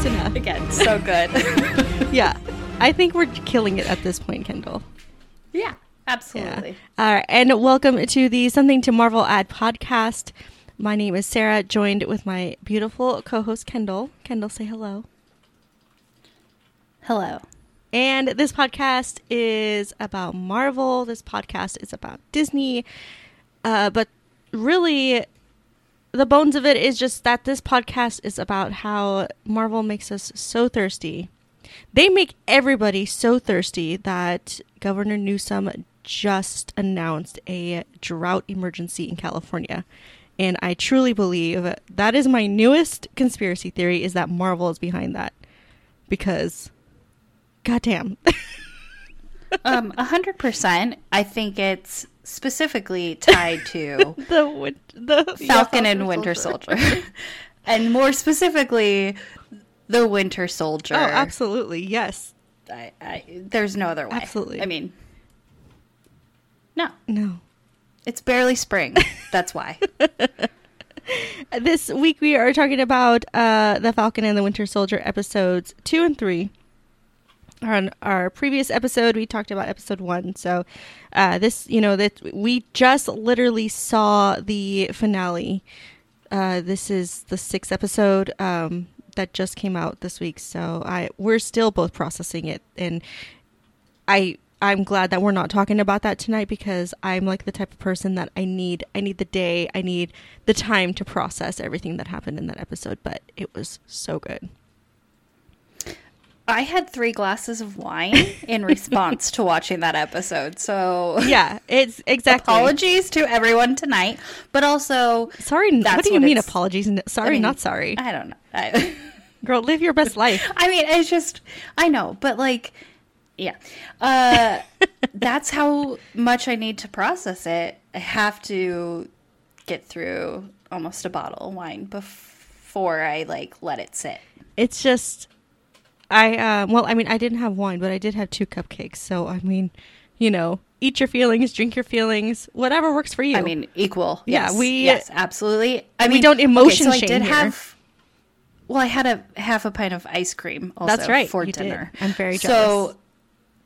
close enough. Again, so good. Yeah, I think we're killing it at this point, Kendall. yeah, absolutely. All right, and welcome to the Something to Marvel At podcast. My name is Sarah, joined with my beautiful co-host Kendall. Kendall, say hello. Hello. And this podcast is about Marvel. This podcast is about Disney. Uh, but really, the bones of it is just that this podcast is about how Marvel makes us so thirsty. They make everybody so thirsty that Governor Newsom just announced a drought emergency in California. And I truly believe that is my newest conspiracy theory is that Marvel is behind that. Because goddamn. Um, a hundred percent. I think it's specifically tied to the the Falcon yeah, and Winter Soldier, and more specifically, the Winter Soldier. Oh, absolutely. Yes. I, I, there's no other way. Absolutely. I mean, no, No. it's barely spring. That's why. This week we are talking about uh, the Falcon and the Winter Soldier episodes two and three. On our previous episode, we talked about episode one. So, uh, this, you know, that we just literally saw the finale. Uh, this is the sixth episode um, that just came out this week. So, I we're still both processing it, and I I'm glad that we're not talking about that tonight because I'm like the type of person that I need I need the day, I need the time to process everything that happened in that episode, but it was so good. I had three glasses of wine in response to watching that episode. So, Yeah, it's exactly. apologies to everyone tonight, but also, Sorry, what do you what mean apologies? Sorry, I mean, not sorry. I don't know. I, Girl, live your best life. I mean, it's just, I know, but like, yeah. Uh, that's how much I need to process it. I have to get through almost a bottle of wine before I like let it sit. It's just I um well, I mean, I didn't have wine, but I did have two cupcakes. So, I mean, you know, eat your feelings, drink your feelings, whatever works for you. I mean, equal. Yeah, Yes, we- yes, absolutely. I we mean, don't emotion okay, so I did here. have. Well, I had a half a pint of ice cream also That's right, for you did. dinner. I'm very So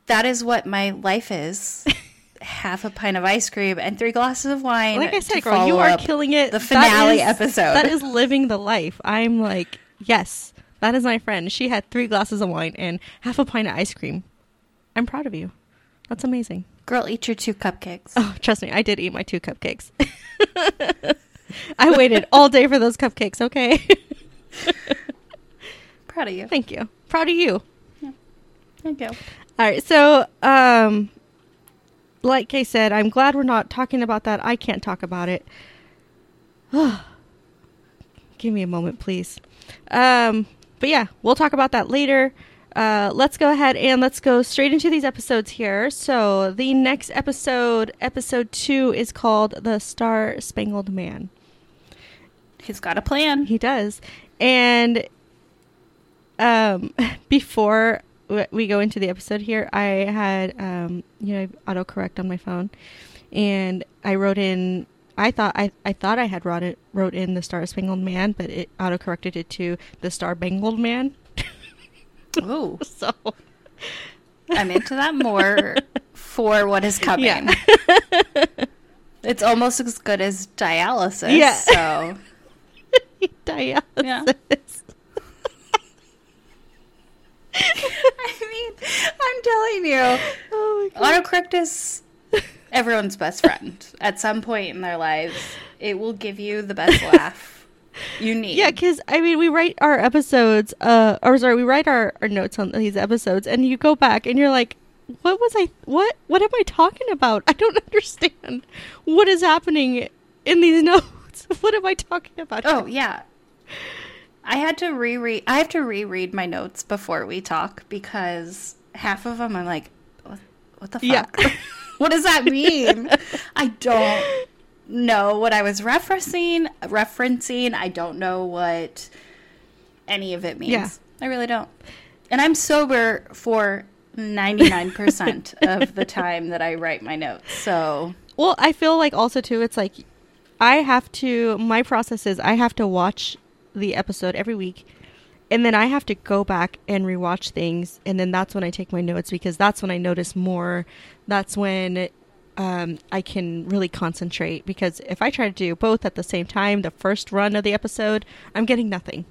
that is what my life is. half a pint of ice cream and three glasses of wine. like I said, girl, you are killing it. The That finale is- episode. That is living the life. I'm like, yes, that is my friend. She had three glasses of wine and half a pint of ice cream. I'm proud of you. That's amazing. Girl, eat your two cupcakes. Oh, trust me, I did eat my two cupcakes. I waited all day for those cupcakes, okay? Proud of you. Thank you. Proud of you. Yeah. Thank you. All right, so um like I said, I'm glad we're not talking about that. I can't talk about it. Give me a moment, please. Um but yeah, we'll talk about that later. Uh, let's go ahead and let's go straight into these episodes here. So, the next episode, episode two, is called The Star Spangled Man. He's got a plan. He does. And um, before we go into the episode here, I had um, you know autocorrect on my phone, and I wrote in. I thought I, I thought I had wrote it wrote in the Star Spangled Man, but it autocorrected it to the Star Bangled Man. oh, So I'm into that more for what is coming. Yeah. it's almost as good as dialysis. Yeah. So dialysis. Yeah. I mean, I'm telling you, Oh my god. autocorrect is everyone's best friend. At some point in their lives, it will give you the best laugh you need. Yeah, because I mean, we write our episodes, uh, or sorry, we write our, our notes on these episodes, and you go back and you're like, "What was I? What? What am I talking about? I don't understand what is happening in these notes. What am I talking about?" Oh yeah. I had to reread. I have to reread my notes before we talk because half of them I'm like, what, what the Yeah. what does that mean? I don't know what I was referencing. Referencing. I don't know what any of it means. Yeah. I really don't. And I'm sober for 99% of the time that I write my notes. So Well, I feel like also too, it's like I have to. My process is I have to watch the episode every week, and then I have to go back and rewatch things, and then that's when I take my notes because that's when I notice more. That's when um, I can really concentrate because if I try to do both at the same time, the first run of the episode, I'm getting nothing.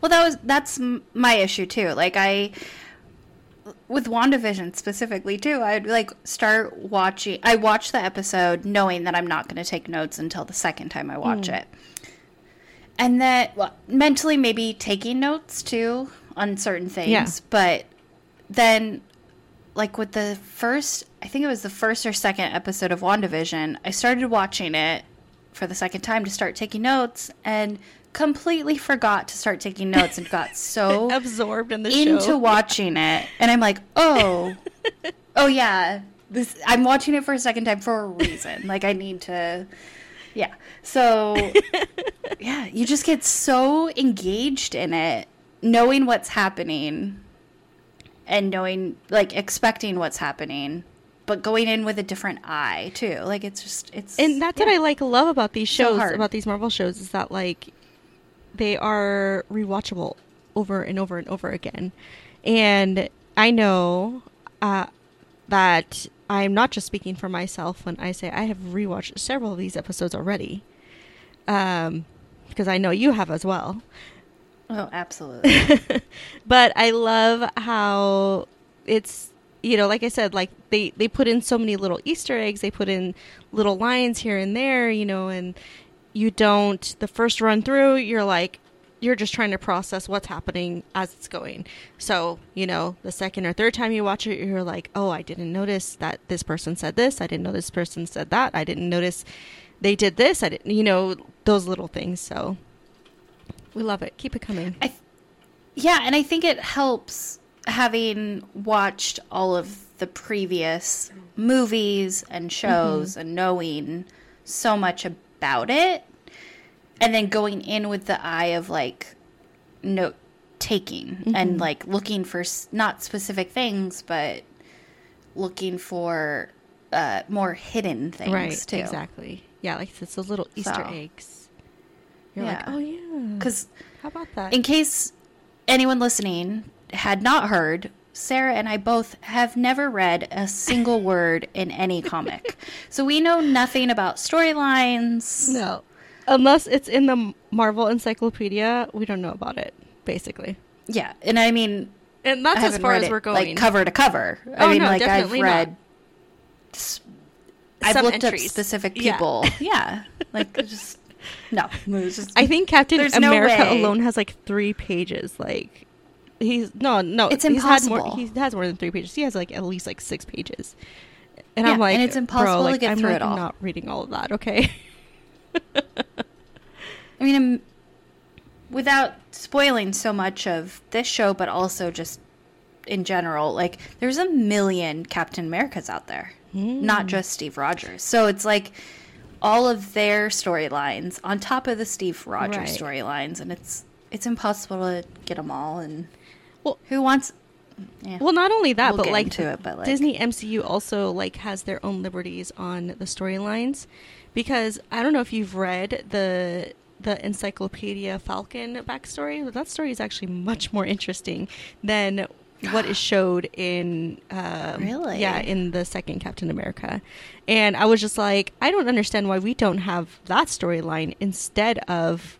Well, that was that's my issue too. Like I with WandaVision specifically too, I'd like start watching I watch the episode knowing that I'm not going to take notes until the second time I watch it. And that well, mentally maybe taking notes too on certain things, Yeah. but then like with the first I think it was the first or second episode of WandaVision, I started watching it for the second time to start taking notes and completely forgot to start taking notes and got so Absorbed in the into show. watching it and I'm like, "Oh. oh yeah. This I'm watching it for a second time for a reason. Like I need to Yeah. So yeah, you just get so engaged in it, knowing what's happening and knowing like expecting what's happening, but going in with a different eye too. Like it's just it's and that's what. I like love about these shows, hard. about these Marvel shows, is that like they are rewatchable over and over and over again. And I know uh, that I'm not just speaking for myself when I say I have rewatched several of these episodes already, um, because I know you have as well. Oh, absolutely. but I love how it's you know, like I said, like they they put in so many little Easter eggs. They put in little lines here and there, you know, and you don't the first run through. You're like you're just trying to process what's happening as it's going. So you know, the second or third time you watch it, you're like, oh, I didn't notice that this person said this. I didn't know this person said that. I didn't notice they did this. I didn't, you know, those little things. So we love it. Keep it coming. I th- yeah, and I think it helps having watched all of the previous movies and shows mm-hmm. and knowing so much about it and then going in with the eye of like note taking and like looking for s- not specific things but looking for uh, more hidden things right too. exactly. Yeah like it's those little easter So. eggs. You're like oh yeah. Because how about that? in case anyone listening had not heard, Sarah and I both have never read a single word in any comic. So we know nothing about storylines. no unless it's in the marvel encyclopedia we don't know about it basically Yeah, and I mean, and I that's as far as we're going like cover to cover. I Oh, mean, no, like I've read. I've looked entries. up specific people. Yeah, like just no. It just, i think captain There's no america alone has like three pages like he's no no It's he's had more impossible. he has more than three pages he has like at least like six pages and Yeah, i'm like and it's impossible to like, get I'm through like it all. not reading all of that okay I mean, um, without spoiling so much of this show, but also just in general, like there's a million Captain Americas out there, Hmm. not just Steve Rogers. So it's like all of their storylines on top of the Steve Rogers Right. storylines, and it's it's impossible to get them all. And Well- who wants? Yeah. Well, not only that, We'll but like, it, but, like- Disney MCU also like has their own liberties on the storylines because I don't know if you've read the the Encyclopedia Falcon backstory. That story is actually much more interesting than what is showed in um, Really? yeah in the second Captain America, and I was just like, I don't understand why we don't have that storyline instead of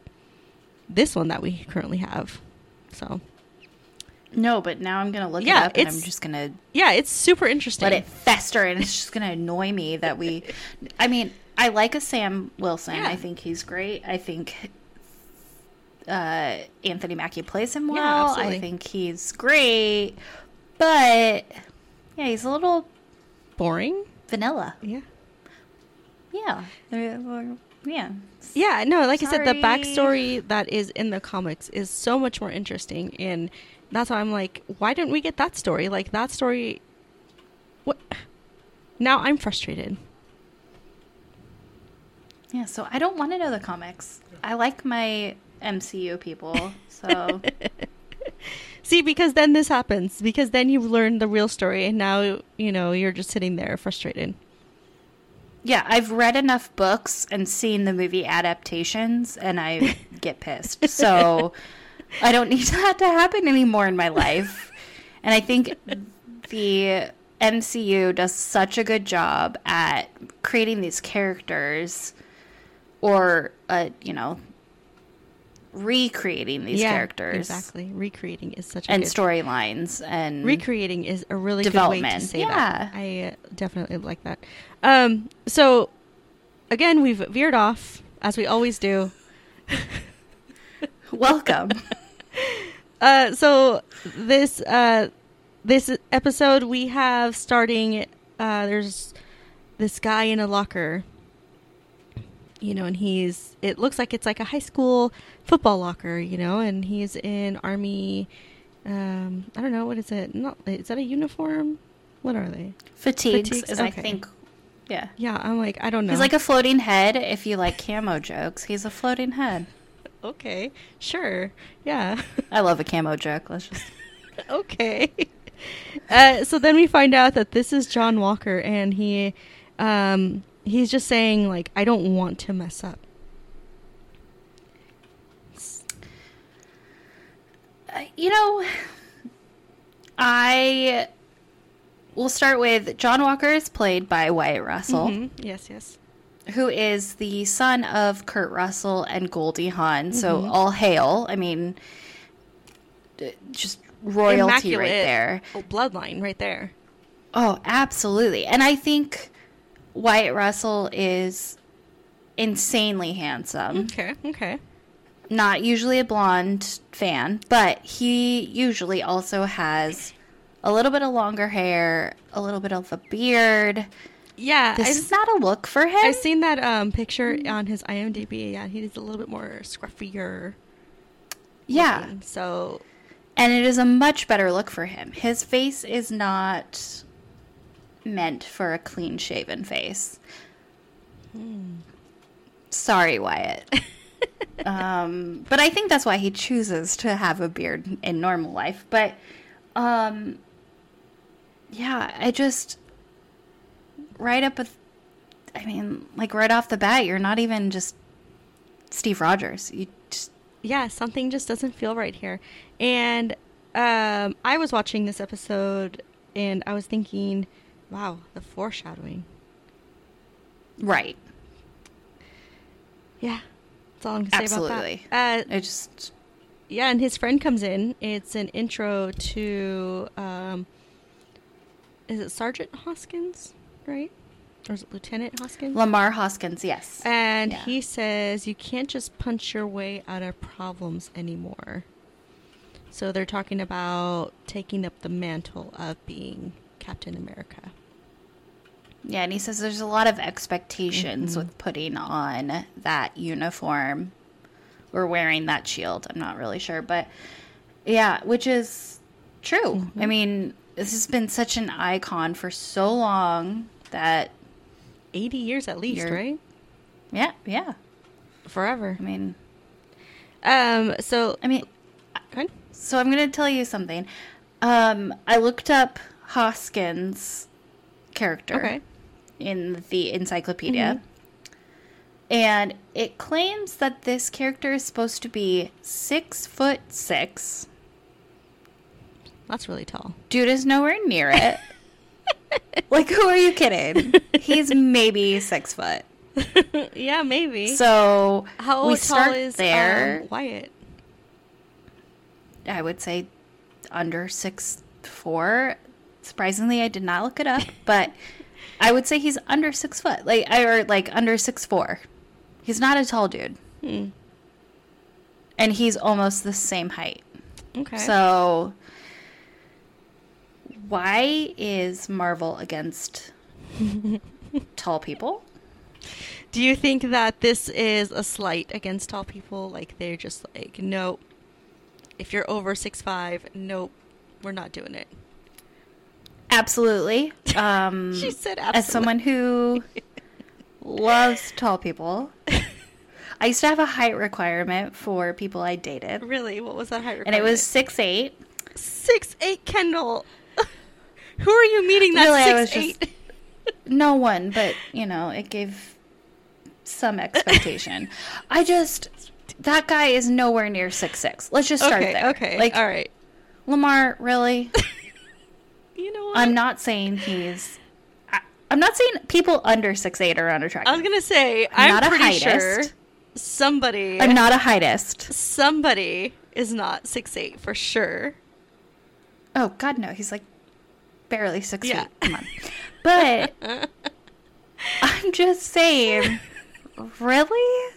this one that we currently have. So no, but now I'm gonna look Yeah, it up, and I'm just gonna yeah, it's super interesting. let it fester and it's just going to annoy me that we i mean i like a sam wilson Yeah. i think he's great i think uh, anthony mackie plays him well absolutely. i think he's great but yeah he's a little boring. vanilla Yeah. yeah yeah Yeah, no, like I said, the backstory that is in the comics is so much more interesting, and that's why I'm like, why didn't we get that story? Like that story. What? Now I'm frustrated. Yeah so i don't want to know the comics i like my mcu people so See, because then this happens. Because then you learn the real story, and now you know you're just sitting there frustrated. Yeah, I've read enough books and seen the movie adaptations, and I get pissed. So I don't need that to happen anymore in my life. And I think the MCU does such a good job at creating these characters or uh, you know recreating these yeah, characters exactly. Recreating is such a and storylines and recreating is a really good way to say yeah. that. I uh, definitely like that. Um, so again, we've veered off as we always do. welcome. Uh, so this uh, this episode we have starting. Uh, there's this guy in a locker. You know, and he's. It looks like it's like a high school football locker. You know, and he's in army. Um, I don't know what is it. Not is that a uniform? What are they? Fatigues, Fatigues, is I okay. think yeah. Yeah, I'm like I don't know. He's like a floating head. If you like camo jokes, he's a floating head. okay, sure, yeah. I love a camo joke. Let's just okay. Uh, so then we find out that this is John Walker, and he, um, he's just saying like, I don't want to mess up. Uh, you know, I will start with John Walker is played by Wyatt Russell, Mhm. Yes, yes. who is the son of Kurt Russell and Goldie Hawn. So all hail. I mean, just royalty right Immaculate there. bloodline right there. Oh, absolutely. And I think Wyatt Russell is insanely handsome. Okay, okay. Not usually a blonde fan, but he usually also has a little bit of longer hair, a little bit of a beard. Yeah, This is not a look for him. I've seen that um picture on his IMDb. Yeah, he's a little bit more scruffier. yeah. looking, so And it is a much better look for him. His face is not meant for a clean shaven face. Sorry, Wyatt. um, but I think that's why he chooses to have a beard in normal life. But um, yeah, I just right up with. I mean, like right off the bat, you're not even just Steve Rogers. You just yeah, something just doesn't feel right here. And um, I was watching this episode and I was thinking, wow, the foreshadowing. right. Yeah, that's all I'm gonna say Absolutely. about that. Uh, I just yeah, and his friend comes in. It's an intro to, um, is it Sergeant Hoskins, right? Or is it Lieutenant Hoskins? Lamar Hoskins, yes. And Yeah. he says you can't just punch your way out of problems anymore. So they're talking about taking up the mantle of being Captain America. Yeah, and he says there's a lot of expectations Mm-hmm. with putting on that uniform or wearing that shield. I'm not really sure, but yeah, which is true. Mm-hmm. I mean, this has been such an icon for so long that 80 years at least, right? yeah, yeah. Forever. I mean, Um so I mean, so I'm going to tell you something. Um, I looked up Hoskins' character. Okay. In the encyclopedia. And it claims that this character is supposed to be six foot six. That's really tall. Dude is nowhere near it. like, who are you kidding? He's maybe six foot. yeah, maybe. So how we tall is there. um, Wyatt? I would say under six four. Surprisingly, I did not look it up, but I would say he's under six foot, like or like under six four. He's not a tall dude, Hmm. and he's almost the same height. Okay. So, why is Marvel against tall people? Do you think that this is a slight against tall people? Like they're just like, nope. If you're over six five, nope, we're not doing it. Absolutely. Um, She said As someone who loves tall people, I used to have a height requirement for people I dated, Really, what was that height? Requirement? And it was six eight. six eight. Kendall, who are you meeting? That's Really, six eight. just- No one, but you know, it gave some expectation. I just that guy is nowhere near six six. Let's just start okay, there. okay, Like all right. Lamar, really? You know what? I'm not saying he's. I, I'm not saying people under six eight are unattractive. I was gonna say I'm, not a pretty heightist. sure somebody I'm not a heightist. somebody is not six eight for sure. Oh God, no. He's like barely six Yeah. feet. Come on. But I'm just saying, really?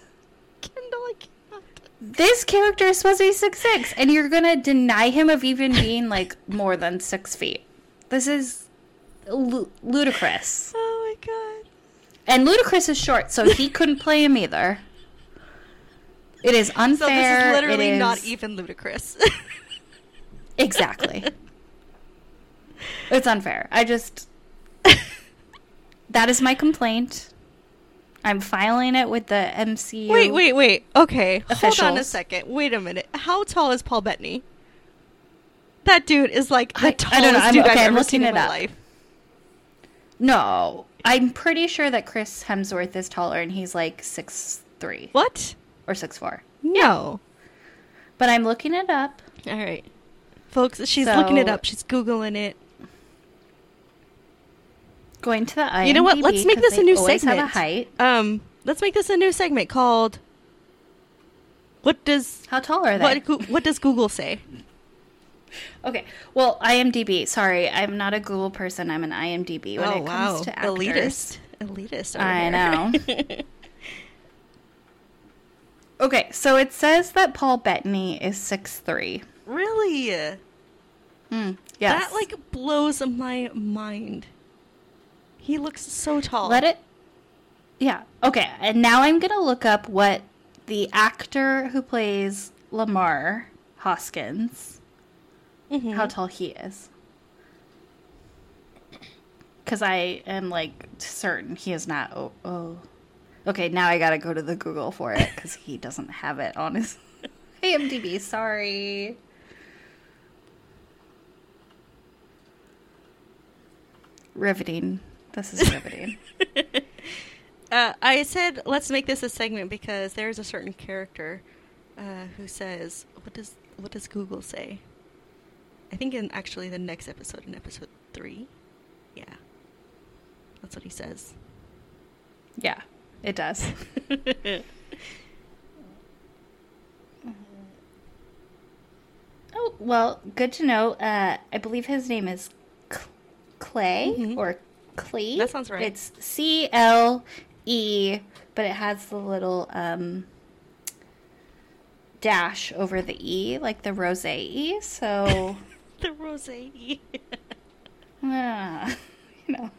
Kendall, I cannot. This character is supposed to be six six, and you're gonna deny him of even being like more than six feet. This is lu- ludicrous. Oh my god. And Ludacris is short, so he couldn't play him either. It is unfair. So this is it literally not even ludicrous. Exactly. it's unfair. I just. that is my complaint. I'm filing it with the MCU. wait, wait, wait. Okay, hold on a second. Wait a minute. How tall is Paul Bettany? That dude is like the I- I tallest don't know. I'm- dude okay, I've I'm ever looking seen in it my up. life. No. I'm pretty sure that Chris Hemsworth is taller and he's like six three What? or six four. No. But I'm looking it up. All right, folks. She's looking it up. She's googling it. Going to the IMDb You know what? Let's make this a new segment. Have a height. Um, let's make this a new segment called "What does How tall are they? what what does Google say?" Okay. Well, IMDb. Sorry, I'm not a Google person. I'm an IMDb when oh it comes wow, to actors. elitist, elitist. I here. know. Okay, so it says that Paul Bettany is six three. really? Mm, yes. That like blows my mind. He looks so tall. let it. Yeah. Okay, and now I'm gonna look up what the actor who plays Lamar Hoskins, Mhm. how tall he is. Because I am like certain he is not. Oh, oh. Okay, now I gotta go to the Google for it because he doesn't have it on his IMDb. Sorry. Riveting. This is riveting. Uh, I said let's make this a segment because there's a certain character uh, who says, "What does what does Google say?" I think in actually the next episode, in episode three, yeah, that's what he says. yeah, it does. Oh, well, good to know. Uh, I believe his name is Clay Mhm. or Clee. That sounds right. It's C L E, but it has the little um, dash over the E, like the rose E. So, the rose. ah, you know,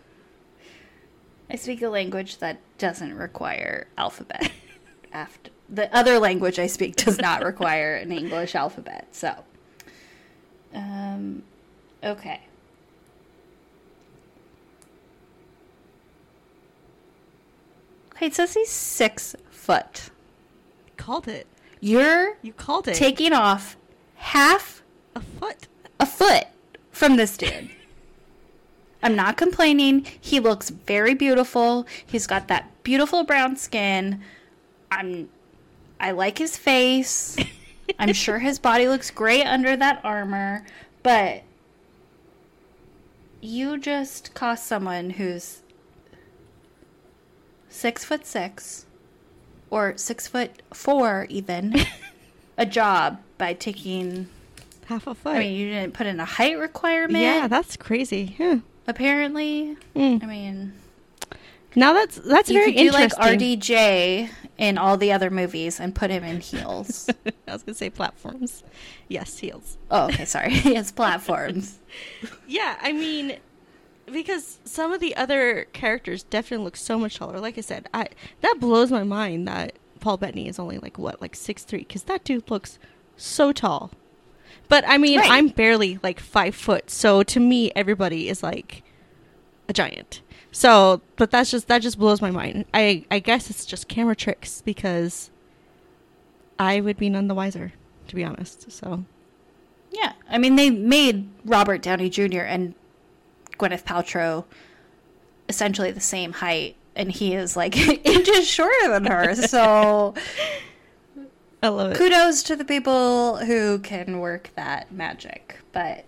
I speak a language that doesn't require alphabet. After the other language I speak does not require an English alphabet. So, um, okay. Okay, it says he's six foot. called it. You're You called it. taking off half a foot. A foot from this dude. I'm not complaining. He looks very beautiful. He's got that beautiful brown skin. I'm I like his face. I'm sure his body looks great under that armor, but you just cost someone who's six foot six or six foot four even a job by taking Half a foot. I mean, you didn't put in a height requirement. yeah, that's crazy. Yeah. apparently. Mm. I mean, Now that's that's you very could do like. RDJ in all the other movies and put him in heels. I was gonna say platforms. Yes, heels. oh, okay, sorry. yes, platforms. Yeah, I mean, because some of the other characters definitely look so much taller. Like I said, I that blows my mind that Paul Bettany is only like what, like six three? Because that dude looks so tall. But I mean, Right. I'm barely like five foot, so to me, everybody is like a giant. So, but that's just that just blows my mind. I I guess it's just camera tricks because I would be none the wiser, to be honest. So. Yeah, I mean, they made Robert Downey Jr. and Gwyneth Paltrow essentially the same height, and he is like inches shorter than her. So I love it. kudos to the people who can work that magic, but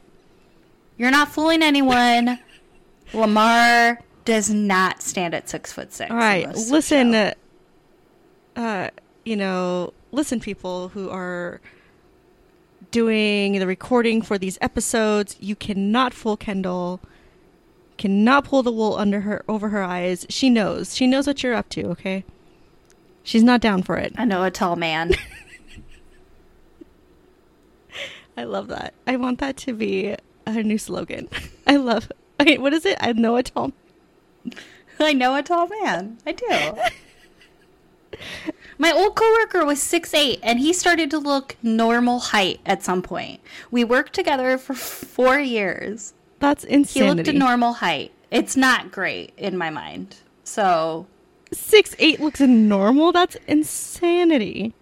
you're not fooling anyone. Lamar does not stand at six foot six. All right, listen. Uh, uh, you know, listen, people who are doing the recording for these episodes. You cannot fool Kendall. Cannot pull the wool under her over her eyes. She knows. She knows what you're up to. Okay. She's not down for it. I know a tall man. I love that. I want that to be a new slogan. I love. Okay, what is it? I know a tall. I know a tall man. I do. My old coworker was six eight, and he started to look normal height at some point. We worked together for four years. That's insane. He looked a normal height. It's not great in my mind. So, Six eight looks normal. That's insanity.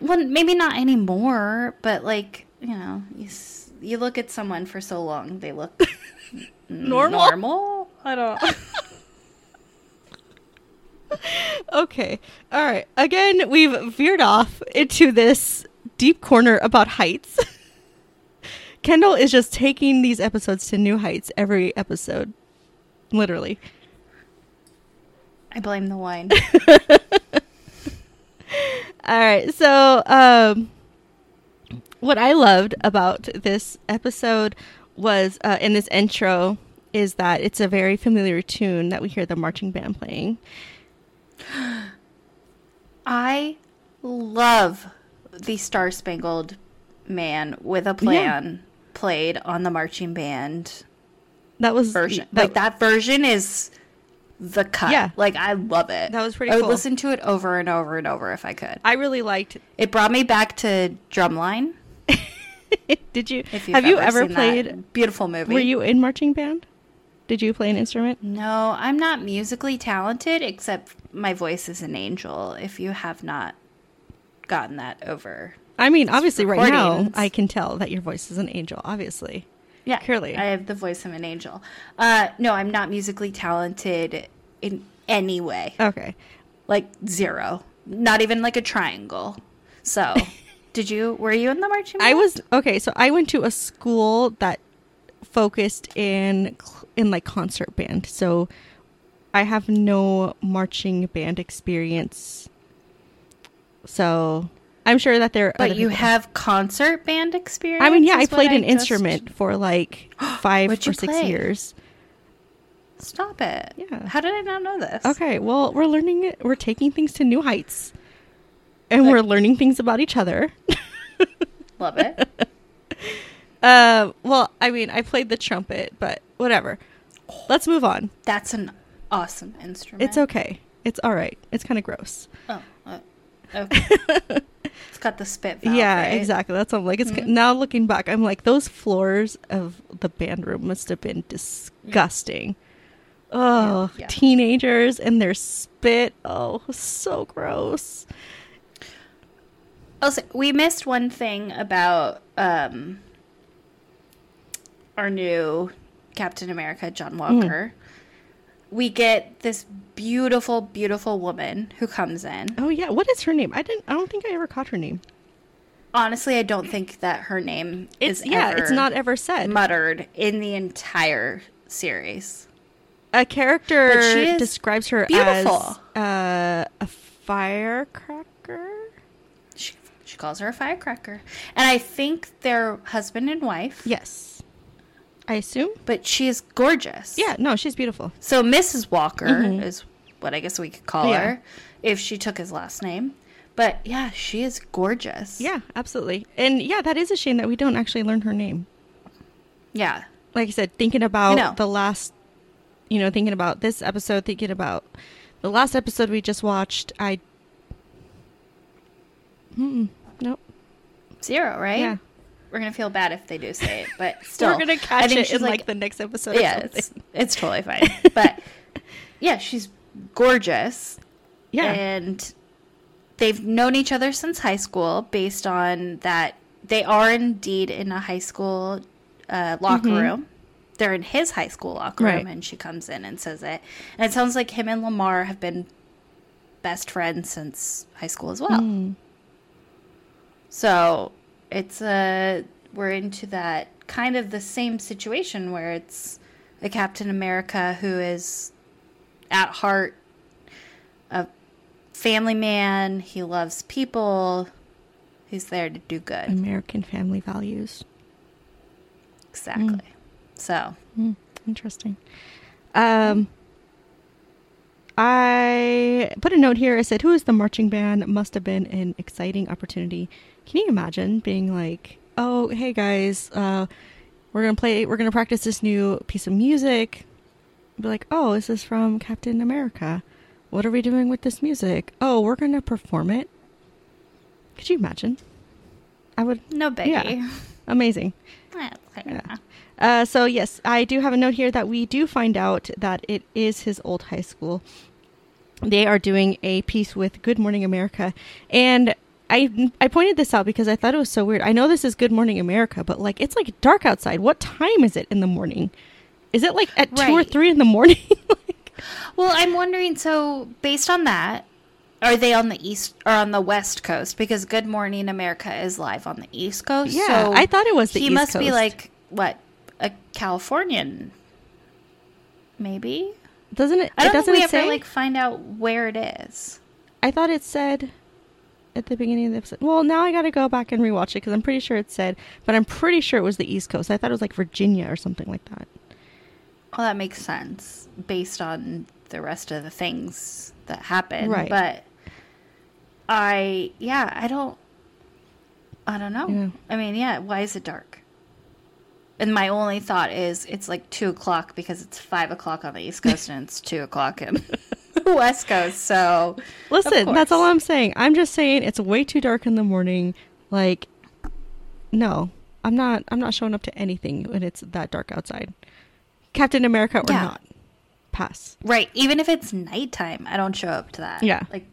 well, maybe not anymore, but like you know, you you look at someone for so long, they look Normal? Normal? I don't. Okay. All right. Again, we've veered off into this deep corner about heights. Kendall is just taking these episodes to new heights every episode. Literally. I blame the wine. All right. So, um, what I loved about this episode was uh, in this intro is that it's a very familiar tune that we hear the marching band playing. I love the Star Spangled Man with a plan played on the marching band That was version. that- like that version is the cut. Yeah. Like I love it. That was pretty cool. I would cool. listen to it over and over and over if I could. I really liked. It brought me back to Drumline. Did you have you ever seen that played? beautiful movie? Were you in marching band? Did you play an instrument? No, I'm not musically talented, except my voice is an angel. If you have not gotten that over, I mean, obviously, right now. I can tell that your voice is an angel. Obviously, yeah, Clearly. I have the voice of an angel. Uh, no, I'm not musically talented in any way, okay. like zero, not even like a triangle. So, did you? Were you in the marching? I was okay. So I went to a school that focused in in like concert band. So I have no marching band experience. So I'm sure that there. But you people- have concert band experience. I mean, yeah, I played an instrument for like five or six play? years. Stop it. Yeah. How did I not know this? Okay, well, we're learning it. We're taking things to new heights, and we're learning things about each other. Love it. Uh, well, I mean, I played the trumpet, but whatever. Let's move on. That's an awesome instrument. It's okay. It's all right. It's kind of gross. Oh, uh, okay. It's got the spit valve. yeah, right? exactly. That's what I'm like. It's now looking back, I'm like those floors of the band room must have been disgusting. Oh, Yeah, yeah. teenagers and their spit. Oh, so gross. Also, we missed one thing about um, our new Captain America, John Mm. We get this beautiful, beautiful woman who comes in. Oh yeah, what is her name? I didn't. I don't think I ever caught her name. Honestly, I don't think that her name It's is yeah, ever it's not ever said. muttered in the entire series. a character describes her beautiful. as uh, a firecracker. She, she calls her a firecracker. And I think they're husband and wife. Yes, I assume. But she is gorgeous. Yeah, no, she's beautiful. So Mrs. Walker Mhm. is what I guess we could call Yeah. her if she took his last name. But yeah, she is gorgeous. Yeah, absolutely. And yeah, that is a shame that we don't actually learn her name. Yeah. Like I said, thinking about the last, you know, thinking about this episode, thinking about the last episode we just watched, I. Mm, nope. Zero, right? Yeah. We're gonna feel bad if they do say it, but still, We're gonna catch I think it in like, the next episode. yeah, it's it's totally fine. but yeah, she's gorgeous. yeah. and they've known each other since high school based on that they are indeed in a high school uh, locker room they're in his high school locker room Mm-hmm. And she comes in and says it and it sounds like him and lamar have been best friends since high school as well Mm. So it's a we're into that kind of the same situation where it's a Captain America who is at heart a family man. He loves people. He's there to do good. American family values. Exactly. So Mm, interesting. Um, I put a note here. I said, "Who is the marching band?" Must have been an exciting opportunity. Can you imagine being like, "Oh, hey guys, uh, we're gonna play. We're gonna practice this new piece of music." Be like, "Oh, this is from Captain America. What are we doing with this music? Oh, we're gonna perform it." Could you imagine? I would. no biggie. Yeah. Amazing. Yeah. Uh, so yes, I do have a note here that we do find out that it is his old high school. They are doing a piece with Good Morning America, and I I pointed this out because I thought it was so weird. I know this is Good Morning America, but like it's like dark outside. What time is it in the morning? Is it like at two or three in the morning? like, Well, I'm wondering. So, based on that, are they on the east or on the west coast? Because Good Morning America is live on the east coast. Yeah, so I thought it was the East Coast. he East must be like what a Californian, maybe. doesn't it? I don't doesn't think we ever say? like find out where it is. I thought it said at the beginning of the episode. Well, now I got to go back and rewatch it because I'm pretty sure it said, but I'm pretty sure it was the East Coast. I thought it was like Virginia or something like that. Well, that makes sense based on the rest of the things that happen. Right. But I, yeah, I don't, I don't know. Yeah. I mean, yeah, why is it dark? And my only thought is it's like two o'clock because it's five o'clock on the East Coast and it's two o'clock in the West Coast. So, Listen, that's all. I'm saying. I'm just saying it's way too dark in the morning. Like, no, I'm not. I'm not showing up to anything when it's that dark outside. Captain America or Yeah. not, pass. right, even if it's nighttime, I don't show up to that. Yeah. Like,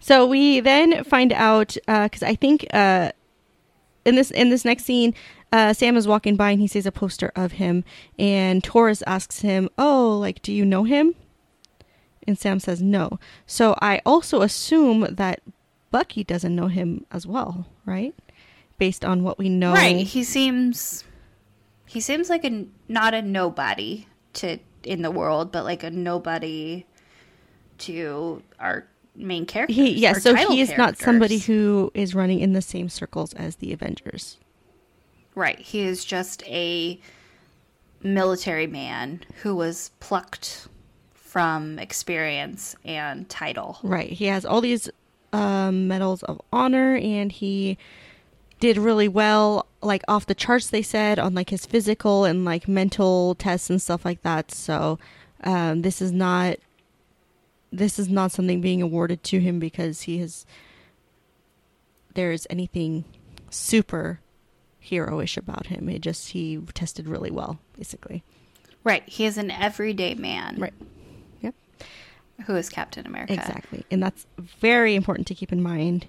So we then find out because I think uh, in this in this next scene, uh, Sam is walking by and he sees a poster of him, and Torres asks him, "Oh, like, do you know him?" And Sam says no. So I also assume that Bucky doesn't know him as well, right? Based on what we know, Right. He seems he seems like a not a nobody to in the world, but like a nobody to our main character. He yeah, so he is not somebody who is running in the same circles as the Avengers. Right. He is just a military man who was plucked from experience and title. Right. He has all these um, medals of honor, and he did really well, like off the charts. They said on like his physical and like mental tests and stuff like that. So um, this is not this is not something being awarded to him because he has there's anything super heroish about him. It just he tested really well, basically. Right. He is an everyday man Right. Who is Captain America. Exactly. And that's very important to keep in mind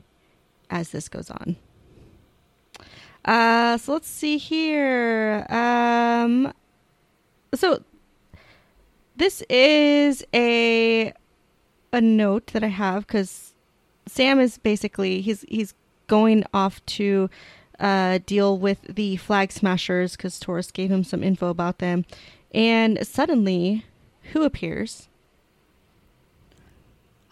as this goes on. Uh, so let's see here. Um, so this is a a note that I have because Sam is basically he's he's going off to uh, deal with the flag smashers because Torres gave him some info about them, and suddenly, who appears?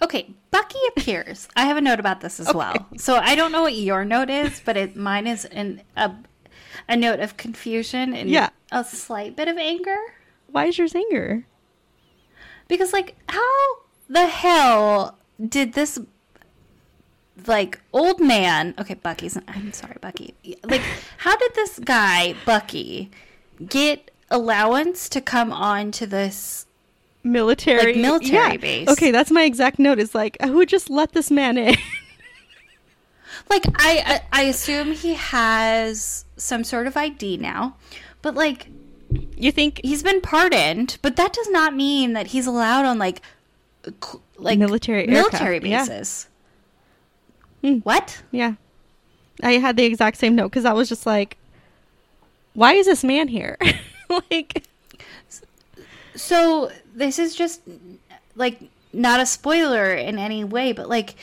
Okay, Bucky appears. I have a note about this as well. So I don't know what your note is, but it mine is an a, a note of confusion and Yeah. a slight bit of anger Why is your anger? because like how the hell did this like old man okay bucky's i'm sorry bucky like how did this guy bucky get allowance to come on to this military Like military base. Okay, that's my exact note. Is like who just let this man in? like I, I i assume he has some sort of id now but like you think he's been pardoned but that does not mean that he's allowed on like like Military military aircraft, yeah. bases Hmm. what Yeah, I had the exact same note because I was just like, why is this man here? like, So this is just like not a spoiler in any way, but like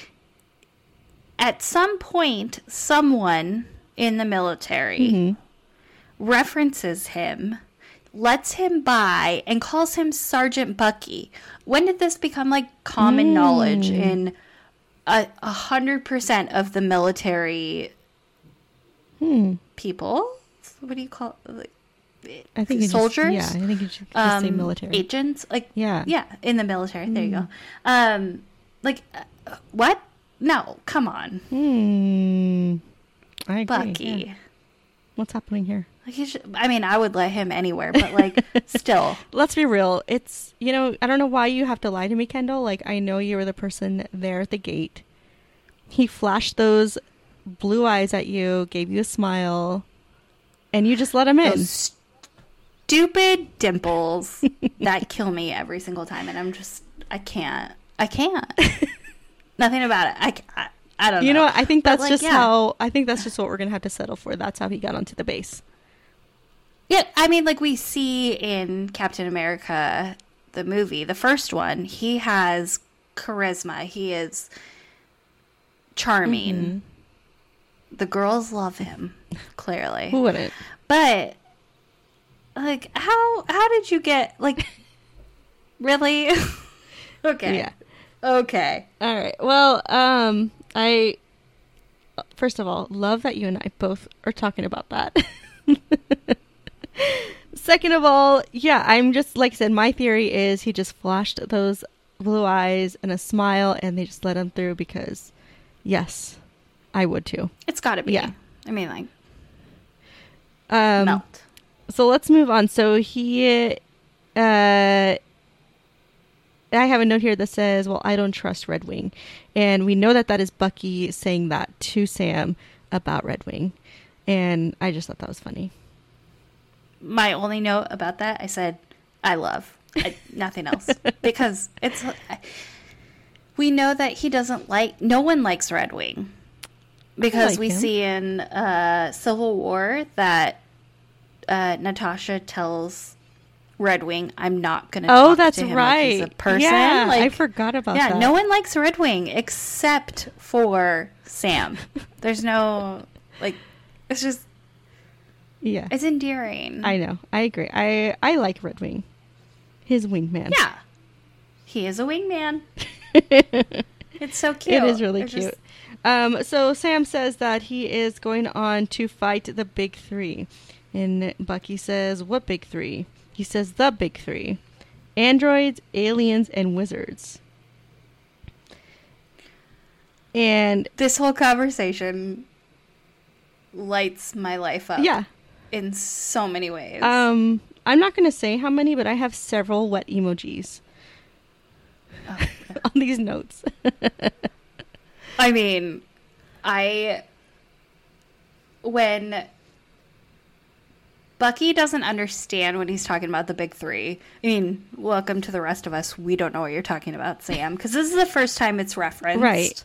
at some point, someone in the military Mm-hmm. references him, lets him by, and calls him Sergeant Bucky. When did this become like common knowledge Mm. in a a hundred percent of the military Hmm. people? What do you call like, I think you just- soldiers? yeah, I think you should just say um, military. agents like Yeah. yeah in the military there you go um like uh, what no come on Hmm. I agree. bucky yeah. What's happening here? like he should, i mean i would let him anywhere but like still Let's be real. It's you know I don't know why you have to lie to me, Kendall. Like I know you were the person there at the gate. He flashed those blue eyes at you, gave you a smile, and you just let him in. Stupid dimples that kill me every single time and i'm just i can't i can't nothing about it i ca- i, don't you know, what? I think that's like, just yeah. how I think that's just what we're gonna have to settle for. That's how he got onto the base. Yeah, I mean, like we see in Captain America, the movie, the first one, he has charisma. He is charming. Mm-hmm. The girls love him, clearly. Who wouldn't? But like, how how did you get like? really? okay. Yeah. Okay. All right. Well, um, I first of all love that you and I both are talking about that. Second of all, yeah, I'm just like I said. My theory is he just flashed those blue eyes and a smile, and they just let him through because, yes, I would too. It's got to be. Yeah. I mean, like Um, melt. So let's move on. So he, uh, I have a note here that says, "Well, I don't trust Red Wing," and we know that that is Bucky saying that to Sam about Red Wing, and I just thought that was funny. my only note about that, I said, I love. I, nothing else. because it's. We know that he doesn't like. No one likes Red Wing. Because like we him. see in uh, Civil War that uh, Natasha tells Redwing, I'm not going to Oh, that's right. like he's a person. Yeah, I forgot about yeah, that. no one likes Redwing except for Sam. There's no. Like, it's just. Yeah, It's endearing. I know. I agree. I I like Red Wing, his wingman. Yeah. He is a wingman. It's so cute. It is really They're cute. just- Um, so Sam says that he is going on to fight the big three. And Bucky says, What big three? He says, The big three androids, aliens, and wizards. And this whole conversation lights my life up. yeah, In so many ways. um, I'm not going to say how many, but I have several wet emojis Oh, on these notes. I mean, I. When Bucky doesn't understand when he's talking about the big three. I mean, welcome to the rest of us. We don't know what you're talking about, Sam, because this is the first time it's referenced. Right.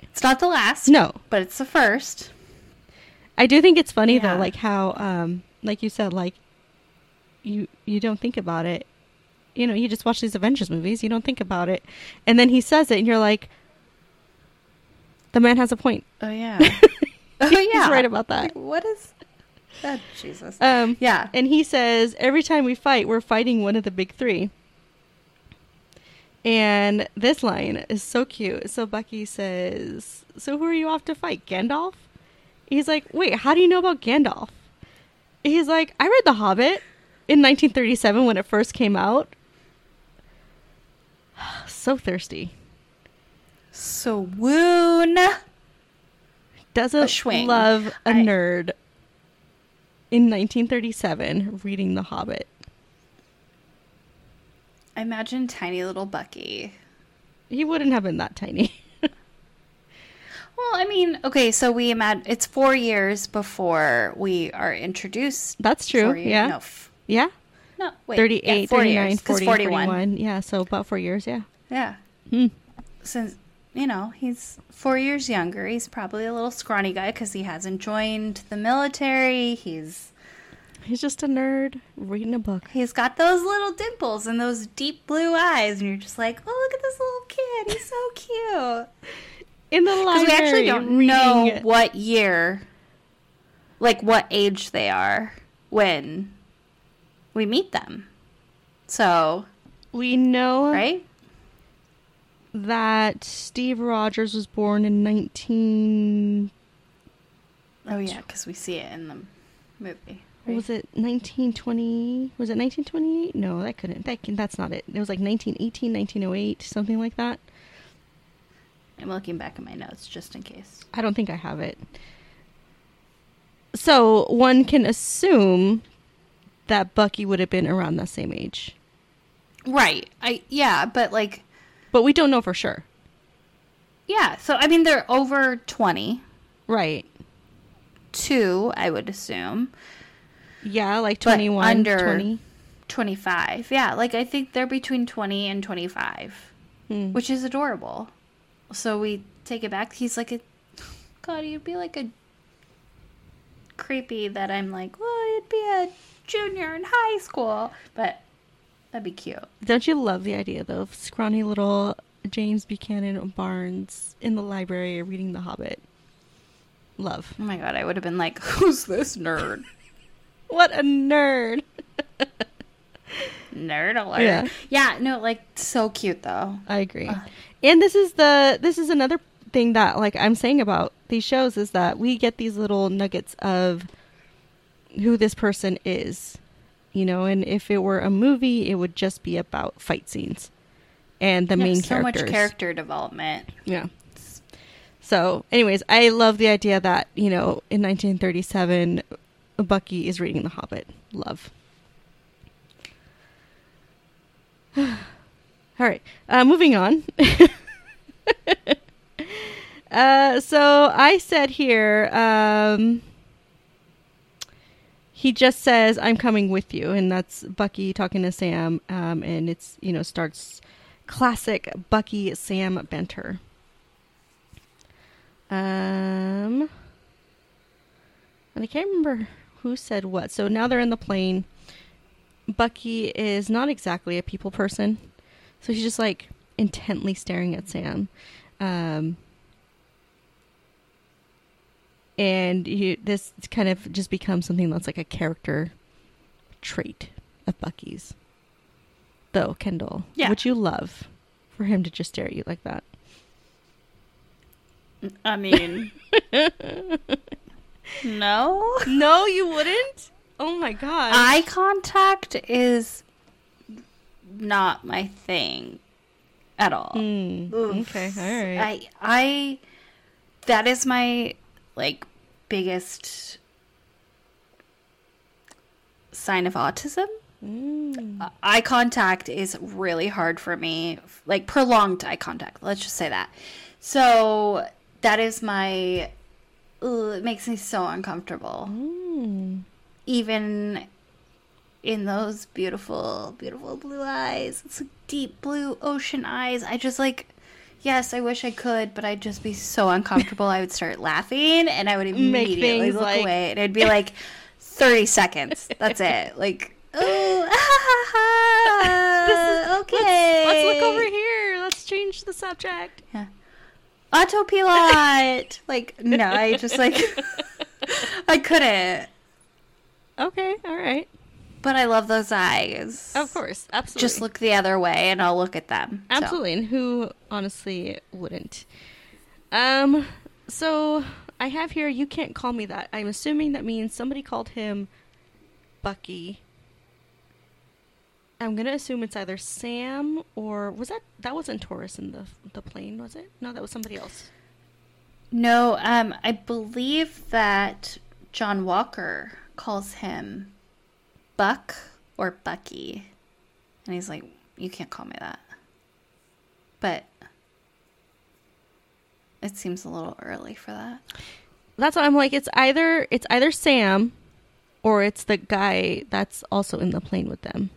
It's not the last. No. But it's the first. I do think it's funny Yeah. though, like how, um, like you said, like you you don't think about it. You know, you just watch these Avengers movies. You don't think about it, and then he says it, and you're like, the man has a point. Oh, yeah. oh, yeah. He's right about that. Like, what is. Oh, Jesus. Um, yeah. and he says every time we fight, we're fighting one of the big three. And this line is so cute. So Bucky says, "So who are you off to fight, Gandalf?" He's like, "Wait, how do you know about Gandalf?" He's like, "I read The Hobbit in 1937 when it first came out." so thirsty. So woon. Doesn't A love a I- nerd in 1937 reading The Hobbit. I imagine tiny little Bucky. He wouldn't have been that tiny. Well, I mean, okay, so we imagine it's four years before we are introduced. That's true. Years- Yeah. No, f- Yeah. no wait. 38, yeah, four 39, years, 'cause 40, 41. 41. Yeah, so about four years, yeah. Yeah. Hmm. Since, you know, he's four years younger. He's probably a little scrawny guy because he hasn't joined the military. He's He's just a nerd reading a book. he's got those little dimples and those deep blue eyes, and you're just like, oh, look at this little kid. He's so cute. in the library. Because we actually don't know what year, like what age they are when we meet them. So, We know right? That Steve Rogers was born in 19. Oh yeah, because we see it in the movie. What was it 1920? Was it 1928? No, that couldn't. That can, that's not it. It was like 1918, 1908, something like that. I'm looking back at my notes just in case. I don't think I have it. So one can assume that Bucky would have been around that same age, Right. I yeah, but like but we don't know for sure. yeah. So I mean, they're over twenty Right? two, I would assume. Yeah, like But 21, under- 20. 25. Yeah, like I think they're between 20 and 25, Hmm. which is adorable. So we take it back. He's like a God, you'd be like a creepy that I'm like, well, you'd be a junior in high school, but that'd be cute. Don't you love the idea though of scrawny little James Buchanan Barnes in the library reading The Hobbit? Love. Oh my god, I would have been like, who's this nerd? What a nerd. Nerd alert. Yeah. Yeah, no, like so cute though. I agree. Ugh. And this is the this is another thing that like I'm saying about these shows is that we get these little nuggets of who this person is. You know, and if it were a movie, it would just be about fight scenes and the Yeah, main so characters. much character development. Yeah. So, anyways, I love the idea that, you know, in 1937, Bucky is reading The Hobbit. Love. All right. Uh, moving on. uh, so I said here, um, he just says, I'm coming with you. And that's Bucky talking to Sam. Um, and it's, you know, starts classic Bucky Sam banter. Um, and I can't remember who said what. So now they're in the plane. Bucky is not exactly a people person, so he's just like intently staring at Sam. Um, and you, this kind of just becomes something that's like a character trait of Bucky's. Though, Kendall, Yeah. would you love for him to just stare at you like that? I mean, no. No, you wouldn't. Oh my god. Eye contact is not my thing at all. Mm, okay, all right. I I that is my like biggest sign of autism. Mm. Uh, Eye contact is really hard for me, like prolonged eye contact. Let's just say that. So that is my. Ugh, it makes me so uncomfortable. Mm. Even in those beautiful, beautiful blue eyes, it's like deep blue ocean eyes. I just like. Yes, I wish I could, but I'd just be so uncomfortable. I would start laughing, and I would immediately look like- away, and it'd be like thirty seconds. That's it. Like, oh, ah, ha, ha, okay. Let's, let's look over here. Let's change the subject. Yeah. Autopilot. like, no, I just like, I couldn't. Okay, all right. But I love those eyes. Of course, absolutely. Just look the other way, and I'll look at them. So. Absolutely, and who honestly wouldn't? Um, so I have here. You can't call me that. I'm assuming that means somebody called him Bucky. I'm gonna assume it's either Sam or was that that wasn't Torres in the the plane, was it? No, that was somebody else. No, um, I believe that John Walker calls him Buck or Bucky. And he's like, You can't call me that. But it seems a little early for that. That's what I'm like. It's either it's either Sam, or it's the guy that's also in the plane with them.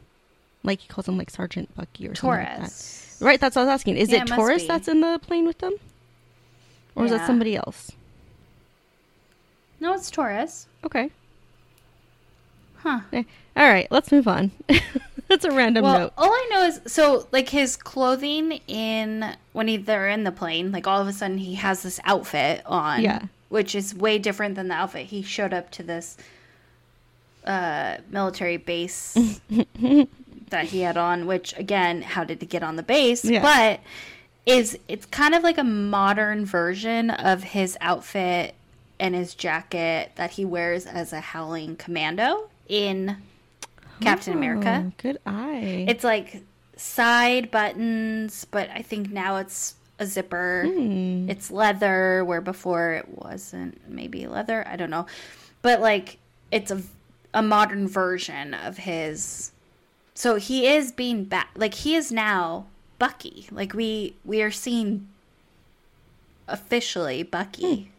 Like he calls him like Sergeant Bucky or something like that. Right, that's what I was asking. Is Yeah, it Torres that's in the plane with them? Or is that somebody else? No, it's Torres. Okay. Huh. Eh, All right, let's move on. That's a random well, note. all I know is so like his clothing in when he, they're in the plane, like all of a sudden he has this outfit on, Yeah. which is way different than the outfit he showed up to this uh, military base that he had on. Which again, how did he get on the base? Yeah. But is it's kind of like a modern version of his outfit and his jacket that he wears as a howling commando in Captain America. Oh, good eye. It's like side buttons, but I think now it's a zipper. Hmm. It's leather, where before it wasn't. Maybe leather. I don't know, but like it's a a modern version of his. So he is being back. Like he is now Bucky. Like we we are seeing officially Bucky.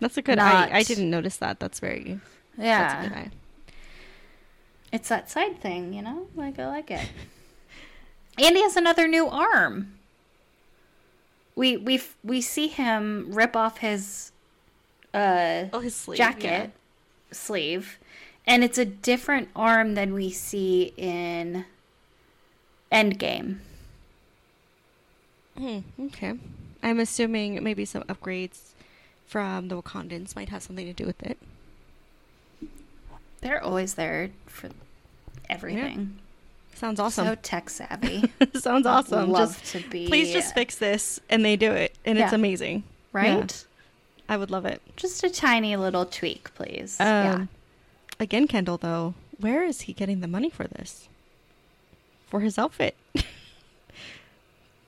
That's a good not- eye. I didn't notice that. That's very. Yeah, That's a good eye. It's that side thing, you know? Like I like it. and he has another new arm. We we we see him rip off his uh Oh, his sleeve. jacket sleeve and it's a different arm than we see in Endgame. Hmm, okay. I'm assuming maybe some upgrades from the Wakandans might have something to do with it. They're always there for everything. Sounds awesome. So tech savvy. Sounds awesome. Love Just to be please just fix this, and they do it, and it's amazing. right. I would love it. Just a tiny little tweak, please. Um, yeah. Again, Kendall, though, where is he getting the money for this? For his outfit.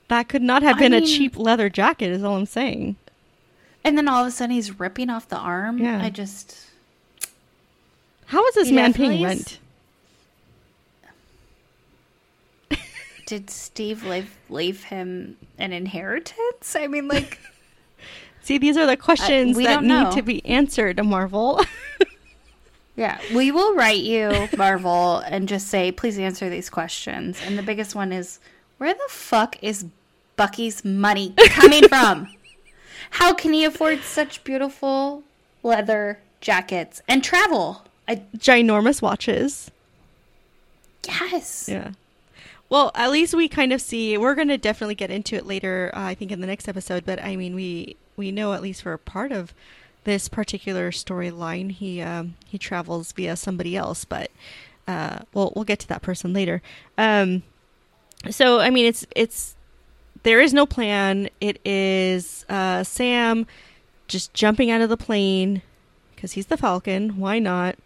that could not have I been a cheap leather jacket, is all I'm saying. And then all of a sudden he's ripping off the arm. Yeah. I just How is this man paying rent? did Steve leave leave him an inheritance? I mean, like, See, these are the questions we that need know. to be answered, Marvel. yeah, we will write you Marvel and just say, please answer these questions. And the biggest one is, where the fuck is Bucky's money coming from? How can he afford such beautiful leather jackets and travel? I Ginormous watches. yes. Yeah. Well, at least we kind of see. We're going to definitely get into it later. Uh, I think in the next episode. But I mean, we we know at least for a part of this particular storyline, he um, he travels via somebody else. But uh, we'll we'll get to that person later. Um, so I mean, it's it's there is no plan. It is uh, Sam just jumping out of the plane because he's the Falcon. Why not?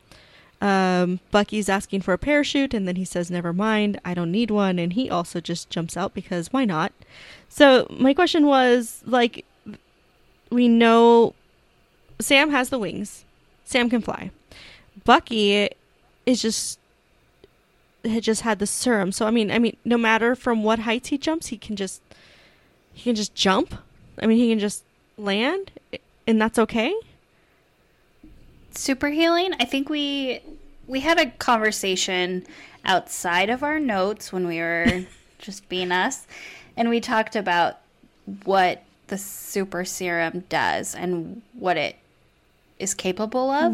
Um, Bucky's asking for a parachute, and then he says, "Never mind, I don't need one." And he also just jumps out because why not? So my question was, like, we know Sam has the wings. Sam can fly. Bucky is just had just had the serum. So I mean, I mean, no matter from what heights he jumps, he can just he can just jump. I mean, he can just land, and that's okay. Super healing i think we we had a conversation outside of our notes when we were just being us and we talked about what the super serum does and what it is capable of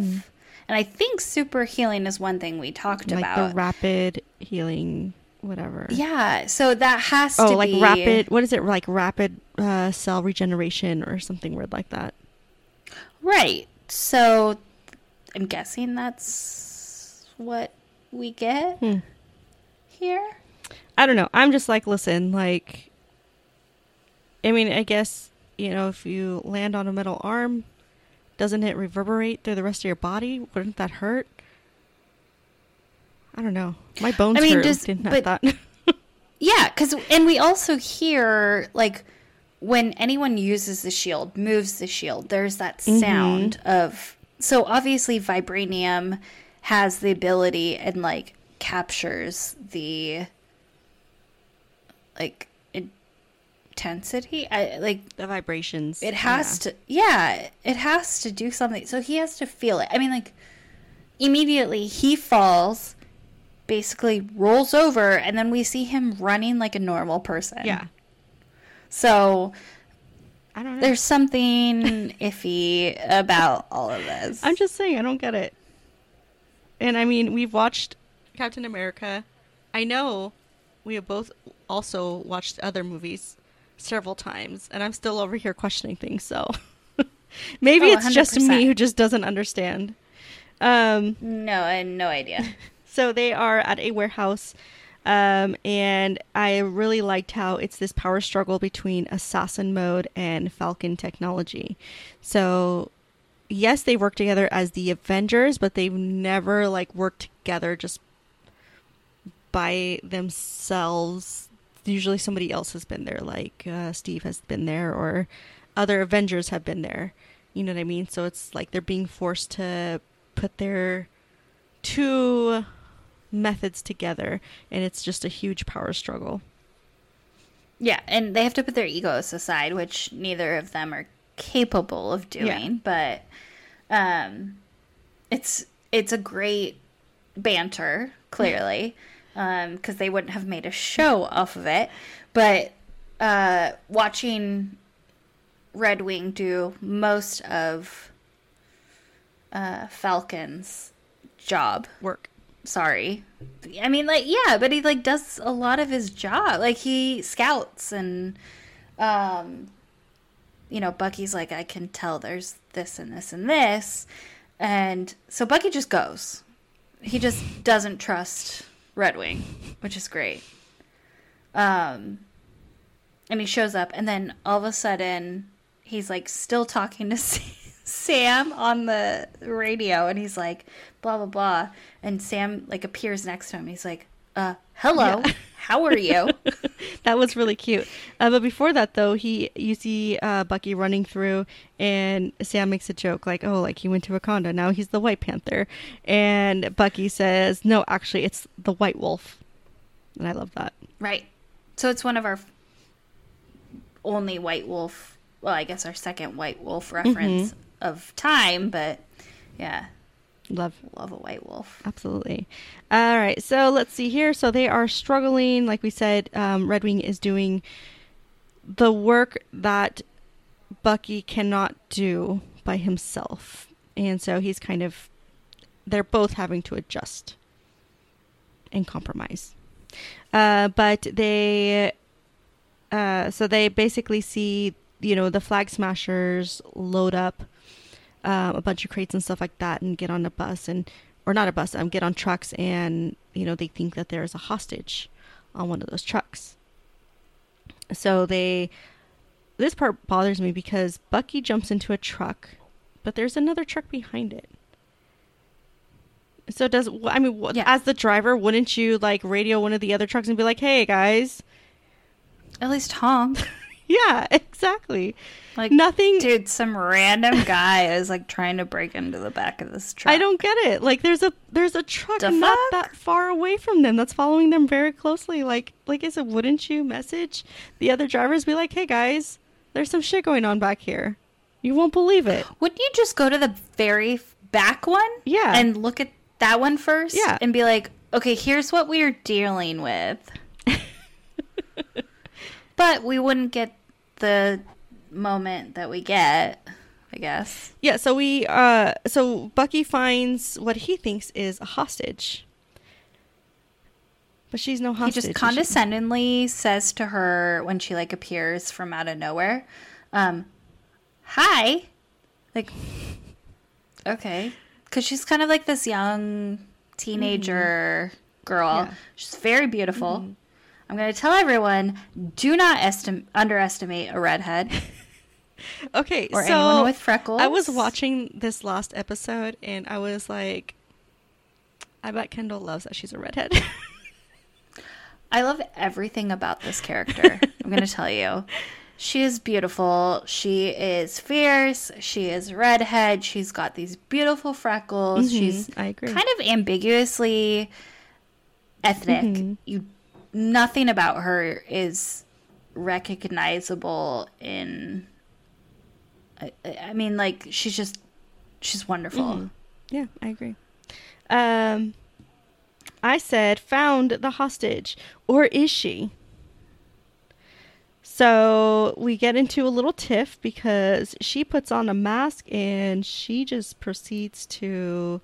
and i think super healing is one thing we talked like about the rapid healing, whatever. yeah so that has to be Oh, to like be rapid. What is it? Like rapid uh, cell regeneration or something weird like that. right so i'm guessing that's what we get Hmm. here I don't know. I'm just like, listen, like, I mean, I guess you know, if you land on a metal arm, doesn't it reverberate through the rest of your body? Wouldn't that hurt? I don't know. My bones I mean, hurt. just- Didn't but- that. Yeah, because and we also hear like when anyone uses the shield, moves the shield. There's that sound of so obviously vibranium has the ability and like captures the like intensity. I like the vibrations. it has to yeah it has to do something so he has to feel it i mean like immediately he falls basically rolls over and then we see him running like a normal person Yeah. so I don't know. there's something iffy about all of this I'm just saying, I don't get it. And I mean, we've watched Captain America. I know we have both also watched other movies several times, and I'm still over here questioning things. So maybe Oh, it's just me who just doesn't understand. Um, No, I had no idea. so they are at a warehouse, um, and I really liked how it's this power struggle between assassin mode and Falcon technology. So, yes, they work together as the Avengers, but they've never like worked together just by themselves. Usually, somebody else has been there, like uh, Steve has been there, or other Avengers have been there. You know what I mean? So it's like they're being forced to put their two methods together, and it's just a huge power struggle. Yeah, and they have to put their egos aside, which neither of them are capable of doing. But um, it's it's a great banter, clearly, Um, because they wouldn't have made a show off of it. But uh, watching Red Wing do most of uh, Falcon's job Work. Sorry. I mean like yeah but he like does a lot of his job. Like he scouts and um you know bucky's like i can tell there's this and this and this. And so bucky just goes. He just doesn't trust red wing which is great. Um and he shows up and then all of a sudden he's like still talking to sam on the radio and he's like blah blah blah and sam like appears next to him he's like uh hello Yeah. how are you That was really cute. Uh, but before that, though, he you see uh, Bucky running through, and Sam makes a joke like, "Oh, like he went to Wakanda. Now he's the White Panther," and Bucky says, "No, actually, it's the White Wolf," and I love that. right so it's one of our only white wolf well i guess our second white wolf reference of time but yeah Love love a white wolf Absolutely. All right. So let's see here. So they are struggling. Like we said, um, Red Wing is doing the work that Bucky cannot do by himself. And so he's kind of, they're both having to adjust and compromise. Uh, but they, uh, so they basically see, you know, the flag smashers load up um, a bunch of crates and stuff like that and get on a bus and or not a bus um, get on trucks and you know they think that there's a hostage on one of those trucks. So they this part bothers me because bucky jumps into a truck but there's another truck behind it. So does i mean Yeah. as the driver wouldn't you like radio one of the other trucks and be like hey guys. At least honk yeah exactly like nothing dude some random guy is like trying to break into the back of this truck I don't get it. Like there's a there's a truck The not that far away from them that's following them very closely. Like like I said, wouldn't you message the other drivers be like, "Hey guys, there's some shit going on back here. You won't believe it." Wouldn't you just go to the very back one? Yeah. And look at that one first? Yeah. And be like, okay, here's what we're dealing with. but we wouldn't get the moment that we get, I guess. Yeah, so we uh so Bucky finds what he thinks is a hostage. But she's no hostage. He just condescendingly says to her when she like appears from out of nowhere, um, hi. Like, okay. Because she's kind of like this young teenager girl. Mm-hmm. Yeah. She's very beautiful. I'm going to tell everyone do not estim- underestimate a redhead Okay, or so anyone with freckles. I was watching this last episode and I was like I bet Kendall loves that she's a redhead. I love everything about this character. I'm going to tell you. She is beautiful. She is fierce. She is redhead. She's got these beautiful freckles. Mhm, She's I agree. kind of ambiguously ethnic. Mhm. You nothing about her is recognizable in I, I mean like she's just she's wonderful. Mhm. Yeah, I agree. Um, I said found the hostage, or is she? So we get into a little tiff because she puts on a mask and she just proceeds to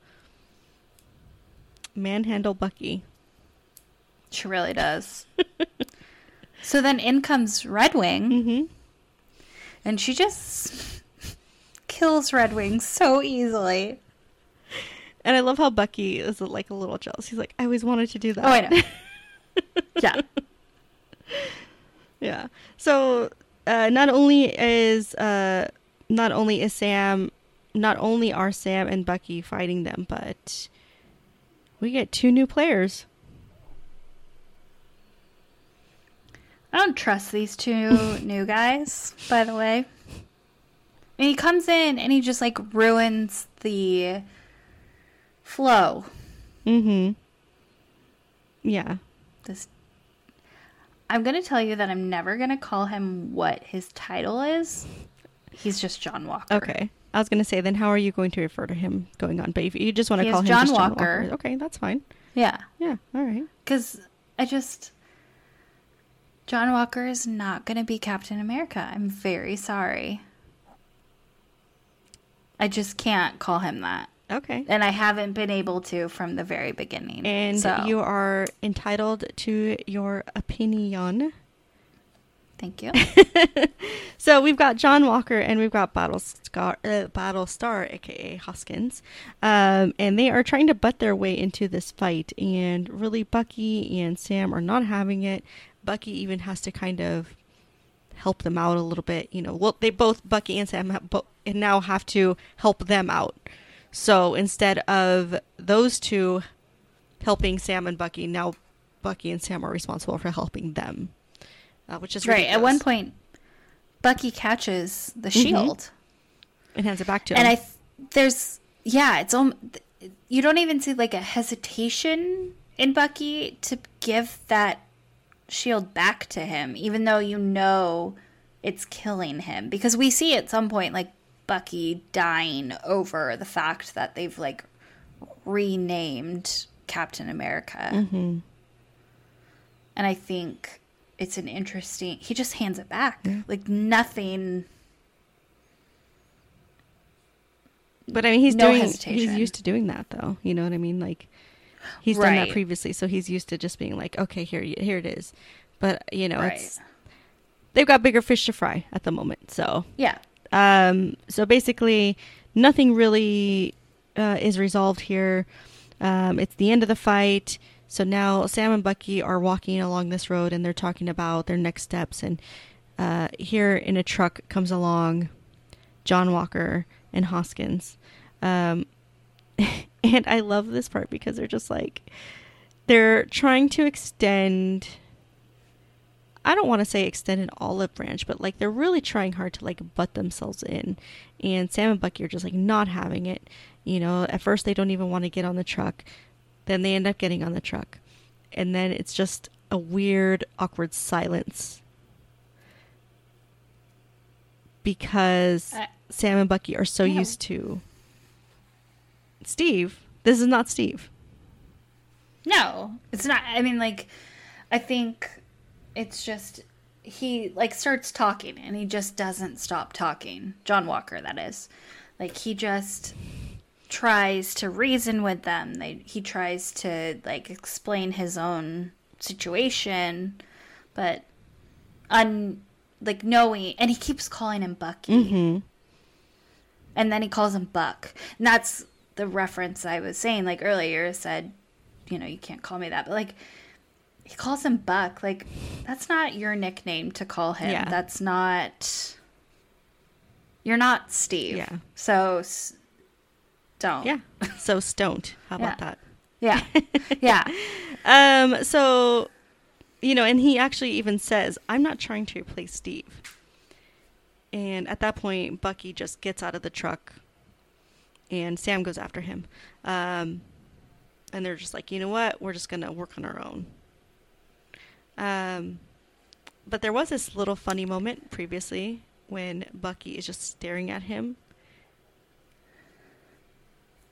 manhandle Bucky. She really does. so then in comes Red Wing, Mm-hmm. and she just kills Red Wing so easily. And I love how Bucky is like a little jealous. He's like, I always wanted to do that. Oh, I know. yeah. Yeah. So uh, not only is uh, not only is Sam, not only are Sam and Bucky fighting them, but we get two new players. I don't trust these two new guys, by the way. And he comes in and he just like ruins the flow. Mm-hmm. Yeah. This I'm going to tell you that I'm never going to call him what his title is. He's just John Walker. Okay. I was gonna say then how are you going to refer to him going on? But if you just want to call him John just John Walker. Walker, okay, that's fine. Yeah. Yeah. All right. Cuz I just John Walker is not going to be Captain America. I'm very sorry. I just can't call him that. Okay. And I haven't been able to from the very beginning. And so, you are entitled to your opinion. thank you. So we've got John Walker and we've got Battlestar, uh, Battlestar, aka Hoskins, um, and they are trying to butt their way into this fight. And really, Bucky and Sam are not having it. Bucky even has to kind of help them out a little bit. You know, well, they both Bucky and Sam have and now have to help them out. So instead of those two helping Sam and Bucky, now Bucky and Sam are responsible for helping them, uh, which is right. At one point, Bucky catches the Mm-hmm. shield. and hands it back to him. And I, th- there's, yeah, it's, um, you don't even see like a hesitation in Bucky to give that shield back to him, even though you know it's killing him. Because we see at some point, like, Bucky dying over the fact that they've, like, renamed Captain America. Mm-hmm. And I think it's an interesting, he just hands it back. Like, nothing. But I mean, he's No doing. He's used to doing that, though. You know what I mean? Like, he's done that previously, so he's used to just being like, "Okay, here, here it is." But you know, Right. it's they've got bigger fish to fry at the moment. So, Yeah. um, so basically, nothing really uh, is resolved here. Um, it's the end of the fight. So now Sam and Bucky are walking along this road, and they're talking about their next steps. And uh, here in a truck comes along John Walker and Hoskins. Um, and I love this part because they're just like, they're trying to extend. I don't want to say extend an olive branch, but like they're really trying hard to like butt themselves in. And Sam and Bucky are just like not having it. You know, at first they don't even want to get on the truck. Then they end up getting on the truck. And then it's just a weird, awkward silence. Because I- Sam and Bucky are so Yeah. used to Steve. This is not Steve. No, it's not. I mean, like, I think it's just he like starts talking and he just doesn't stop talking. John Walker, that is. Like he just tries to reason with them. They he tries to like explain his own situation, but un like knowing and he keeps calling him Bucky Mm-hmm. and then he calls him Buck. And that's the reference I was saying like earlier said, you know, you can't call me that, but like he calls him Buck. Like that's not your nickname to call him. Yeah. That's not You're not Steve. Yeah. So s- don't. Yeah. So stoned. How about that? Yeah. yeah. Um, so, you know, and he actually even says, I'm not trying to replace Steve. And at that point, Bucky just gets out of the truck and Sam goes after him. Um, and they're just like, you know what? We're just going to work on our own. Um, but there was this little funny moment previously when Bucky is just staring at him.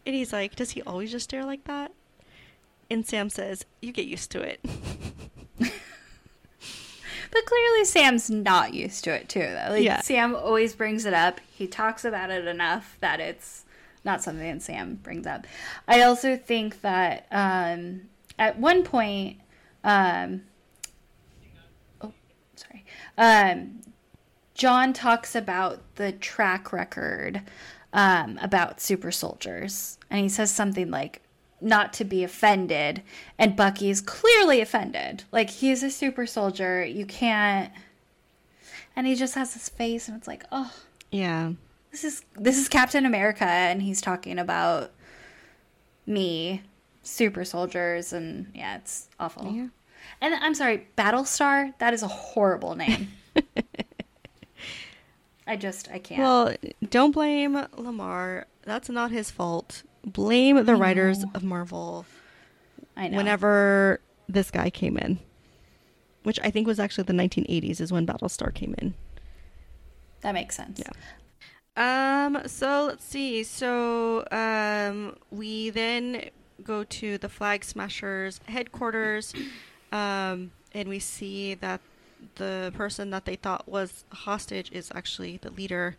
And he's like, Does he always just stare like that? And Sam says, You get used to it. But clearly Sam's not used to it too. Though. Like Yeah. Sam always brings it up. He talks about it enough that it's not something that Sam brings up. I also think that um, at one point um, oh, sorry. Um, John talks about the track record um, about super soldiers, and he says something like, "Not to be offended," and Bucky is clearly offended. Like he's a super soldier, you can't. And he just has his face, and it's like, oh, Yeah. This is this is Captain America, and he's talking about me, super soldiers, and yeah, it's awful. Yeah. And I'm sorry, Battlestar. That is a horrible name. I just I can't. Well, don't blame Lemar. That's not his fault. Blame the writers of Marvel I know. whenever this guy came in. Which I think was actually the 1980s is when Battlestar came in. that makes sense. Yeah. Um, so let's see. So, um, we then go to the Flag Smashers headquarters, um, and we see that the person that they thought was hostage is actually the leader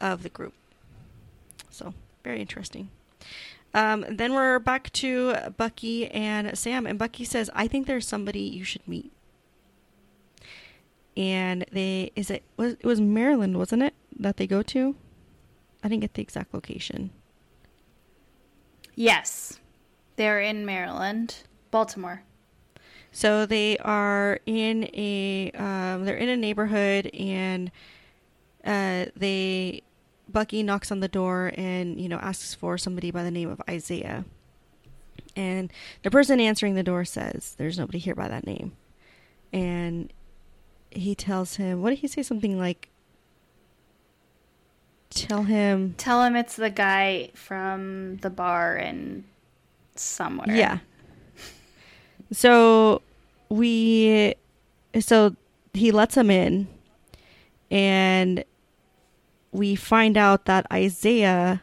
of the group. So, very interesting. Um, then we're back to Bucky and Sam, and Bucky says, "I think there's somebody you should meet." And they is it was it was Maryland, wasn't it, that they go to? I didn't get the exact location. Yes, they're in Maryland, Baltimore. So they are in a um, they're in a neighborhood and uh, they Bucky knocks on the door and you know asks for somebody by the name of Isaiah. And the person answering the door says, "There's nobody here by that name." And he tells him, "What did he say? Something like, tell him, Tell him it's the guy from the bar and somewhere. yeah." So we, so he lets him in, and we find out that Isaiah,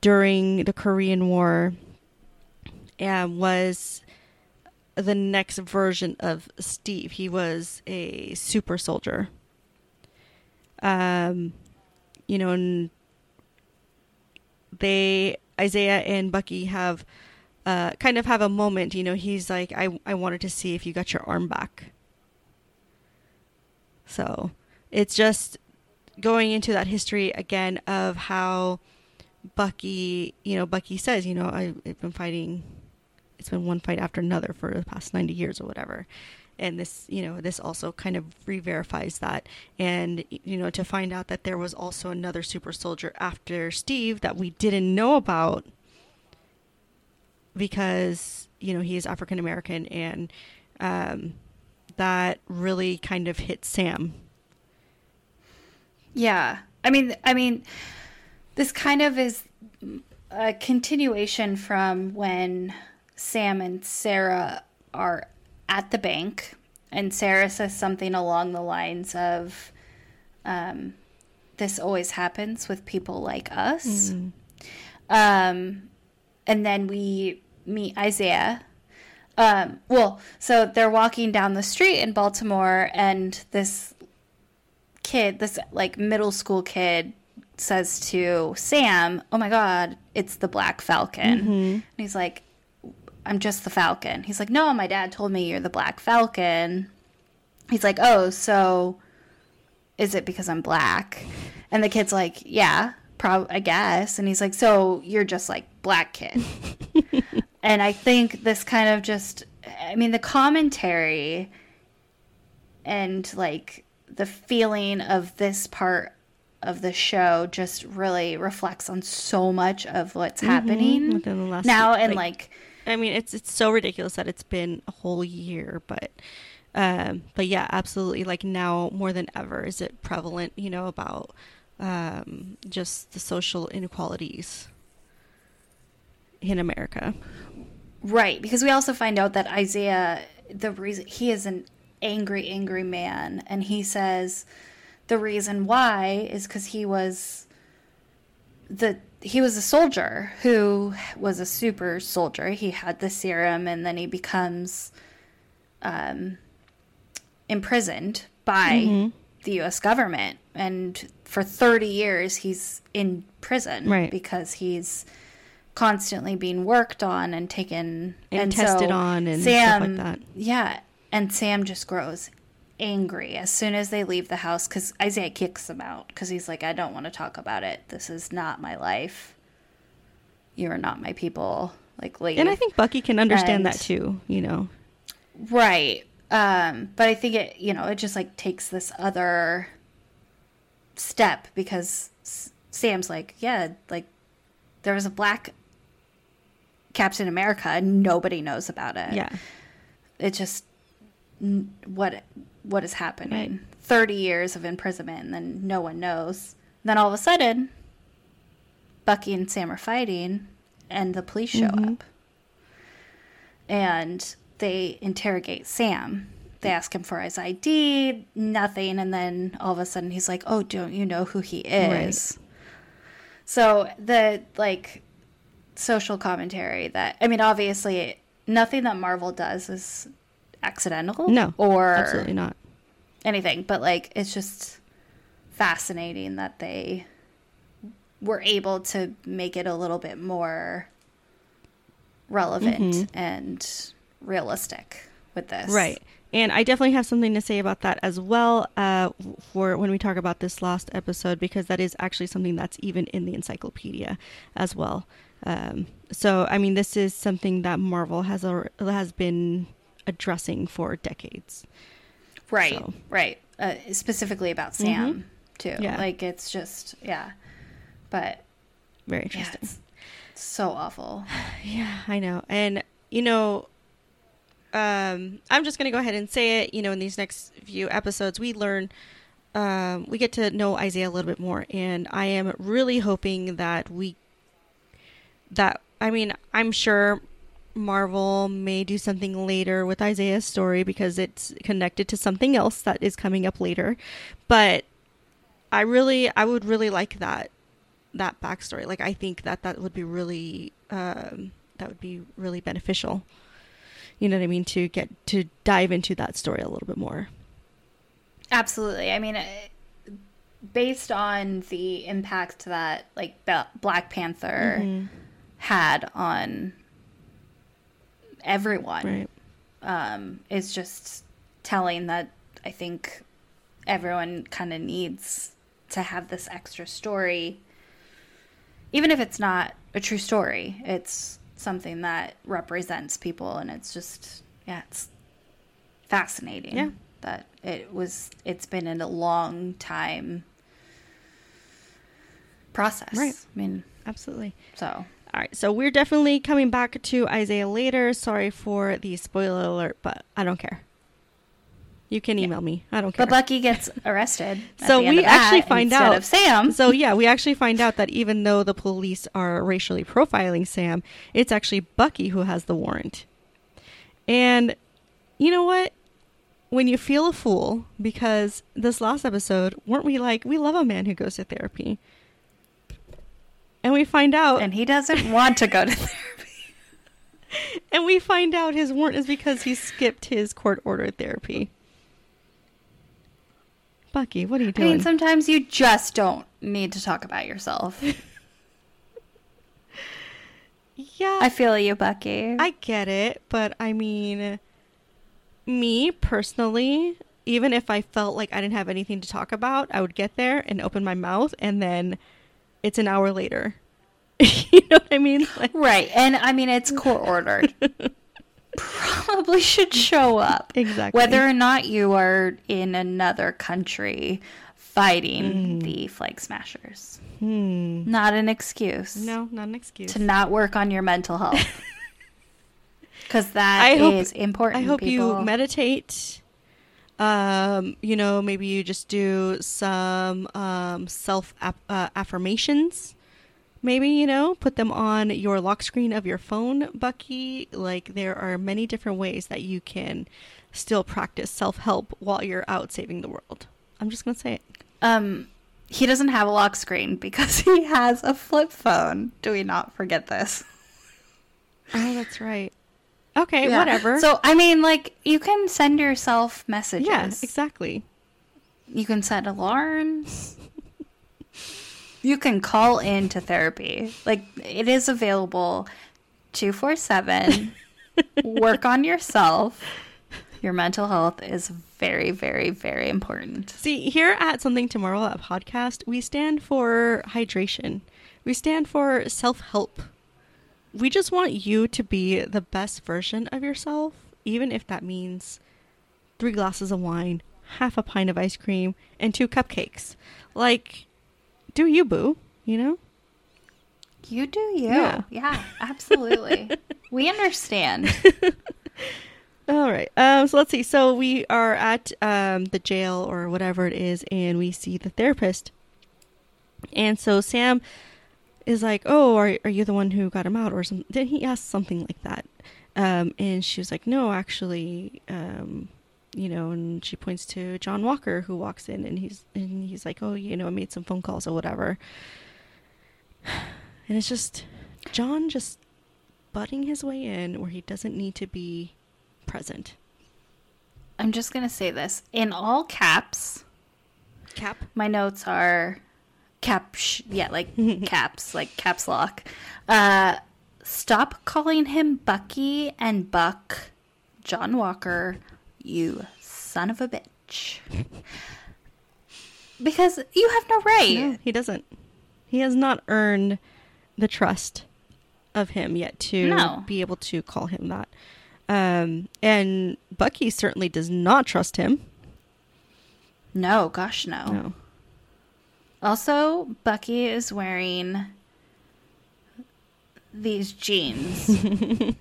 during the Korean War, um, was the next version of Steve. He was a super soldier. Um, you know, and they Isaiah and Bucky have uh, kind of have a moment. You know, he's like, I I wanted to see if you got your arm back. So it's just going into that history again of how Bucky, you know, Bucky says, you know, I've been fighting, it's been one fight after another for the past 90 years or whatever. And this, you know, this also kind of re verifies that. And, you know, to find out that there was also another super soldier after Steve that we didn't know about because, you know, he is African American and um, that really kind of hit Sam Yeah. I mean, I mean, this kind of is a continuation from when Sam and Sarah are at the bank, and Sarah says something along the lines of, um, "This always happens with people like us." Um, and then we meet Isaiah. Um, well, so they're walking down the street in Baltimore, and this kid, this like middle school kid, says to Sam, "Oh my God, it's the Black Falcon." And he's like, "I'm just the Falcon." He's like, "No, my dad told me you're the Black Falcon." He's like, "Oh, so is it because I'm black?" And the kid's like, "Yeah, prob I guess." And he's like, "So you're just like black kid." and I think this kind of just I mean the commentary and like the feeling of this part of the show just really reflects on so much of what's mm-hmm. happening the last now and like, like I mean, it's it's so ridiculous that it's been a whole year, but um, but yeah, absolutely. Like now more than ever, is it prevalent? You know about um, just the social inequalities in America. Right, because we also find out that Isaiah, the reason he is an angry, angry man, and he says the reason why is because he was the he was a soldier who was a super soldier. He had the serum, and then he becomes um, imprisoned by the U.S. government, and for thirty years he's in prison Right. because he's constantly being worked on and taken And tested on and stuff like that. Yeah, and Sam just grows angry as soon as they leave the house because Isaiah kicks them out because he's like, I don't want to talk about it. This is not my life. You are not my people. Like, leave. And I think Bucky can understand And- that too, you know. Right. Um, but I think it, you know, it just like takes this other step because S- Sam's like, yeah, like there was a black Captain America and nobody knows about it. Yeah. It just n- what what is happening. Right. 30 years of imprisonment and then no one knows. Then all of a sudden Bucky and Sam are fighting and the police show Mhm. up. And they interrogate Sam. They ask him for his ID, nothing, and then all of a sudden he's like, "Oh, don't you know who he is?" So the like social commentary that I mean, obviously, nothing that Marvel does is accidental, No. or Absolutely not. anything, but like it's just fascinating that they were able to make it a little bit more relevant and realistic with this. Right. And I definitely have something to say about that as well uh, for when we talk about this last episode, because that is actually something that's even in the encyclopedia as well. Um, so, I mean, this is something that Marvel has a, has been addressing for decades. Right. So. Right. Uh, specifically about Sam too. Yeah. Like it's just yeah. But Very yeah, interesting. it's so awful. Yeah, I know. And you know, um, I'm just gonna go ahead and say it. You know, in these next few episodes, we learn, um, we get to know Isaiah a little bit more, and I am really hoping that we, that I mean, I'm sure Marvel may do something later with Isaiah's story because it's connected to something else that is coming up later, but I really, I would really like that that backstory. Like I think that that would be really um, that would be really beneficial. You know what I mean? To get to dive into that story a little bit more. Absolutely. I mean, based on the impact that like Black Panther Mm-hmm. had on everyone, Right. um, is just telling that I think everyone kind of needs to have this extra story, even if it's not a true story. It's something that represents people, and it's just yeah, it's fascinating. Yeah. that it was. It's been in a long time process. Right. I mean, Absolutely. so All right. So we're definitely coming back to Isaiah later. Sorry for the spoiler alert, but I don't care. You can email me. I don't care. But Bucky gets arrested. So we actually find out- of Sam. so yeah, we actually find out that even though the police are racially profiling Sam, it's actually Bucky who has the warrant. And you know what? When you feel a fool, because this last episode, weren't we like, we love a man who goes to therapy. And we find out and he doesn't want to go to therapy. and we find out his warrant is because he skipped his court ordered therapy. Bucky, what are you doing? I mean, sometimes you just don't need to talk about yourself. yeah, I feel you, Bucky. I get it, but I mean, me personally, even if I felt like I didn't have anything to talk about, I would get there and open my mouth, and then it's an hour later. you know what I mean? Like, right, and I mean it's court ordered. Probably should show up. Exactly. Whether or not you are in another country fighting the flag smashers. hmm. Not an excuse. No, not an excuse. To not work on your mental health. Because that I hope- is important. I hope people. you meditate. Um, you know, maybe you just do some um, self uh, affirmations. Maybe you know, put them on your lock screen of your phone, Bucky. Like there are many different ways that you can still practice self help while you're out saving the world. I'm just gonna say it. Um, he doesn't have a lock screen because he has a flip phone. Do we not forget this? Oh, that's right. Okay, Yeah. whatever. So I mean, like you can send yourself messages. yeah, exactly. You can set alarms. you can call in to therapy. Like it is available 247. Work on yourself. Your mental health is very, very, very important. See, here at Something to Marvel at Podcast, we stand for hydration. We stand for self help. We just want you to be the best version of yourself, even if that means three glasses of wine, half a pint of ice cream, and two cupcakes. Like, do you, boo? You know? You do you. Yeah. Yeah, absolutely. we understand. All right. Um, so let's see. So we are at um, the jail or whatever it is, and we see the therapist. And so Sam is like, "Oh, are are you the one who got him out?" Or something. Then he asked something like that, um, and she was like, "No, actually." Um, you know, and she points to John Walker who walks in, and he's and he's like, "Oh, you know, I made some phone calls or whatever." And it's just John just butting his way in where he doesn't need to be present. I'm just going to say this in all caps. Cap. My notes are cap yeah, like caps, like caps lock. Uh stop calling him Bucky and Buck John Walker, you son of a bitch. Because you have no right. No, he doesn't. He has not earned the trust of him yet to No. be able to call him that. Um, and Bucky certainly does not trust him. No, gosh no. No. Also, Bucky is wearing these jeans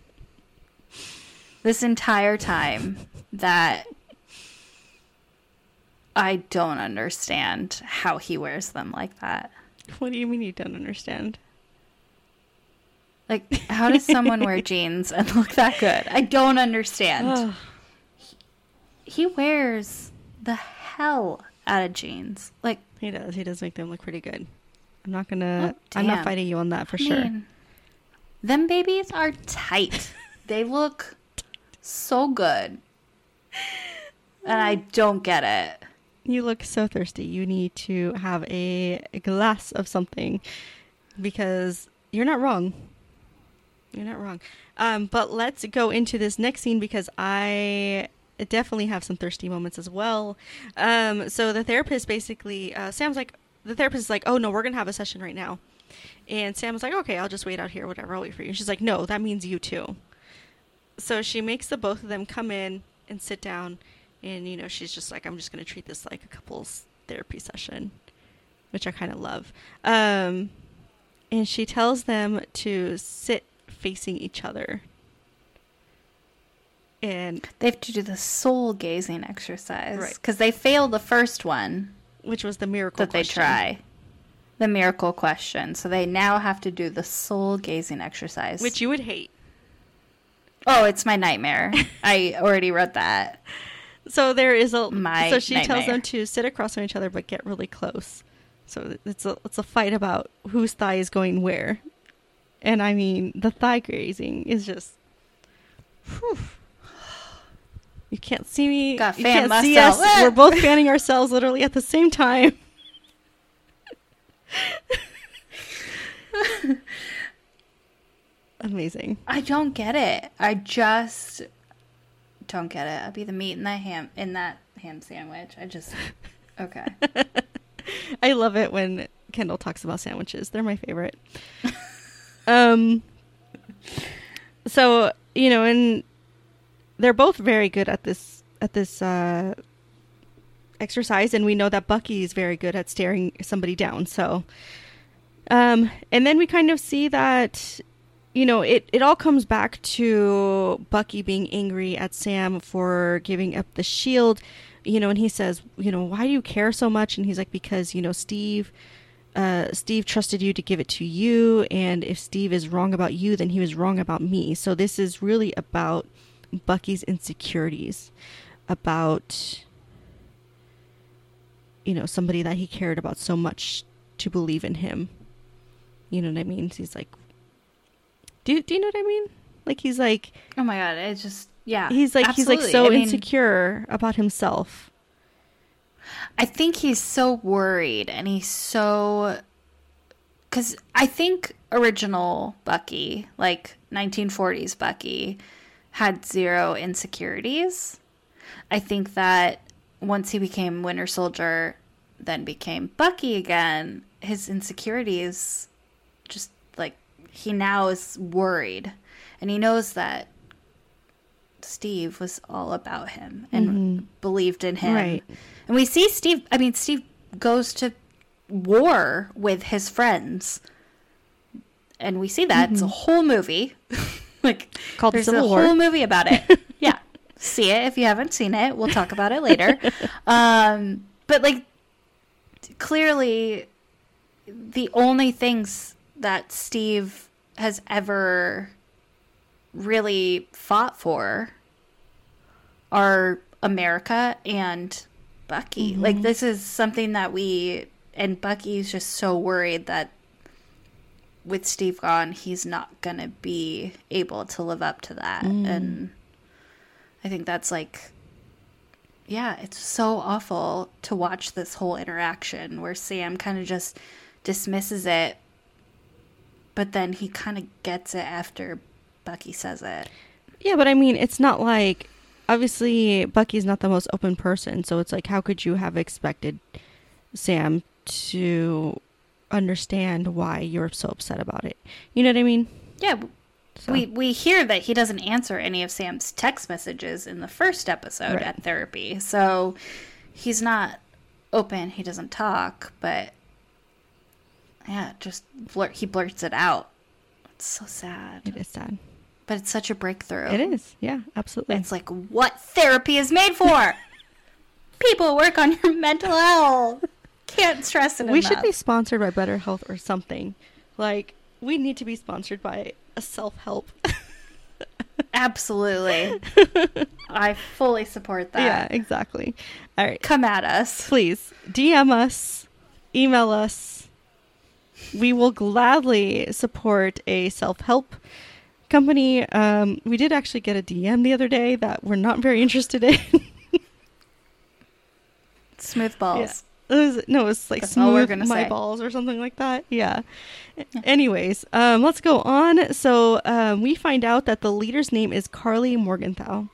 this entire time that I don't understand how he wears them like that. What do you mean you don't understand? Like, how does someone wear jeans and look that good? I don't understand. Ugh. He wears the hell out of jeans. Like, he does. He does make them look pretty good. I'm not gonna. Oh, I'm not fighting you on that for I sure. mean, them babies are tight. they look so good. And I don't get it. You look so thirsty. You need to have a, a glass of something because you're not wrong. You're not wrong. Um, but let's go into this next scene because I definitely have some thirsty moments as well. Um, so the therapist basically, uh, Sam's like, the therapist is like, oh no, we're gonna have a session right now, and Sam's like, okay, I'll just wait out here, whatever, I'll wait for you. And she's like, no, that means you too. So she makes the both of them come in and sit down, and you know she's just like, I'm just gonna treat this like a couples therapy session, which I kind of love. Um, and she tells them to sit facing each other. And They have to do the soul gazing exercise. Right. Because they failed the first one which was the miracle that they try. The miracle question. So they now have to do the soul gazing exercise. which you would hate. Oh, it's my nightmare. I already wrote that. So there is a My so she tells them to sit across from each other but get really close. So it's a it's a fight about whose thigh is going where. And I mean, the thigh grazing is just whew. You can't see me. Gotta you can't see us. We're both fanning ourselves literally at the same time. Amazing. I don't get it. I just don't get it. I'll be the meat in that ham in that ham sandwich. I just okay. I love it when Kendall talks about sandwiches. They're my favorite. um so, you know, and they're both very good at this at this uh exercise and we know that Bucky is very good at staring somebody down. So um and then we kind of see that you know, it, it all comes back to Bucky being angry at Sam for giving up the shield, you know, and he says, you know, why do you care so much? And he's like, because, you know, Steve, uh, Steve trusted you to give it to you. And if Steve is wrong about you, then he was wrong about me. So this is really about Bucky's insecurities, about, you know, somebody that he cared about so much to believe in him. You know what I mean? He's like, do, do you know what I mean? Like he's like Oh my god, it's just yeah. he's like he's like so I mean, insecure about himself. I think he's so worried and he's so because I think original Bucky, like 1940s Bucky, had zero insecurities. I think that once he became Winter Soldier, then became Bucky again, his insecurities just like he now is worried and he knows that Steve was all about him and mm-hmm. believed in him. Right. And we see Steve, I mean, Steve goes to war with his friends. And we see that. Mm-hmm. It's a mm-hmm. whole movie. like, Called there's Civil a War. whole movie about it. yeah. See it if you haven't seen it. We'll talk about it later. um, but, like, clearly, the only things that Steve has ever really fought for are America and Bucky. Mm-hmm. Like this is something that we and Bucky's just so worried that with Steve gone, he's not gonna be able to live up to that. Mm. And I think that's like yeah, it's so awful to watch this whole interaction where Sam kind of just dismisses it, but then he kind of gets it after Bucky says it. Yeah, but I mean, it's not like obviously Bucky's not the most open person, so it's like how could you have expected Sam to understand why you're so upset about it? You know what I mean? Yeah. So. We we hear that he doesn't answer any of Sam's text messages in the first episode right. at therapy. So he's not open, he doesn't talk, but yeah, just blur- he blurts it out. It's so sad. It is sad. But it's such a breakthrough. It is. Yeah, absolutely. It's like what therapy is made for. People work on your mental health. Can't stress it we enough. should be sponsored by Better Health or something. Like we need to be sponsored by a self-help. Absolutely. I fully support that. Yeah, exactly. All right. Come at us. Please DM us, email us. We will gladly support a self-help company. Um, we did actually get a DM the other day that we're not very interested in. smooth balls. It was, no, it was like That's smooth my say. balls or something like that. Yeah. yeah. Anyways, um, let's go on. So um, we find out that the leader's name is Carly Morgenthau,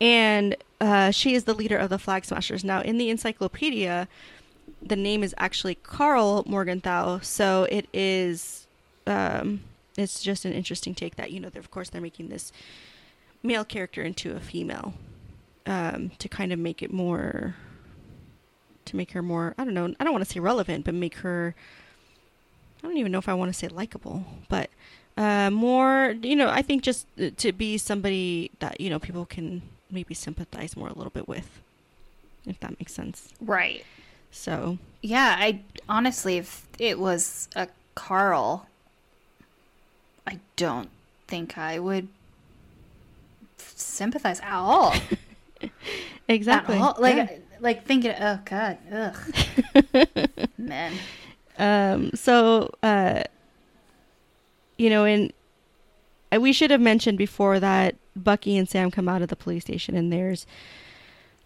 and uh, she is the leader of the Flag Smashers. Now, in the encyclopedia, the name is actually Karl Morgenthau, so it is. Um, it's just an interesting take that you know of course they're making this male character into a female um, to kind of make it more to make her more i don't know i don't want to say relevant but make her i don't even know if i want to say likable but uh, more you know i think just uh, to be somebody that you know people can maybe sympathize more a little bit with if that makes sense right so yeah i honestly if it was a Carl, I don't think I would sympathize at all. exactly. At all. Like, yeah. Like thinking, oh god, ugh, man. Um. So, uh, you know, and we should have mentioned before that Bucky and Sam come out of the police station, and there's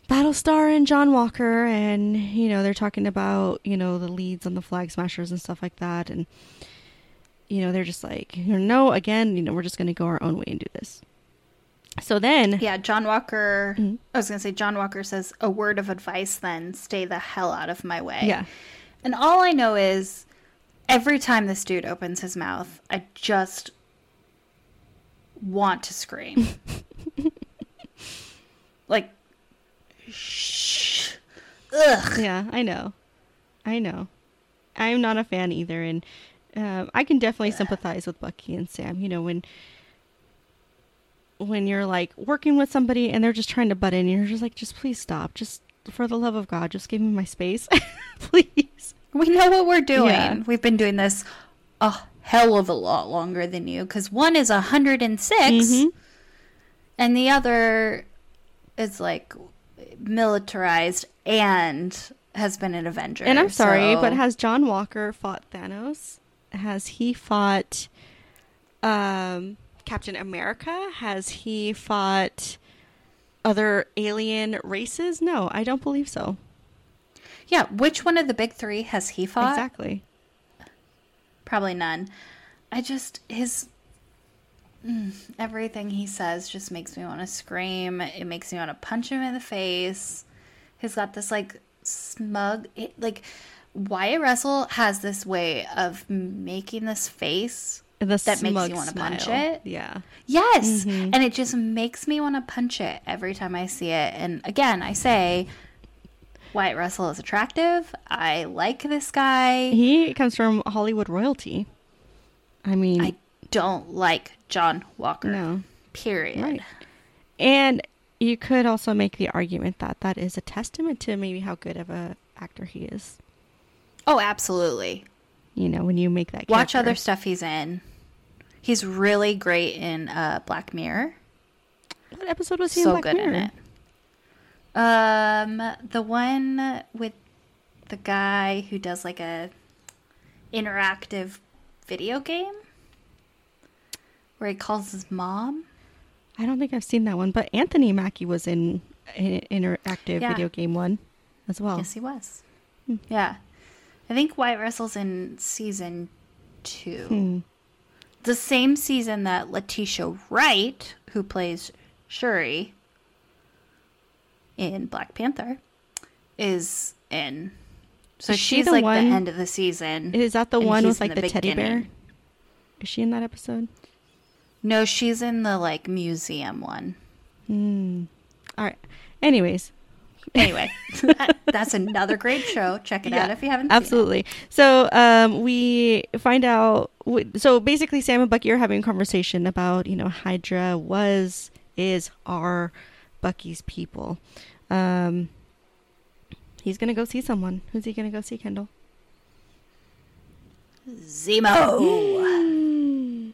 Battlestar and John Walker, and you know they're talking about you know the leads on the Flag Smashers and stuff like that, and you know, they're just like, no, again, you know, we're just going to go our own way and do this. So then. Yeah, John Walker, mm-hmm. I was going to say, John Walker says, a word of advice then, stay the hell out of my way. Yeah. And all I know is every time this dude opens his mouth, I just want to scream. like, shh. Ugh. Yeah, I know. I know. I'm not a fan either. And um, I can definitely sympathize with Bucky and Sam. You know, when when you're like working with somebody and they're just trying to butt in, you're just like, just please stop. Just for the love of God, just give me my space, please. We know what we're doing. Yeah. We've been doing this a hell of a lot longer than you because one is 106 mm-hmm. and the other is like militarized and has been an Avenger. And I'm sorry, so... but has John Walker fought Thanos? has he fought um, Captain America? Has he fought other alien races? No, I don't believe so. Yeah, which one of the big three has he fought? Exactly. Probably none. I just his mm, everything he says just makes me want to scream. It makes me want to punch him in the face. He's got this like smug it, like Wyatt Russell has this way of making this face The that makes you want to punch it. Yeah. Yes. Mm-hmm. And it just makes me want to punch it every time I see it. And again, I say Wyatt Russell is attractive. I like this guy. He comes from Hollywood royalty. I mean, I don't like John Walker. no. Period. Right. And you could also make the argument that that is a testament to maybe how good of a actor he is. Oh, absolutely. You know, when you make that Watch other stuff he's in. He's really great in uh, Black Mirror. What episode was he so in Black good Mirror? in it. Um, the one with the guy who does like a interactive video game where he calls his mom. I don't think I've seen that one, but Anthony Mackie was in an interactive Yeah. video game one as well. Yes, he was. Hmm. Yeah, I think Wyatt Russell's in season two. Hmm. The same season that Letitia Wright, who plays Shuri in Black Panther, is in. So Is she she's the like one- the end of the season. Is that the one with like the, teddy bear? Is she in that episode? No, she's in the like museum one. Hmm. All right. Anyways, Anyway, that- that's another great show. Check it out if you haven't. Seen Absolutely. So um, we find out. So basically, Sam and Bucky are having a conversation about you know Hydra was is are Bucky's people. Um, he's gonna go see someone. Who's he gonna go see, Kendall? Zemo.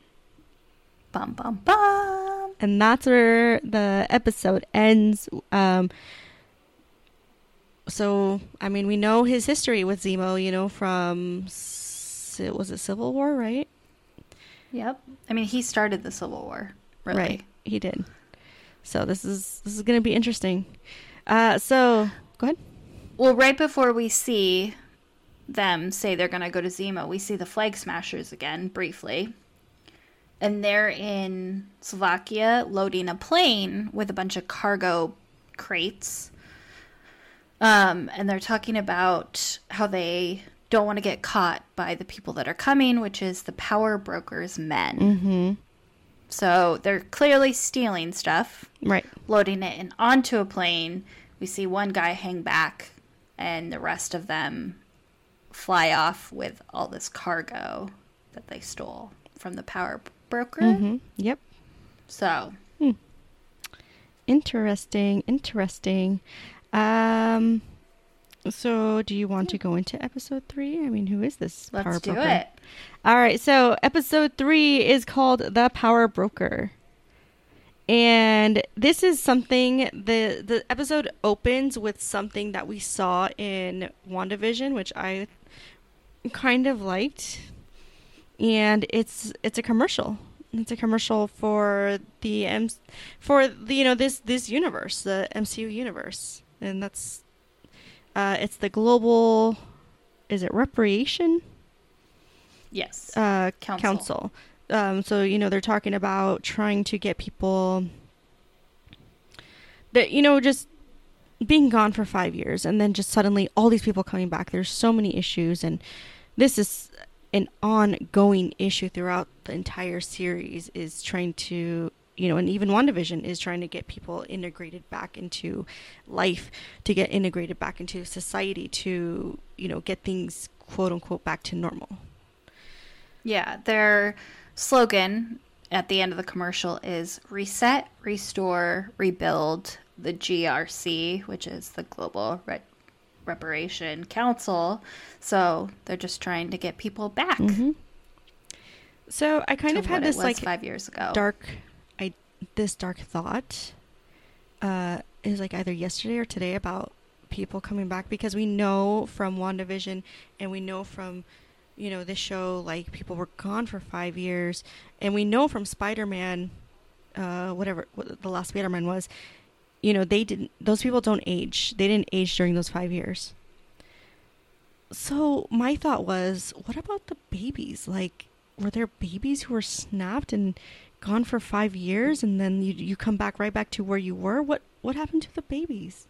bum bum bum. And that's where the episode ends. Um, so I mean, we know his history with Zemo. You know, from it was it Civil War, right? Yep. I mean, he started the Civil War. Really. Right. He did. So this is this is going to be interesting. Uh, so go ahead. Well, right before we see them say they're going to go to Zemo, we see the Flag Smashers again briefly. And they're in Slovakia loading a plane with a bunch of cargo crates. Um, and they're talking about how they don't want to get caught by the people that are coming, which is the power brokers' men. Mm-hmm. So they're clearly stealing stuff Right. loading it in onto a plane. We see one guy hang back, and the rest of them fly off with all this cargo that they stole from the power broker. Mm-hmm. Yep. So, Interesting. Interesting. Um. So, do you want to go into episode three? I mean, who is this let's power do broker? it. All right, so episode three is called The Power Broker. And this is something the the episode opens with something that we saw in WandaVision, which I kind of liked. And it's it's a commercial. It's a commercial for the M for the you know this this universe, the MCU universe. And that's uh it's the global is it reparation? Yes. uh, Council. council. Um, so you know they're talking about trying to get people that you know just being gone for five years and then just suddenly all these people coming back. There's so many issues, and this is an ongoing issue throughout the entire series. Is trying to you know, and even WandaVision is trying to get people integrated back into life, to get integrated back into society, to you know get things quote unquote back to normal. yeah. Their slogan at the end of the commercial is reset, restore, rebuild the GRC, which is the Global Re- Reparation Council. So they're just trying to get people back. Mhm. So I kind of had this like five years ago. dark, this dark thought. Uh, is like either yesterday or today about people coming back because we know from WandaVision and we know from you know this show like people were gone for five years and we know from Spider-Man, uh, whatever what the last Spider-Man was, you know they didn't those people don't age they didn't age during those five years. so my thought was, what about the babies? Like, were there babies who were snapped and gone for five years, and then you you come back right back to where you were? What what happened to the babies?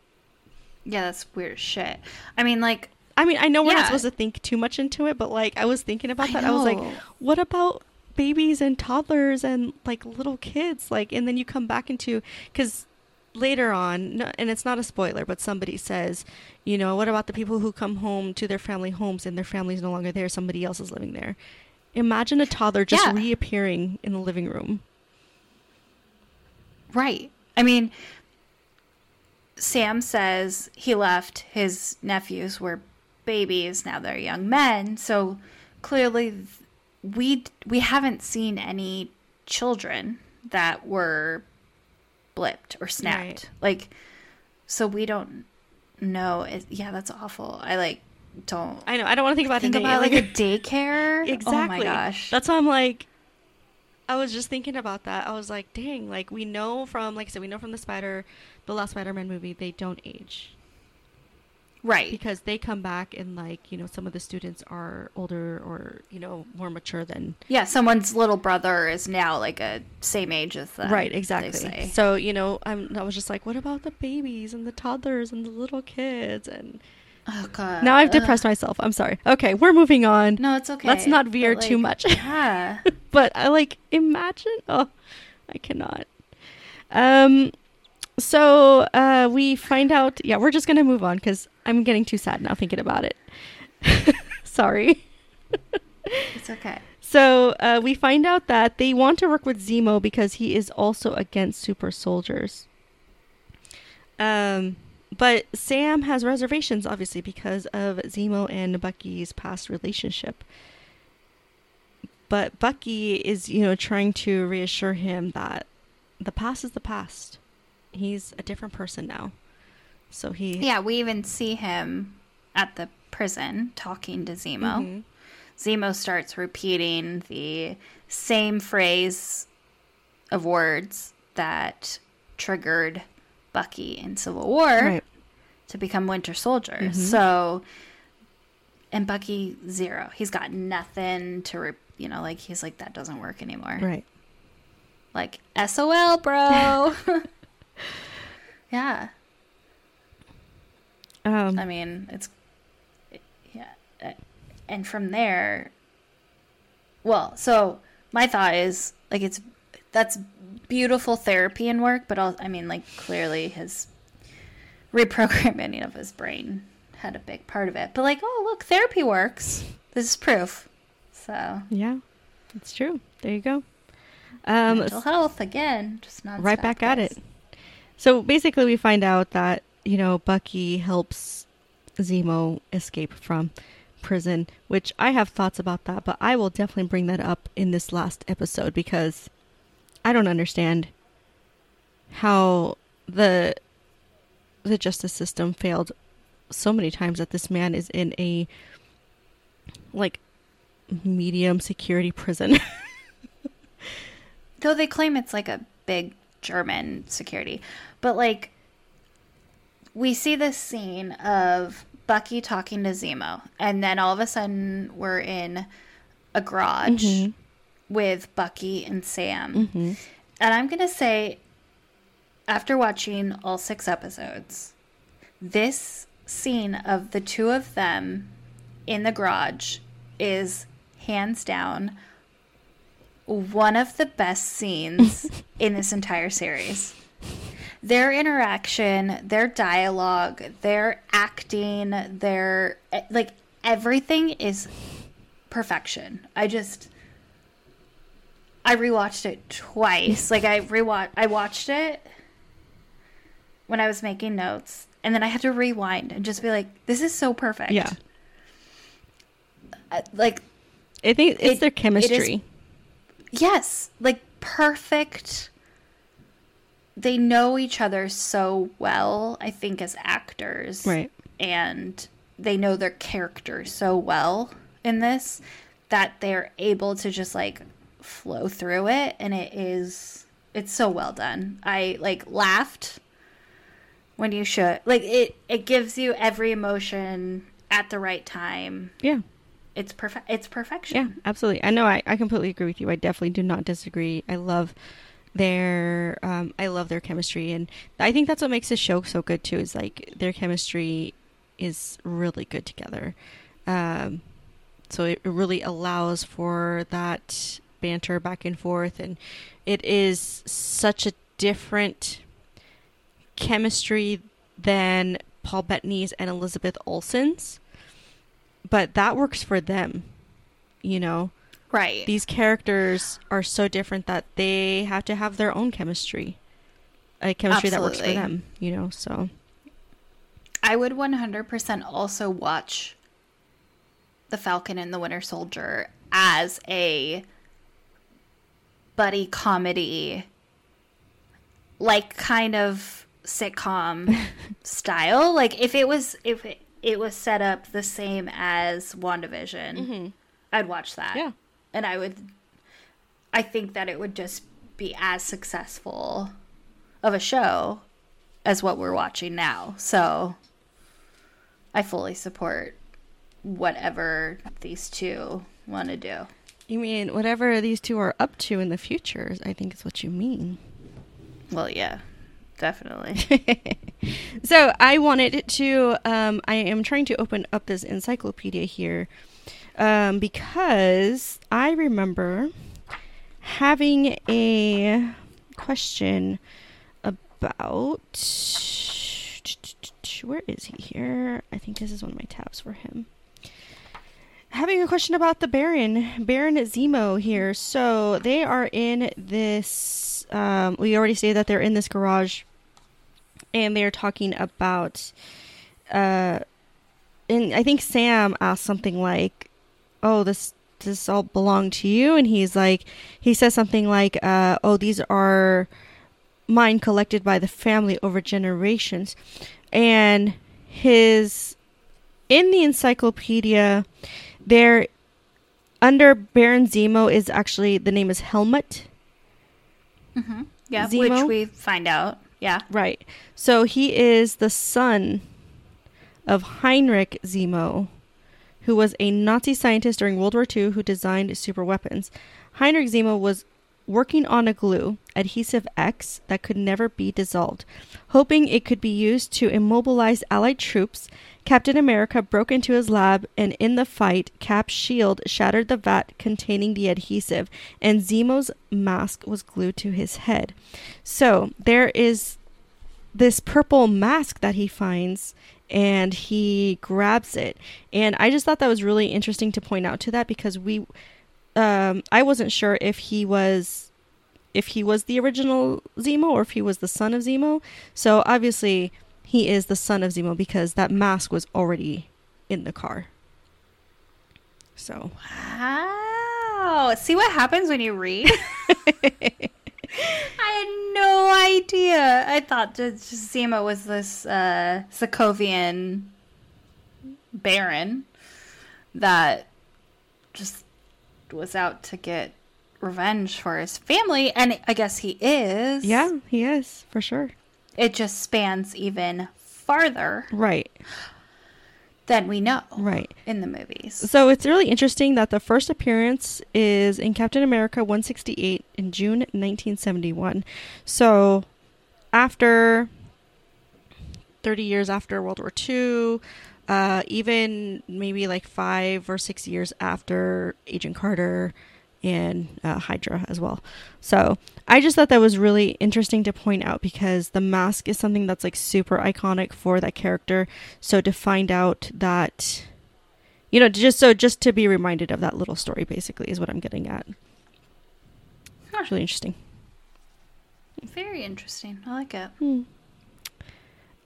Yeah, that's weird shit. I mean, like, I mean, I know we're Yeah. not supposed to think too much into it, but like I was thinking about that. I was like, what about babies and toddlers and like little kids? Like, and then you come back into because later on, no- and it's not a spoiler, but somebody says, you know, what about the people who come home to their family homes and their family's no longer there? Somebody else is living there. Imagine a toddler just Yeah. reappearing in the living room. right. I mean, Sam says he left his nephews were babies, now they're young men. So clearly, we we haven't seen any children that were blipped or snapped. Right. Like, so we don't know. It, yeah, that's awful. I like don't I know. I don't want to think about think about like like a daycare. Exactly. Oh my gosh. That's why I'm like, I was just thinking about that. I was like, dang, like we know from, like I said, we know from the Spider, the last Spider-Man movie, they don't age right. because they come back and like you know some of the students are older or you know more mature than Yeah, someone's little brother is now like a same age as them. right exactly. So you know, I'm I was just like, what about the babies and the toddlers and the little kids and Oh god. now I've Ugh. depressed myself. I'm sorry. Okay, we're moving on. No, it's okay. Let's not veer too much. Yeah. but I like imagine. Oh, I cannot. Um, so uh, we find out. Yeah, we're just gonna move on because I'm getting too sad now thinking about it. Sorry. It's okay. So uh, we find out that they want to work with Zemo because he is also against super soldiers. Um, but Sam has reservations, obviously, because of Zemo and Bucky's past relationship. But Bucky is, you know, trying to reassure him that the past is the past. He's a different person now. So he. Yeah, we even see him at the prison talking to Zemo. Mhm. Zemo starts repeating the same phrase of words that triggered Bucky in Civil War Right. to become Winter Soldier. Mhm. So, and Bucky zero. He's got nothing to, re- you know, like he's like that doesn't work anymore. Right. Like SOL, bro. yeah, Um, I mean it's yeah, and from there, well, so my thought is like it's that's beautiful therapy and work, but also, I mean like clearly his reprogramming of his brain had a big part of it. But like, oh look, therapy works. This is proof. So yeah, it's true. There you go. Um, mental health again, just not right back at it. So basically, we find out that you know Bucky helps Zemo escape from prison, which I have thoughts about that, but I will definitely bring that up in this last episode because I don't understand how the the justice system failed so many times that this man is in a like medium security prison. Though they claim it's like a big German security. But like we see this scene of Bucky talking to Zemo, and then all of a sudden we're in a garage Mhm. With Bucky and Sam. Mhm. And I'm gonna say, after watching all six episodes, this scene of the two of them in the garage is hands down one of the best scenes in this entire series. Their interaction, their dialogue, their acting, their like everything is perfection. I just I rewatched it twice. like I rewatch I watched it when I was making notes and then I had to rewind and just be like this is so perfect. Yeah, Uh, Like I think it's It- their it is- chemistry. yes, like perfect they know each other so well, I think as actors. Right. and they know their character so well in this that they're able to just like flow through it and it is it's so well done i like laughed when you should like it it gives you every emotion at the right time. Yeah. It's perfect. It's perfection. Yeah, absolutely. I know. I, I completely agree with you. I definitely do not disagree. I love their um, I love their chemistry, and I think that's what makes this show so good too. Is like their chemistry is really good together. Um, so it really allows for that banter back and forth, and it is such a different chemistry than Paul Bettany's and Elizabeth Olsen's but that works for them you know? Right. these characters are so different that they have to have their own chemistry a chemistry that works for them you know so. I would 100% also watch The Falcon and the Winter Soldier as a buddy comedy, like kind of sitcom style. Like if it was if it, it was set up the same as WandaVision, mm-hmm. I'd watch that. yeah And I would I think that it would just be as successful of a show as what we're watching now. So I fully support whatever these two want to do. You mean whatever these two are up to in the future i think is what you mean Well, yeah, definitely. so I wanted to. Um, I am trying to open up this encyclopedia here um, because I remember having a question about where is he here? I think this is one of my tabs for him. Having a question about the Baron, Baron Zemo here. So they are in this. Um, we already say that they're in this garage and they're talking about uh and I think Sam asked something like, "Oh, this this all belong to you?" And he's like he says something like, uh, "Oh, these are mine collected by the family over generations." And his in the encyclopedia there under Baron Zemo is actually the name is Helmut. Mm-hmm. Yeah, Zemo? which we find out. Yeah. Right. So he is the son of Heinrich Zemo, who was a Nazi scientist during World War II who designed super weapons. Heinrich Zemo was working on a glue, adhesive X, that could never be dissolved. Hoping it could be used to immobilize Allied troops, Captain America broke into his lab, and in the fight, Cap's shield shattered the vat containing the adhesive, and Zemo's mask was glued to his head. So there is this purple mask that he finds and he grabs it and i just thought that was really interesting to point out to that because we um i wasn't sure if he was if he was the original zemo or if he was the son of zemo so obviously he is the son of zemo because that mask was already in the car so Wow. See what happens when you read? I had no idea. I thought Zemo was this uh, Sokovian baron that just was out to get revenge for his family, and I guess he is. yeah he is for sure It just spans even farther right than we know right in the movies. So it's really interesting that the first appearance is in Captain America 168 in June 1971. So after 30 years after World War II, uh, even maybe like five or six years after Agent Carter and uh, Hydra as well. So I just thought that was really interesting to point out because the mask is something that's like super iconic for that character. So to find out that you know just so just to be reminded of that little story basically is what i'm getting at Huh. it's really interesting Very interesting. I like it.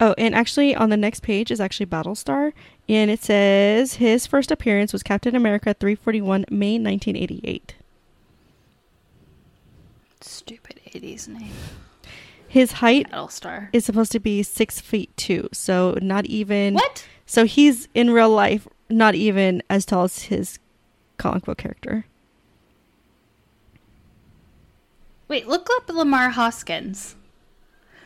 oh and actually on the next page is actually battlestar and it says his first appearance was captain america 341 may 1988 Stupid 80s name. his height Battlestar. is supposed to be six feet two so not even What? so he's in real life not even as tall as his comic book character Wait, look up Lemar Hoskins.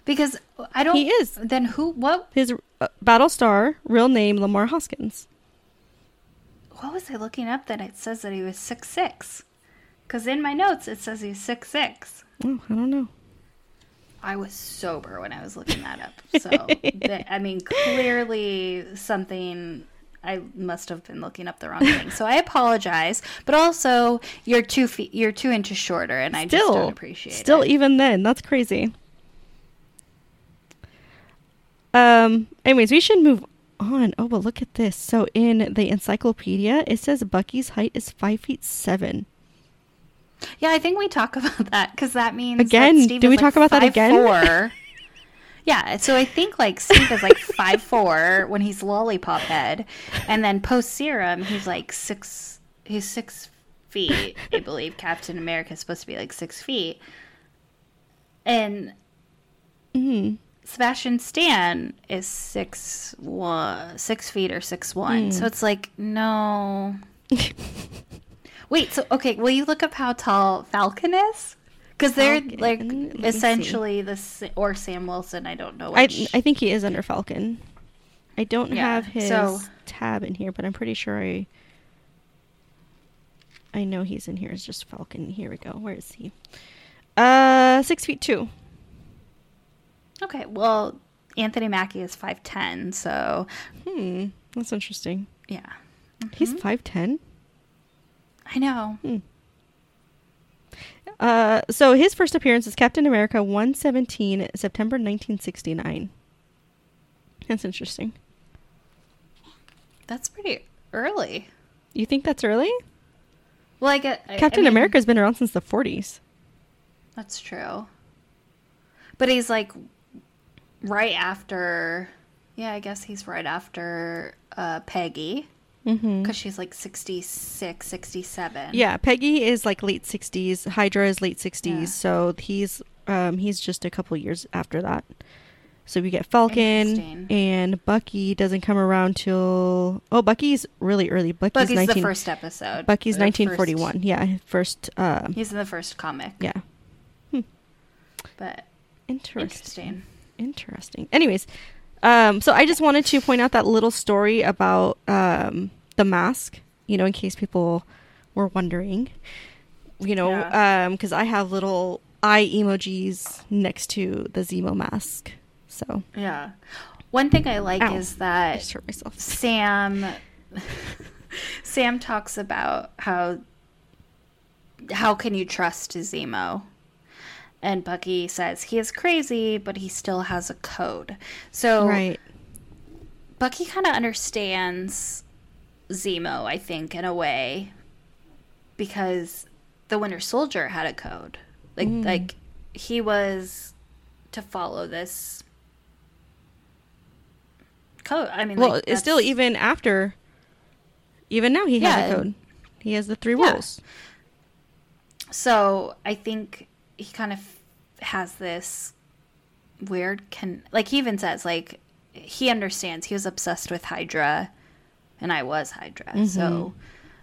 Because I don't. He is. Then who? What? his uh, battlestar real name lemar hoskins what was I looking up that it says that he was six six? Because in my notes it says he's six six. Oh, I don't know. I was sober when I was looking that up. So, I mean, clearly something I must have been looking up the wrong thing. So I apologize, but also you're two feet, you're two inches shorter, and I just Still, don't appreciate still, it. Still, even then, that's crazy. Um. Anyways, we should move on. Oh, but look at this. So in the encyclopedia, it says Bucky's height is five feet seven. Yeah, I think we talk about that because that means Again, That Steve do we like talk about that again? 5'4". yeah, so I think like Steve is like five four when he's lollipop head, and then post serum he's like six. He's six feet. I believe Captain America is supposed to be like six feet, and Mm. Sebastian Stan is six one, six feet or six one. So it's like no. Wait, so okay, will you look up how tall Falcon is? Because they're Falcon, like let essentially the s- or Sam Wilson. I don't know. I Which, I think he is under Falcon. I don't Yeah, have his so- tab in here, but I'm pretty sure I. I know he's in here. It's just Falcon. Here we go. Where is he? Uh, six feet two. okay, well, Anthony Mackie is five ten. So Hmm, that's interesting. yeah, He's Mm-hmm. five ten. I know. Uh, so his first appearance is Captain America 117, September 1969. That's interesting. That's pretty early. You think that's early? Well, I get I- I Captain mean, America's been around since the 40s. That's true. But he's like right after. Yeah, I guess he's right after uh, Peggy Mm-hmm. because she's like 66, 67. Yeah, Peggy is like late 60s. Hydra is late 60s. Yeah. So he's um, he's just a couple years after that. So we get Falcon and Bucky doesn't come around till oh Bucky's really early. Bucky's, Bucky's 19 the first episode. Bucky's The 1941. Yeah, first. Uh, he's in the first comic. yeah, But interesting. interesting. Interesting. Anyways, um, so I just wanted to point out that little story about um, the mask, you know, in case people were wondering, you know, Yeah. because I have little eye emojis next to the Zemo mask. So Yeah. One thing I like Ow. is that. Sam Sam talks about how how can you trust Zemo? And Bucky says he is crazy, but he still has a code. So Right. Bucky kind of understands Zemo, I think, in a way, because the Winter Soldier had a code. Like, Mm. like he was to follow this code. I mean, Well, like, it's still even after, even now he has a code. He has the three Yeah. rules. So I think he kind of has this weird can like he even says like he understands he was obsessed with Hydra and I was Hydra. So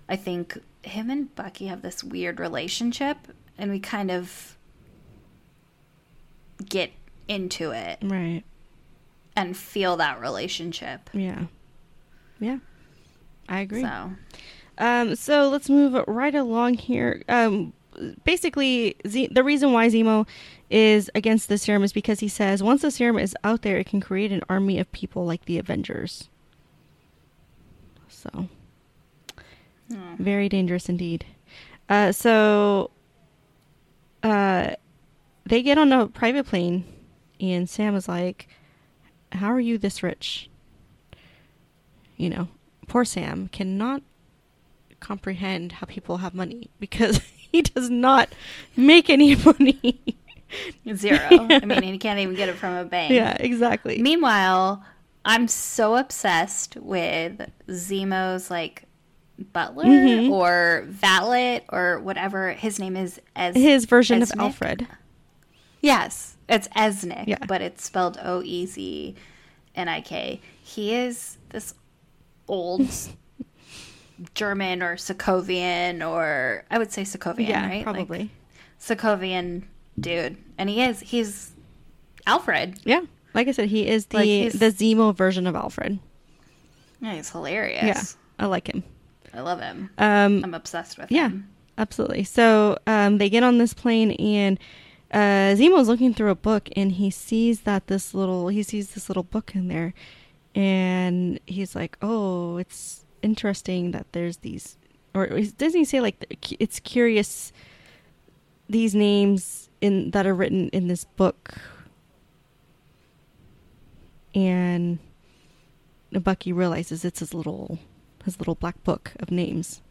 I think him and Bucky have this weird relationship and we kind of get into it Right. and feel that relationship. Yeah. Yeah. I agree. So Um, so let's move right along here. Um, basically, Z- the reason why Zemo is against the serum is because he says once the serum is out there, it can create an army of people like the Avengers. So, hmm. very dangerous indeed. Uh, so, uh, they get on a private plane, and Sam is like, "How are you this rich?" You know, poor Sam cannot comprehend how people have money because he does not make any money. zero. I mean, he can't even get it from a bank. yeah, exactly. Meanwhile, I'm so obsessed with Zemo's like butler Mhm. or valet or whatever his name is as His version of Alfred. Yes, it's Esnik, Yeah. but it's spelled O E Z N I K. He is this old German or Sokovian or I would say Sokovian, yeah, right? Like, probably. Sokovian dude. And he is he's Alfred. yeah, like I said, he is the Like, the Zemo version of Alfred. Yeah, he's hilarious. Yeah, I like him. I love him. Um, I'm obsessed with yeah, him. Yeah. Absolutely. So um, they get on this plane, and uh, Zemo's looking through a book, and he sees that this little he sees this little book in there, and he's like, "Oh, it's interesting that there's these." Or doesn't he say like it's curious these names in that are written in this book and Bucky realizes it's his little his little black book of names.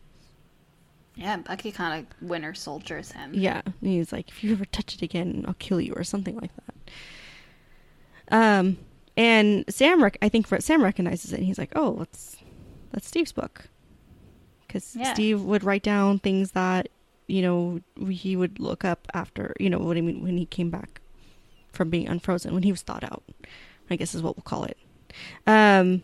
Yeah, Bucky kind of winter soldiers him. Yeah, and he's like, if you ever touch it again, I'll kill you or something like that. Um, and Sam, rec- I think Sam recognizes it, and he's like, oh, that's that's Steve's book, because Yeah. Steve would write down things that you know he would look up after you know what I mean when he came back from being unfrozen when he was thawed out. I guess is what we'll call it. Um,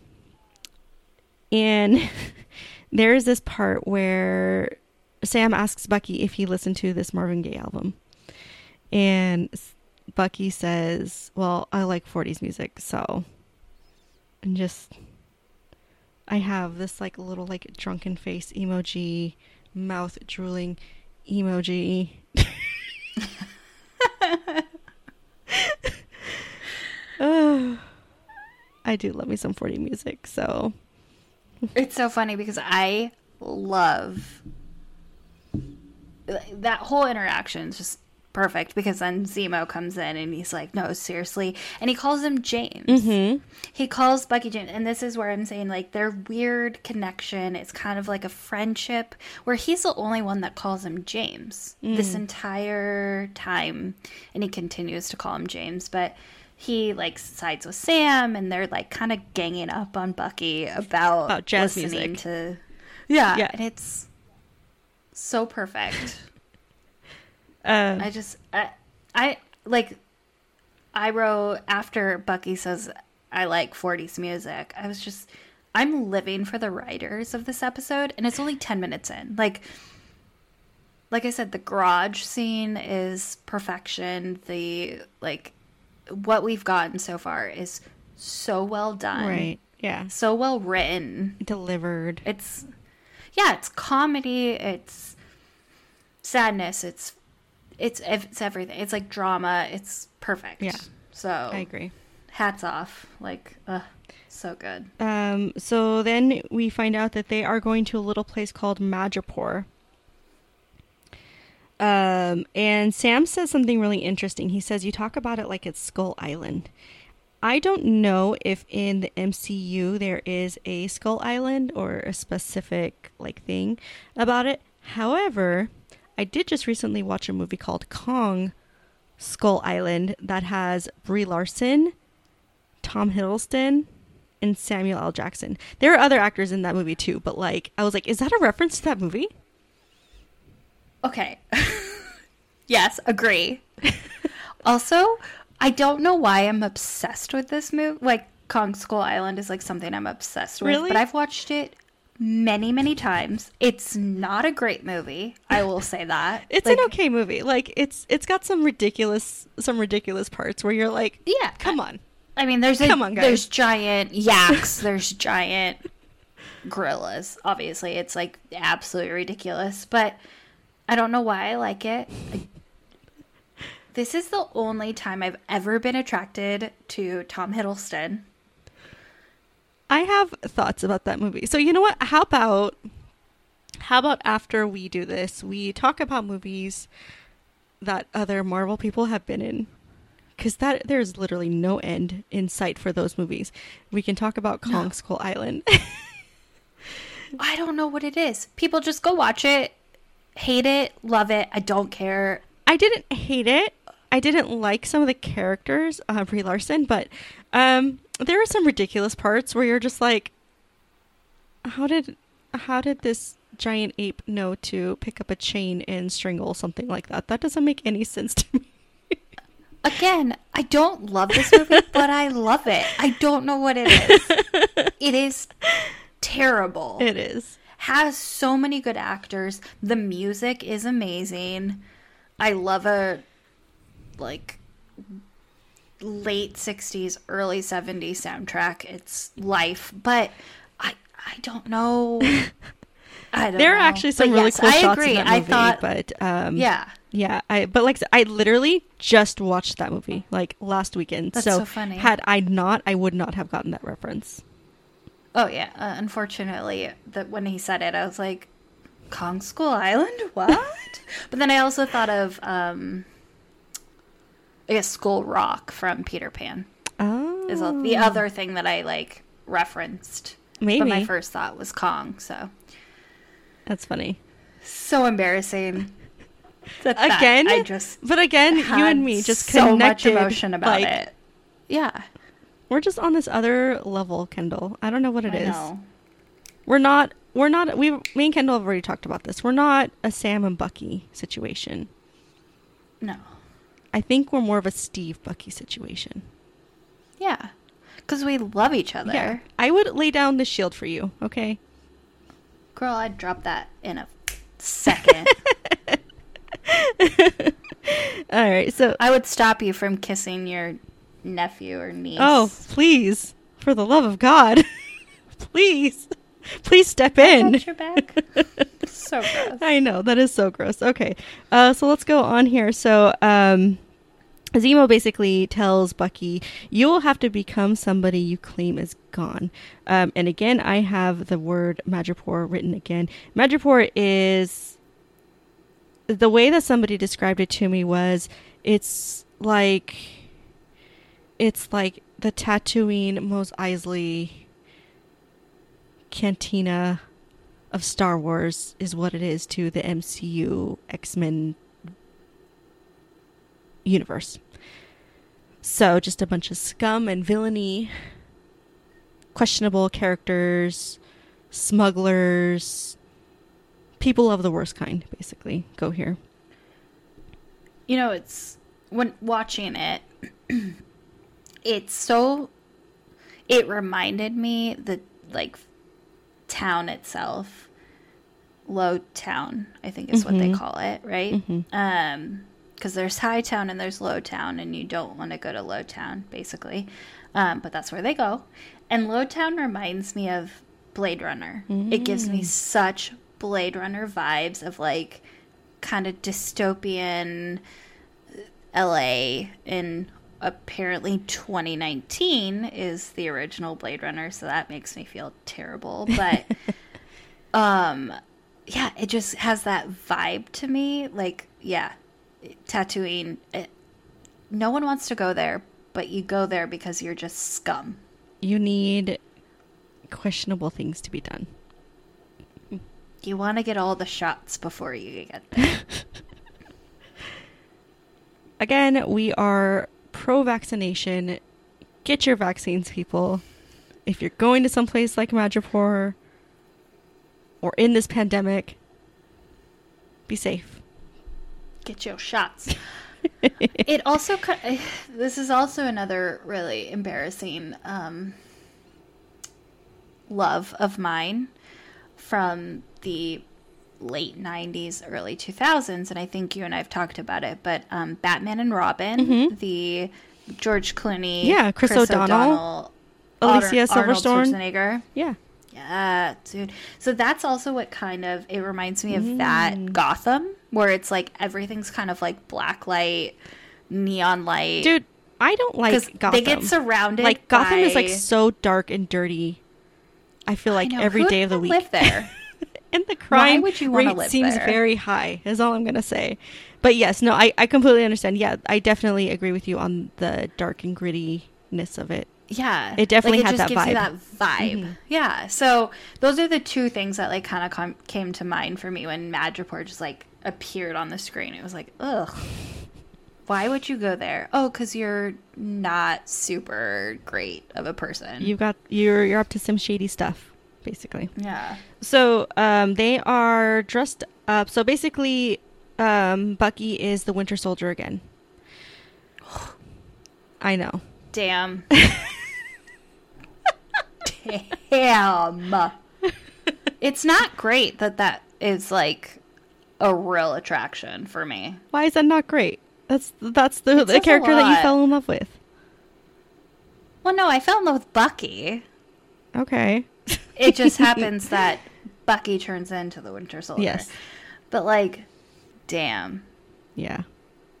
and there's this part where Sam asks Bucky if he listened to this Marvin Gaye album. And Bucky says, Well, I like 40s music, so. And just. I have this like little like drunken face emoji, mouth drooling emoji. Ugh. I do love me some 40 music, so It's so funny because I love that whole interaction just perfect because then Zemo comes in and he's like, "No, seriously," and he calls him James. Mm-hmm. He calls Bucky James, and this is where I'm saying like their weird connection. It's kind of like a friendship where he's the only one that calls him James this mm. entire time, and he continues to call him James, but. He like sides with Sam, and they're like kind of ganging up on Bucky about, About listening music. to yeah, Yeah. and it's so perfect. Uh, I just I I like I wrote after Bucky says I like 40s music. I was just I'm living for the writers of this episode and it's only 10 minutes in. Like like I said the garage scene is perfection. The like what we've gotten so far is so well done. right. Yeah. So well written. Delivered. It's yeah, it's comedy, it's sadness, it's it's it's everything. It's like drama. It's perfect. Yeah. So I agree. hats off. Like, uh, so good. Um, so then we find out that they are going to a little place called Madripoor. Um, and Sam says something really interesting. He says, You talk about it like it's Skull Island. I don't know if in the MCU there is a Skull Island or a specific like thing about it. However, I did just recently watch a movie called Kong Skull Island that has Brie Larson, Tom Hiddleston, and Samuel L. Jackson. There are other actors in that movie too, but like I was like, is that a reference to that movie? Okay. yes, agree. also, I don't know why I'm obsessed with this movie. Like, Kong Skull Island is like something I'm obsessed with. Really? But I've watched it many, many times. It's not a great movie. I will say that. It's Like, an okay movie. Like it's it's got some ridiculous some ridiculous parts where you're like, Yeah. come on. I mean, there's a, Come on, guys. there's giant yaks, there's giant gorillas. Obviously, it's like absolutely ridiculous, but I don't know why I like it. I- this is the only time I've ever been attracted to Tom Hiddleston. I have thoughts about that movie. So you know what? How about how about after we do this, we talk about movies that other Marvel people have been in? Because that there's literally no end in sight for those movies. We can talk about Kong Skull Island. I don't know what it is. People just go watch it, hate it, love it. I don't care. I didn't hate it. I didn't like some of the characters, uh, Brie Larson, but um, there are some ridiculous parts where you're just like, how did how did this giant ape know to pick up a chain and strangle something like that? That doesn't make any sense to me. Again, I don't love this movie, but I love it. I don't know what it is. It is terrible. It is. has so many good actors. The music is amazing. I love a like late 60s, early 70s soundtrack. It's life, but I I don't know. I don't there are know. actually some But really yes, cool I shots agree. in that I movie, thought, but um, yeah, yeah. I but like I I literally just watched that movie like last weekend. That's so, so funny. had I not, I would not have gotten that reference. Oh yeah. Uh, unfortunately, that when he said it, I was like, Kong School Island, what? but then I also thought of, um, I guess School Rock from Peter Pan Oh, is the other thing that I like referenced. maybe But my first thought was Kong. So that's funny. so embarrassing. That, that Again, I just but again, you and me just so much emotion about like, it. Yeah, We're just on this other level, Kendall. I don't know what it I is. know. We're not. We're not. We. Me and Kendall have already talked about this. We're not a Sam and Bucky situation. No. I think we're more of a Steve Bucky situation. Yeah, because we love each other. Yeah. I would lay down the shield for you. Okay. Girl, I'd drop that in a second. All right. So. I would stop you from kissing your nephew or niece. Oh, please, for the love of God, please, please step in. Your back. so gross. I know that is so gross. Okay, uh, so let's go on here. So, um, Zemo basically tells Bucky, "You will have to become somebody you claim is gone." Um, and again, I have the word Madripoor written again. Madripoor is the way that somebody described it to me was it's like it's like the Tatooine Mos Eisley cantina of Star Wars is what it is to the MCU X Men universe. So just a bunch of scum and villainy, questionable characters, smugglers, people of the worst kind, basically, go here. You know, it's when watching it, it's so. It reminded me that, like town itself, low town. I think is what they Mhm. call it, right? Mhm. Um, because there's high town and there's low town, and you don't want to go to low town, basically. Um, but that's where they go. And low town reminds me of Blade Runner. It gives me such Blade Runner vibes of like kind of dystopian LA in apparently 2019 is the original Blade Runner, so that makes me feel terrible. But um yeah, it just has that vibe to me. Like, yeah, Tatooine. It, no one wants to go there, but you go there because you're just scum. You need questionable things to be done. You want to get all the shots before you get there. Again, we are pro vaccination. Get your vaccines, people. If you're going to someplace like Madripoor or in this pandemic, be safe. get your shots. it also this is also another really embarrassing um, love of mine from the late 90s early 2000s and i think you and i've talked about it but um, batman and robin the george clooney Mm-hmm. Yeah, Chris O'Donnell, Alicia Arnold Silverstone. Schwarzenegger. Yeah. Yeah, dude. So that's also what kind of it reminds me of Mm. that Gotham, where it's like everything's kind of like black light, neon light. Dude, I don't like Gotham. they get surrounded. like Gotham is like so dark and dirty. I feel like I every who day of the week. live there. and the crime rate seems there? very high. Is all I'm gonna say. But yes, no, I, I completely understand. Yeah, I definitely agree with you on the dark and grittiness of it. Yeah, It definitely like, had it just that vibe. Mm-hmm. that vibe. Yeah, so those are the two things that like kind of com- came to mind for me when Madripoor just like appeared on the screen. It was like, ugh, why would you go there? Oh, because you're not super great of a person. You've got you're you're up to some shady stuff, basically. yeah, So um, they are dressed up. So basically, um, Bucky is the Winter Soldier again. I know. damn, damn. it's not great that that is like a real attraction for me. Why is that not great? That's that's the, the character that you fell in love with. Well, no, I fell in love with Bucky. Okay. It just happens that Bucky turns into the Winter Soldier. Yes. But like, damn, Yeah.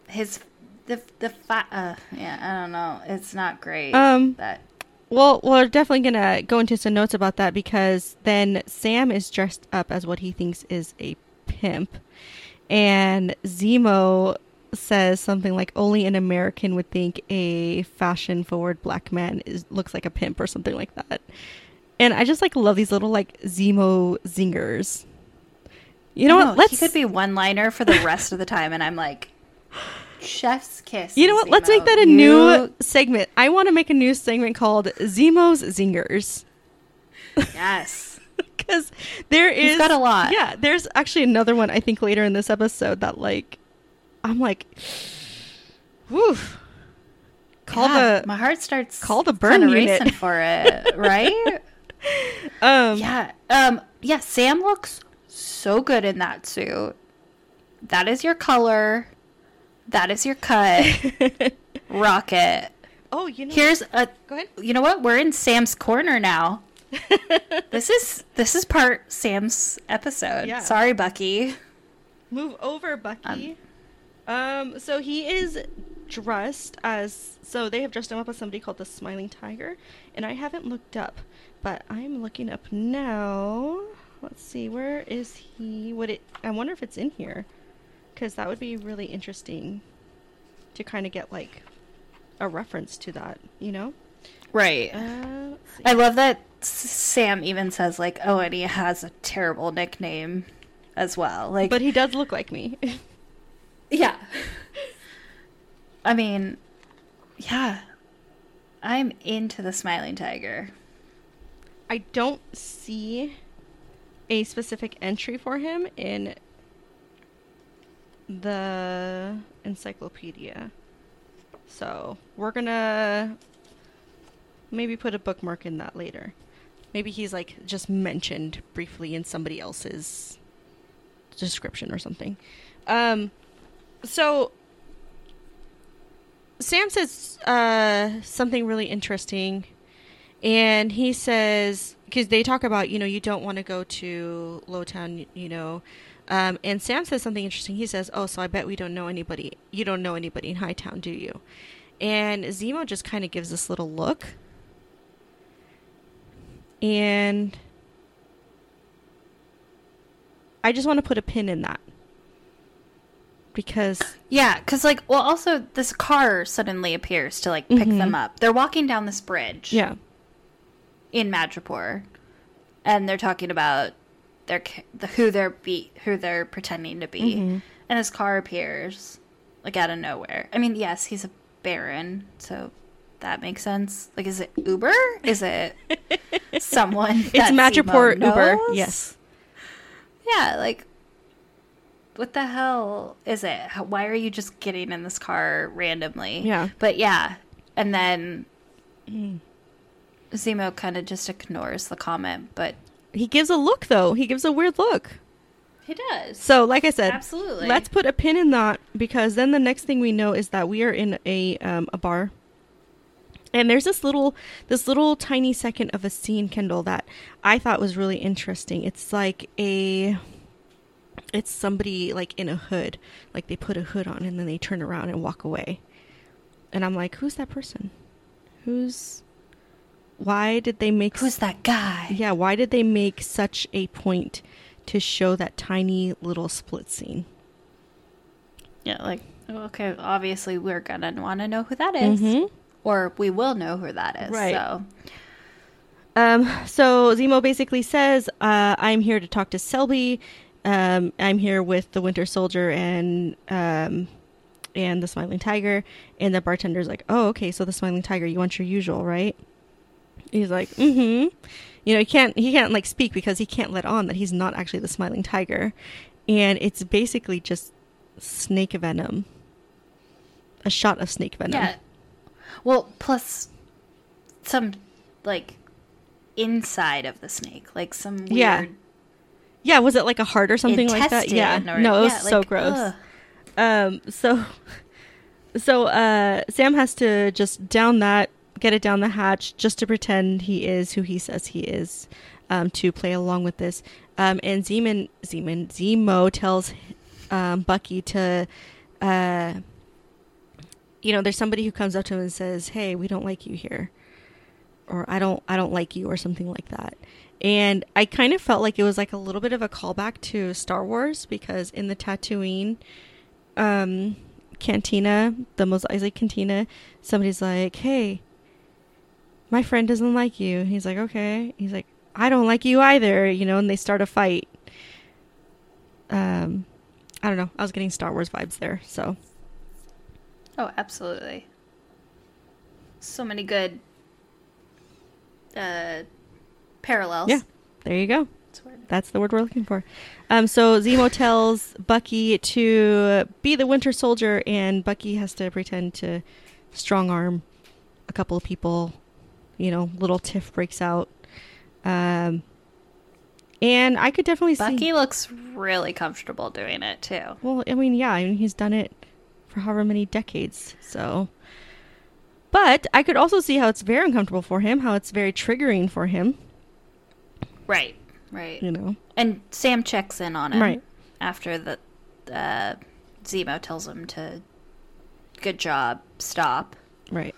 his the the fi- uh yeah I don't know. It's not great. Um, that Well, we're definitely gonna go into some notes about that because then Sam is dressed up as what he thinks is a pimp, and Zemo says something like, "Only an American would think a fashion-forward black man is looks like a pimp" or something like that. And I just like love these little like Zemo zingers. You know No, what? Let's he could be one liner for the rest of the time, and I'm like, chef's kiss. You know what? Let's make that a You- new segment. I want to make a new segment called Zemo's Zingers. yes. because there is He's got a lot. Yeah, there's actually another one I think later in this episode that like I'm like, whew. Call Yeah, the my heart starts call the burn unit. racing for it, right? um yeah, um, yeah. Sam looks so good in that suit. That is your color. That is your cut. Rocket. Oh, you know. Here's a. Go ahead. You know what? We're in Sam's corner now. this is this is part Sam's episode. Yeah. Sorry, Bucky. Move over, Bucky. Um, so he is dressed as so they have dressed him up as somebody called the Smiling Tiger, and I haven't looked up, but I'm looking up now. Let's see, where is he? Would it? I wonder if it's in here, because that would be really interesting to kind of get like a reference to that, you know. Right. Uh. I love that Sam even says like, "Oh, and he has a terrible nickname as well." Like, but he does look like me. yeah. I mean, yeah. I'm into the smiling tiger. I don't see a specific entry for him in the encyclopedia. So we're gonna maybe put a bookmark in that later. Maybe he's like just mentioned briefly in somebody else's description or something. Um, so Sam says uh, something really interesting and he says because they talk about you know you don't want to go to lowtown you know um, and sam says something interesting he says oh so i bet we don't know anybody you don't know anybody in hightown do you and zemo just kind of gives this little look and i just want to put a pin in that because Yeah, because like, well, also this car suddenly appears to like pick Mhm. them up. They're walking down this bridge. yeah in Madripoor, and they're talking about their the who they're be who they're pretending to be, Mhm. and his car appears like out of nowhere. I mean, yes, he's a baron, so that makes sense. Like, is it Uber? Is it someone? it's Madripoor uber yes Yeah, like. What the hell is it? How, why are you just getting in this car randomly? Yeah. But yeah, and then Zemo kind of just ignores the comment, but he gives a look though he gives a weird look he does. So, like I said, Absolutely. let's put a pin in that because then the next thing we know is that we are in a um, a bar, and there's this little this little tiny second of a scene, Kendall, that I thought was really interesting. It's like a it's somebody like in a hood, like they put a hood on and then they turn around and walk away, and I'm like, who's that person? Who's why did they make Who's that guy? yeah, why did they make such a point to show that tiny little split scene? Yeah, like okay, obviously we're gonna want to know who that is. Mhm. or we will know who that is. Right. So Um, so Zemo basically says, uh, "I'm here to talk to Selby. Um, I'm here with the Winter Soldier and um, and the Smiling Tiger." And the bartender's like, "Oh, okay. So the Smiling Tiger, you want your usual, right?" He's like, "Mm-hmm." You know, he can't he can't like speak because he can't let on that he's not actually the Smiling Tiger, and it's basically just snake venom. A shot of snake venom. yeah. Well, plus some like inside of the snake, like some weird Yeah. Yeah, was it like a heart or something like that? Yeah. or- no, it was yeah, so like, gross. ugh. Um so so uh Sam has to just down that get it down the hatch just to pretend he is who he says he is. um, to play along with this. Um, and Zeman, Zeman, Zemo tells um, Bucky to, uh, you know, there's somebody who comes up to him and says, "Hey, we don't like you here," or "I don't, I don't like you," or something like that. And I kind of felt like it was like a little bit of a callback to Star Wars because in the Tatooine um, cantina, the Mos Eisley cantina, somebody's like, "Hey, my friend doesn't like you." He's like, "Okay." He's like, "I don't like you either," you know, and they start a fight. Um, I don't know. I was getting Star Wars vibes there, so Oh, absolutely. So many good uh, parallels. yeah, there you go. That's That's the word we're looking for. Um, so Zemo tells Bucky to be the Winter Soldier, and Bucky has to pretend to strong arm a couple of people. You know, little tiff breaks out. Um, and I could definitely see. Bucky looks really comfortable doing it too. Well, I mean, yeah, I mean, he's done it for however many decades. So, but I could also see how it's very uncomfortable for him, how it's very triggering for him. Right, right. You know, And Sam checks in on him Right. after the uh, Zemo tells him to, good job, stop. right.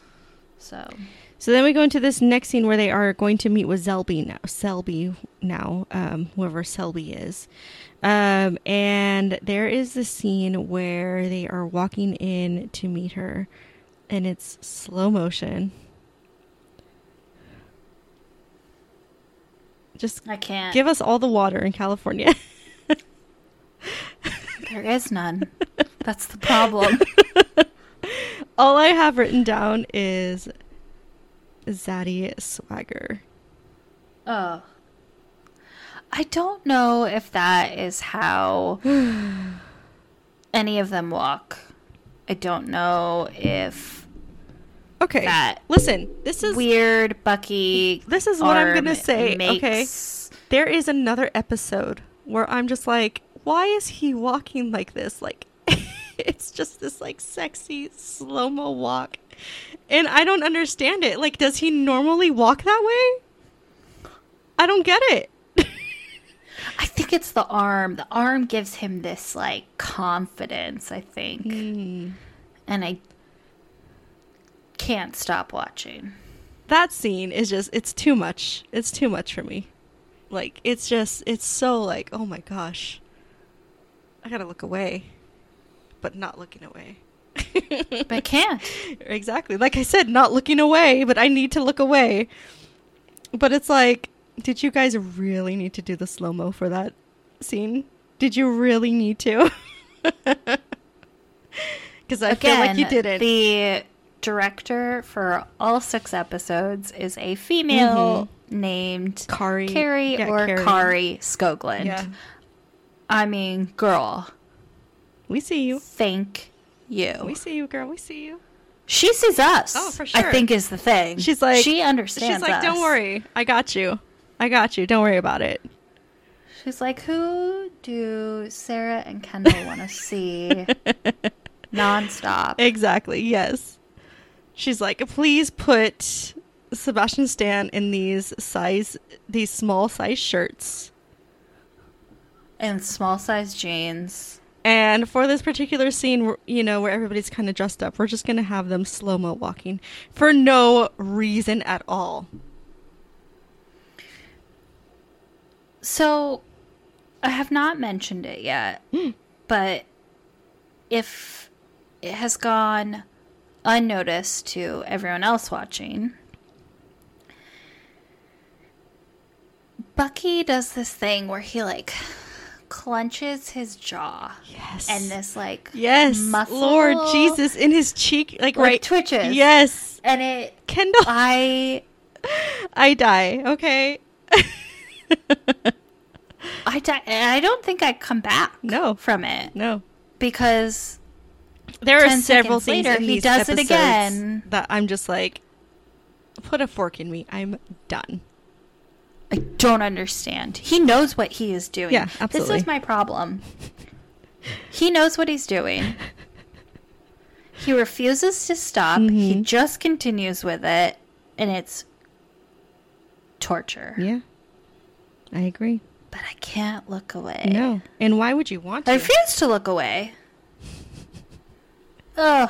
So So then we go into this next scene where they are going to meet with Selby now. Selby now, um, whoever Selby is. Um, and there is the scene where they are walking in to meet her, and it's slow motion. Just I can't. give us all the water in California. there is none. That's the problem. all I have written down is Zaddy Swagger. Oh. I don't know if that is how any of them walk. I don't know if Okay, that listen, this is weird Bucky. This is what I'm gonna say, okay? there is another episode where I'm just like, why is he walking like this? Like, it's just this like sexy slow mo walk, and I don't understand it. Like, does he normally walk that way? I don't get it. I think it's the arm. The arm gives him this like confidence, I think. Hmm. And I can't stop watching. That scene is just, it's too much. It's too much for me. Like, it's just, it's so like, oh my gosh. I gotta look away, but not looking away. But I can't. Exactly. Like I said, not looking away, but I need to look away. But it's like, did you guys really need to do the slow mo for that scene? Did you really need to? Because I feel like you didn't. The director for all six episodes is a female named Mm-hmm. Kari- Carrie yeah, or Kari. Kari Skogland. yeah, I mean, girl, we see you. thank you. We see you, girl. We see you. She sees us. Oh, for sure. I think is the thing. She's like, she understands. She's like, don't worry, I got you. I got you. Don't worry about it. She's like, who do Sarah and Kendall want to see nonstop? Exactly. Yes. She's like, please put Sebastian Stan in these size, these small size shirts. And small size jeans. And for this particular scene, you know, where everybody's kind of dressed up, we're just going to have them slow mo walking for no reason at all. So, I have not mentioned it yet, hmm. but if it has gone unnoticed to everyone else watching, Bucky does this thing where he like clenches his jaw Yes. and this like yes. muscle Lord Jesus, in his cheek, like, like right. twitches. Yes. And it Kendall, I I die. Okay. I di- I don't think I come back No. from it No. because There are several things later, he does it again. that I'm just like, put a fork in me. I'm done. I don't understand. He knows what he is doing. Yeah, absolutely. This is my problem. he knows what he's doing. He refuses to stop. He Mm-hmm. just continues with it, and it's torture. Yeah. I agree. but I can't look away. No. And why would you want to? I refuse to look away. Ugh.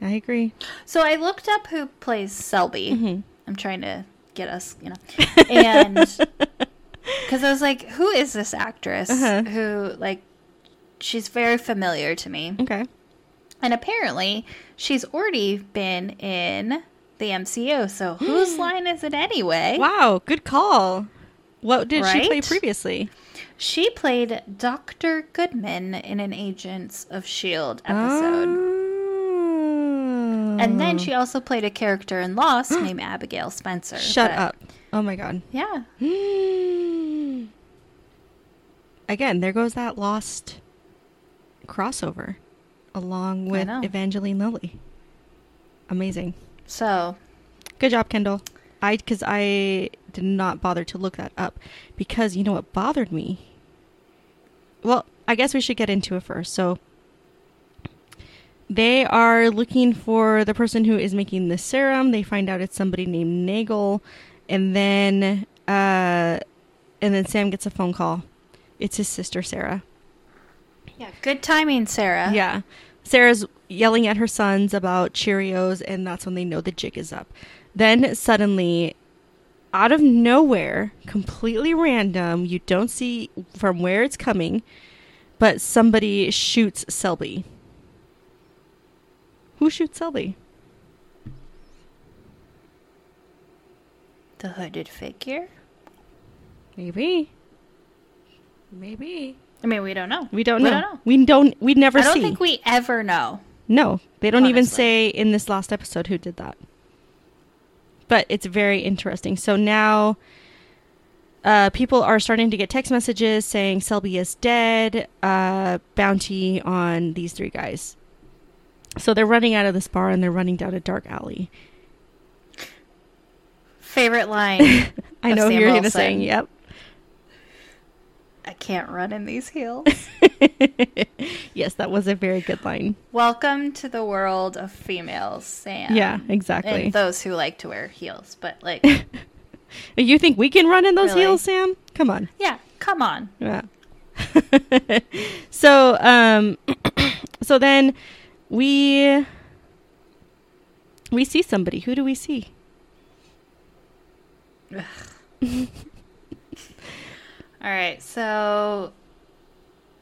I agree. So I looked up who plays Selby. Mm-hmm. I'm trying to get us, you know, and because I was like, who is this actress Uh-huh. who like she's very familiar to me, Okay. and apparently she's already been in the MCU. So whose line is it anyway? Wow, good call. What did she play previously? She played Doctor Goodman in an Agents of Shield episode. Oh. And then mm. she also played a character in Lost named Abigail Spencer. Shut but- up. Oh my god. Yeah. Again, there goes that lost crossover along with. Evangeline Lilly. Amazing. So Good job, Kendall. I because I did not bother to look that up because you know what bothered me. Well, I guess we should get into it first. So they are looking for the person who is making the serum. They find out it's somebody named Nagel, and then uh, and then Sam gets a phone call. It's his sister Sarah. yeah, good timing, Sarah. Yeah. Sarah's yelling at her sons about Cheerios, and that's when they know the jig is up. Then suddenly, out of nowhere, completely random, you don't see from where it's coming, but somebody shoots Selby. Who shoots Selby? The hooded figure. Maybe. Maybe. I mean, we don't know. We don't We know. don't know. We don't. We never see. I don't see. think we ever know. No, they don't even Honestly. say in this last episode who did that. But it's very interesting. So now uh, people are starting to get text messages saying Selby is dead, uh, bounty on these three guys. So they're running out of this bar and they're running down a dark alley. Favorite line. I know Sam you're going to say, yep. I can't run in these heels. yes, that was a very good line. Welcome to the world of females, Sam. Yeah, exactly. And those who like to wear heels, but like, You think we can run in those Really? heels, Sam? Come on. yeah, come on. Yeah. so um so then we we see somebody. Who do we see? All right, so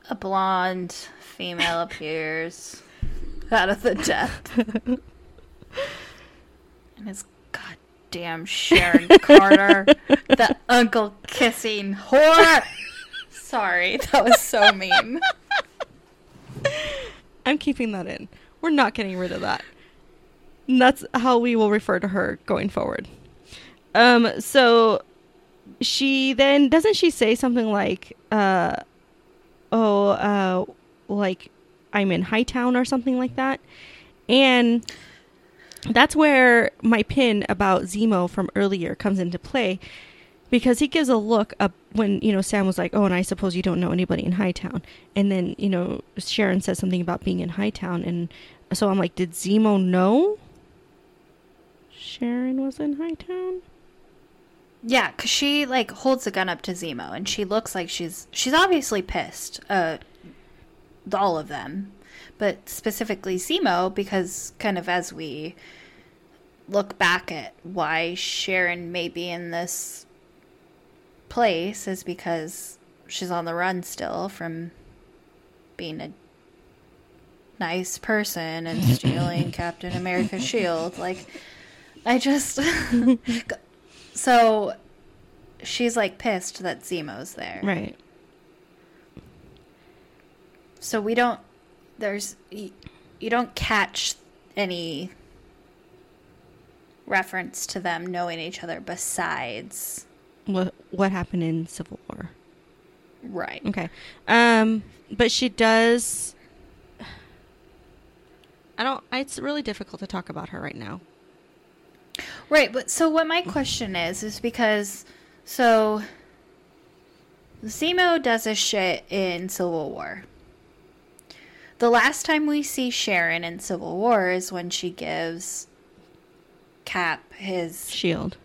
a blonde female appears out of the depth. and it's goddamn Sharon Carter, the uncle kissing whore. Sorry, that was so mean. I'm keeping that in. We're not getting rid of that. And that's how we will refer to her going forward. Um so she then doesn't she say something like uh oh uh like I'm in Hightown or something like that. And that's where my pin about Zemo from earlier comes into play because he gives a look up when you know Sam was like, "Oh, and I suppose you don't know anybody in Hightown," and then you know Sharon says something about being in Hightown, and so I'm like, "Did Zemo know Sharon was in Hightown?" Yeah, because she like holds a gun up to Zemo, and she looks like she's she's obviously pissed. Uh, all of them, but specifically Zemo, because kind of as we look back at why Sharon may be in this place is because she's on the run still from being a nice person and stealing Captain America's shield. Like, I just. so she's like pissed that Zemo's there. Right. So we don't. There's. You, you don't catch any reference to them knowing each other besides. What what happened in Civil War? Right. Okay. Um, but she does. I don't. It's really difficult to talk about her right now. Right, but so what my question is is because so Zemo does his shit in Civil War. The last time we see Sharon in Civil War is when she gives Cap his Shield.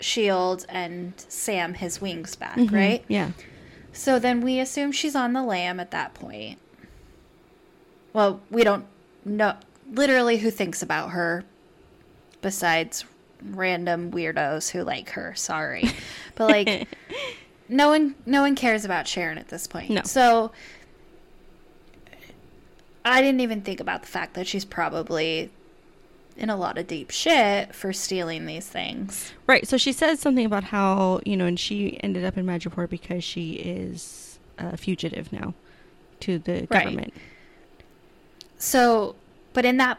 Shield and Sam his wings back, Mhm. right? Yeah. So then we assume she's on the lam at that point. Well, we don't know literally who thinks about her besides random weirdos who like her, sorry. But like no one no one cares about Sharon at this point. No. So I didn't even think about the fact that she's probably in a lot of deep shit for stealing these things. Right. So she says something about how, you know, and she ended up in Madripoor because she is a fugitive now to the Right. government. So, but in that,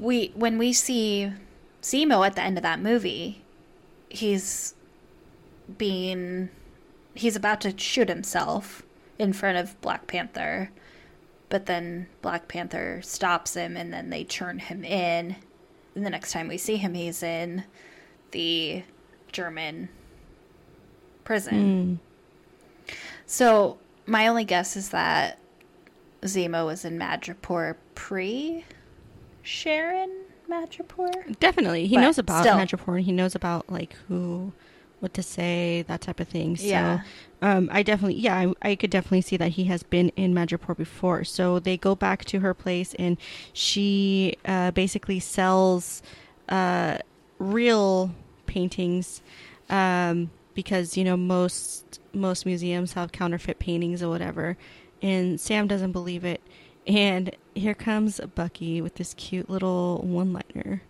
we when we see Zemo at the end of that movie, he's being he's about to shoot himself in front of Black Panther, but then Black Panther stops him, and then they turn him in. And the next time we see him, he's in the German prison. Mm. So my only guess is that Zemo was in Madripoor pre Sharon Madripoor. Definitely. He But knows about still. Madripoor and he knows about like who what to say, that type of thing. So Yeah. um I definitely yeah, I, I could definitely see that he has been in Madripoor before. So they go back to her place and she uh basically sells uh real paintings um because you know most most museums have counterfeit paintings or whatever and Sam doesn't believe it and here comes Bucky with this cute little one liner.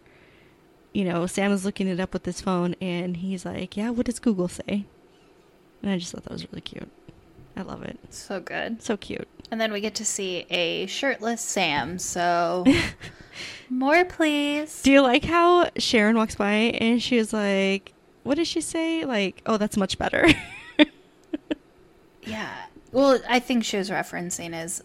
You know, Sam is looking it up with his phone and he's like, Yeah, what does Google say? And I just thought that was really cute. I love it. So good. So cute. And then we get to see a shirtless Sam. So more, please. Do you like how Sharon walks by and she was like, What does she say? Like, oh, that's much better. Yeah. Well, I think she was referencing as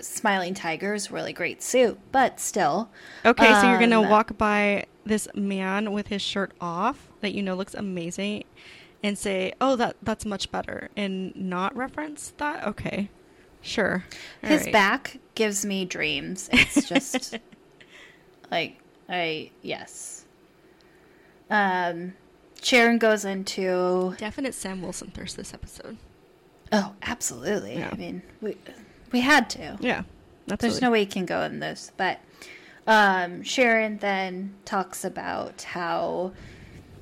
Smiling Tiger's really great suit, but still. okay, so you're going to Um, walk by this man with his shirt off that you know looks amazing and say, Oh, that that's much better and not reference that? Okay. Sure. All His right. back gives me dreams. It's just like I yes. Um Sharon goes into Definite Sam Wilson thirst this episode. Oh, absolutely. Yeah. I mean, we we had to. Yeah. There's no way you can go in this, but um, Sharon then talks about how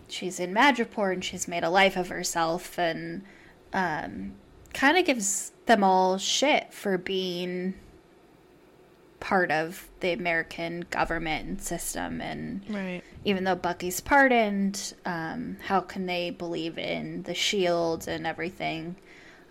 she's in Madripoor and she's made a life of herself, and um, kind of gives them all shit for being part of the American government and system. And Right. even though Bucky's pardoned, um, how can they believe in the shield and everything?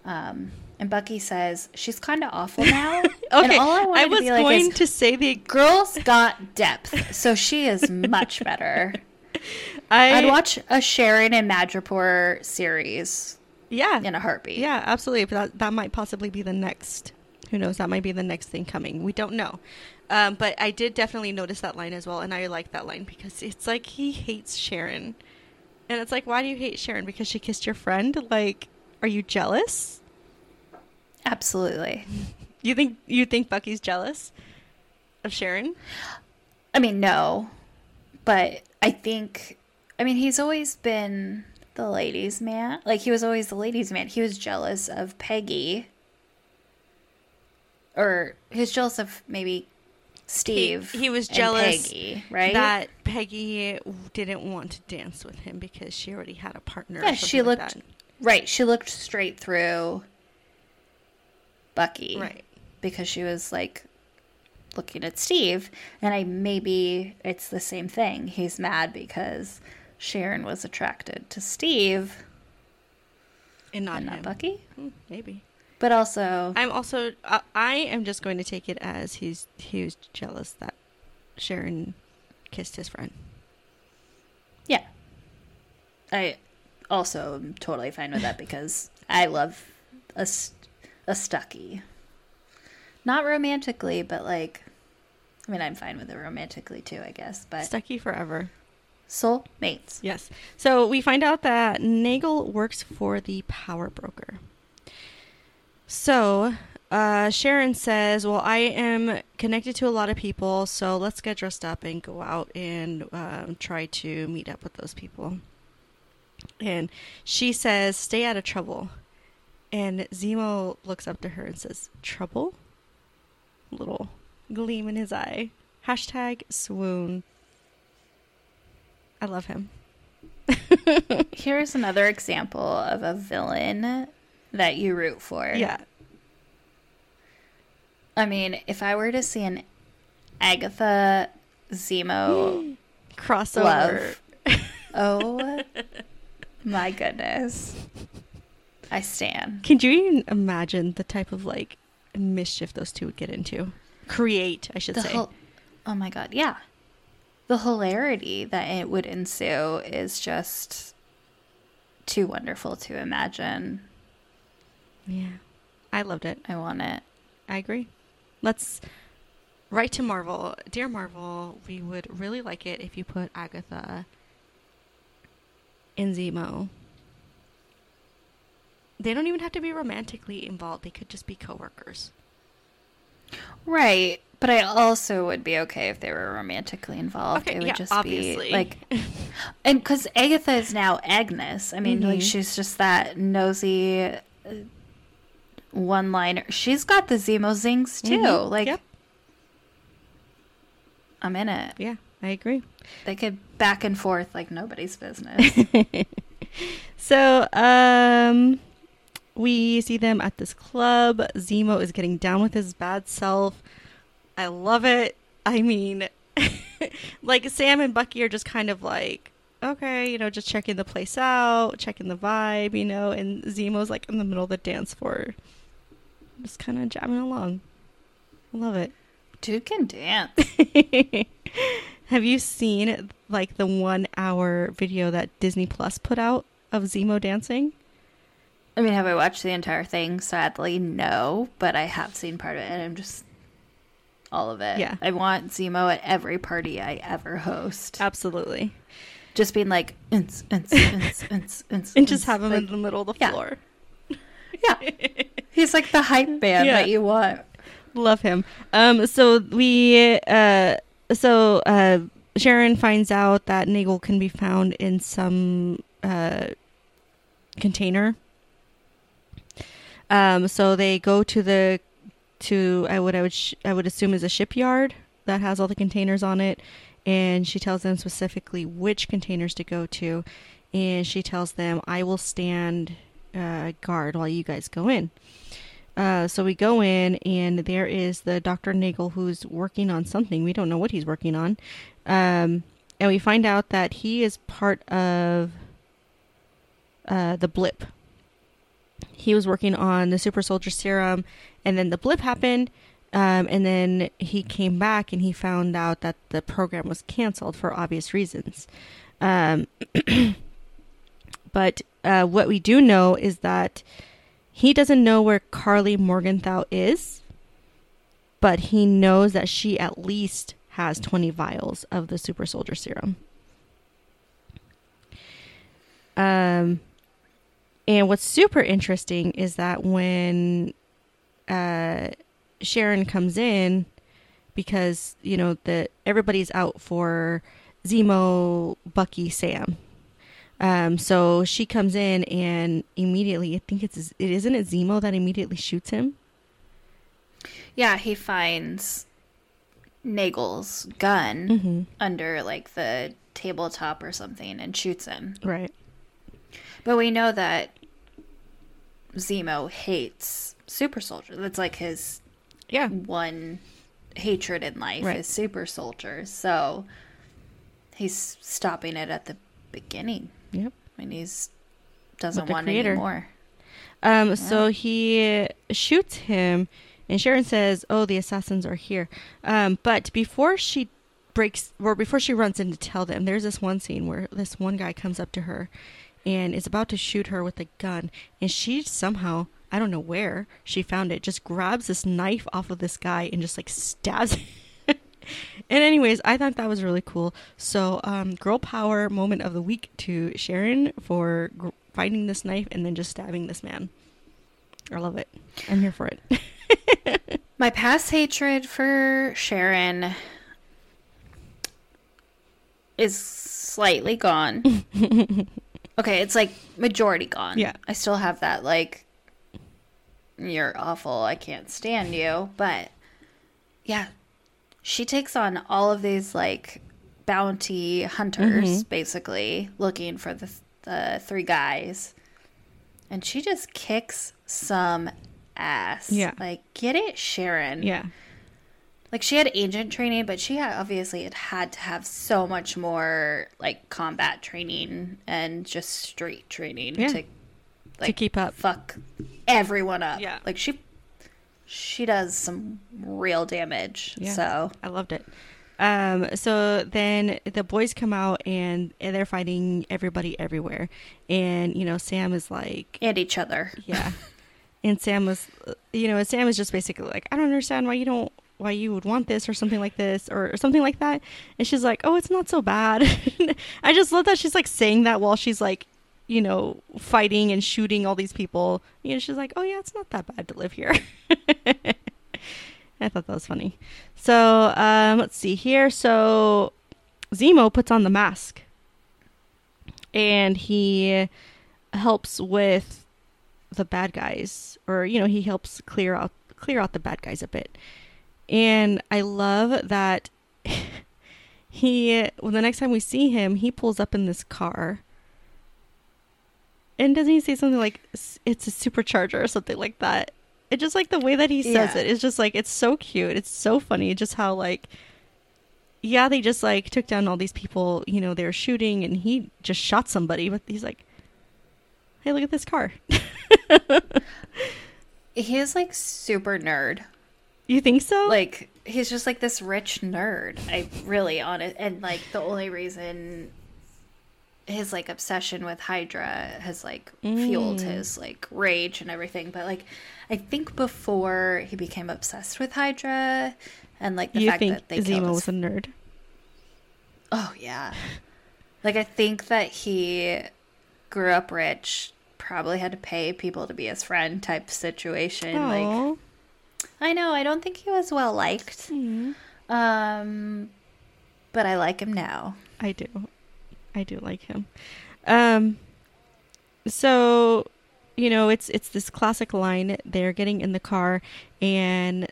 Um, and Bucky says she's kind of awful now. Okay. and all I, wanted I was to be like going is, to say the girl's got depth, so she is much better. I I'd watch a Sharon and Madripoor series yeah in a heartbeat. yeah absolutely. But that that might possibly be the next. Who knows? That might be the next thing coming. We don't know. Um, but I did definitely notice that line as well, and I like that line because it's like he hates Sharon, and it's like, why do you hate Sharon? Because she kissed your friend? Like, are you jealous? Absolutely. You think you think Bucky's jealous of Sharon? I mean, no, but I think, I mean, he's always been the ladies' man. Like he was always the ladies' man. He was jealous of Peggy, or he was jealous of maybe Steve. he was and jealous Peggy, right? That Peggy didn't want to dance with him because she already had a partner. yeah, she like looked right. She looked straight through Bucky, right. because she was like looking at Steve, and I maybe it's the same thing. He's mad because Sharon was attracted to Steve and not and not. Bucky, Hmm, maybe. but also I'm also. Uh, I am just going to take it as he's he was jealous that Sharon kissed his friend. yeah. I also am totally fine with that because I love a st- a Stucky, not romantically, but like. I mean, I'm fine with it romantically too, I guess. But Stucky forever. soul mates. Yes. So we find out that Nagel works for the power broker. So uh, Sharon says, Well, I am connected to a lot of people, so let's get dressed up and go out and um, try to meet up with those people. And she says, Stay out of trouble. And Zemo looks up to her and says, Trouble? Little gleam in his eye. Hashtag swoon. I love him. Here's another example of a villain that you root for. Yeah. I mean, if I were to see an Agatha Zemo Crossover. love, oh my goodness. I stand. Can you even imagine the type of like mischief those two would get into? Create, I should The say. oh my god, yeah. The hilarity that it would ensue is just too wonderful to imagine. yeah. I loved it. I want it. I agree. Let's write to Marvel. Dear Marvel, we would really like it if you put Agatha in Zemo. They don't even have to be romantically involved. They could just be coworkers. Right. But I also would be okay if they were romantically involved. Okay, it would yeah, just obviously. be like, and because Agatha is now Agnes. I mean, like Mhm. she's just that nosy one liner. She's got the Zemo zings too. Mhm, Like, yep. I'm in it. Yeah, I agree. They could back and forth like nobody's business. So, um, we see them at this club. Zemo is getting down with his bad self. I love it. I mean, like Sam and Bucky are just kind of like, okay, you know, just checking the place out, checking the vibe, you know, and Zemo's like in the middle of the dance floor, just kind of jamming along. I love it. Dude can dance. Have you seen like the one hour video that Disney Plus put out of Zemo dancing? I mean, have I watched the entire thing? Sadly, no. But I have seen part of it, and I'm just all of it. Yeah. I want Zemo at every party I ever host. Absolutely. Just being like, And just have him Like, in the middle of the yeah. floor. Yeah. He's like the hype band Yeah. that you want. Love him. Um so we uh so uh Sharon finds out that Nagel can be found in some uh container. Um so they go to the to I would I would sh- I would assume is a shipyard that has all the containers on it and she tells them specifically which containers to go to and she tells them I will stand uh, guard while you guys go in. Uh, so we go in, and there is the Dr. Nagel who's working on something. We don't know what he's working on. Um, and we find out that he is part of uh, the blip. He was working on the super soldier serum, and then the blip happened. Um, and then he came back and he found out that the program was canceled for obvious reasons. Um, but uh, what we do know is that he doesn't know where Karli Morgenthau is, but he knows that she at least has 20 vials of the super soldier serum. Um, and what's super interesting is that when uh, Sharon comes in, because you know that everybody's out for Zemo, Bucky, Sam. Um, so she comes in and immediately, I think it's it isn't it Zemo that immediately shoots him. Yeah, he finds Nagel's gun Mm-hmm. under like the tabletop or something and shoots him. Right. But we know that Zemo hates super soldier. That's like his Yeah. one hatred in life Right. is super soldiers. So he's stopping it at the beginning. Yep. Mean, he's doesn't want creator. any more. Um, so he shoots him, and Sharon says, "Oh, the assassins are here." Um, but before she breaks, or before she runs in to tell them, there's this one scene where this one guy comes up to her, and is about to shoot her with a gun, and she somehow, I don't know where she found it, just grabs this knife off of this guy and just like stabs. him. and anyways, I thought that was really cool. So, um, girl power moment of the week to Sharon for gr- finding this knife and then just stabbing this man. I love it. I'm here for it. My past hatred for Sharon is slightly gone. okay, it's like majority gone. Yeah. I still have that like you're awful, I can't stand you, but yeah. She takes on all of these like bounty hunters mm-hmm. basically looking for the the three guys. And she just kicks some ass. Yeah. Like get it, Sharon. Yeah. Like she had agent training, but she had obviously it had to have so much more like combat training and just street training Yeah. to like keep up. fuck everyone up. Yeah. Like she she does some real damage. Yeah. So I loved it. Um, so then the boys come out and, and they're fighting everybody everywhere. And, you know, Sam is like, and each other. yeah. and Sam was, you know, Sam is just basically like, I don't understand why you don't, why you would want this or something like this or, or something like that. And she's like, oh, it's not so bad. I just love that she's like saying that while she's like, you know, fighting and shooting all these people. You know, she's like, oh, yeah, it's not that bad to live here. I thought that was funny. So um, let's see here. So Zemo puts on the mask, and he helps with the bad guys, or you know, he helps clear out clear out the bad guys a bit. And I love that he. Well, the next time we see him, he pulls up in this car. And doesn't he say something like it's a supercharger or something like that? It just like the way that he says Yeah. it. It's just like it's so cute. It's so funny. Just how like yeah, they just like took down all these people, you know, they were shooting and he just shot somebody, but he's like Hey, look at this car. He is like super nerd. You think so? Like he's just like this rich nerd. I really on it and like the only reason his like obsession with Hydra has like fueled Mm. his like rage and everything. But like I think before he became obsessed with Hydra and like the you fact think that they Zemo his was a nerd? Oh yeah. Like I think that he grew up rich, probably had to pay people to be his friend type situation. Like Aw. I know, I don't think he was well liked. Mm. Um but I like him now. I do. I do like him. Um so you know, it's it's this classic line. They're getting in the car and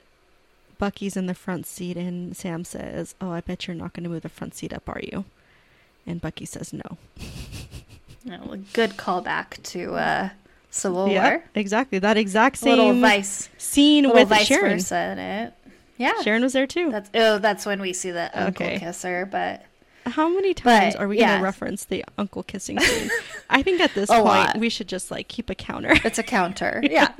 Bucky's in the front seat and Sam says, "Oh, I bet you're not going to move the front seat up, are you?" And Bucky says, "No." Know, a good callback to uh Civil Yeah, War. exactly. That exact A little same vice scene little with vice Sharon. versa in it. Yeah. Sharon was there too. That's oh, that's when we see the uncle Okay. kisser, but How many times But, are we going to reference the uncle kissing scene? I think at this point lot. we should just like keep a counter. It's a counter. Yeah.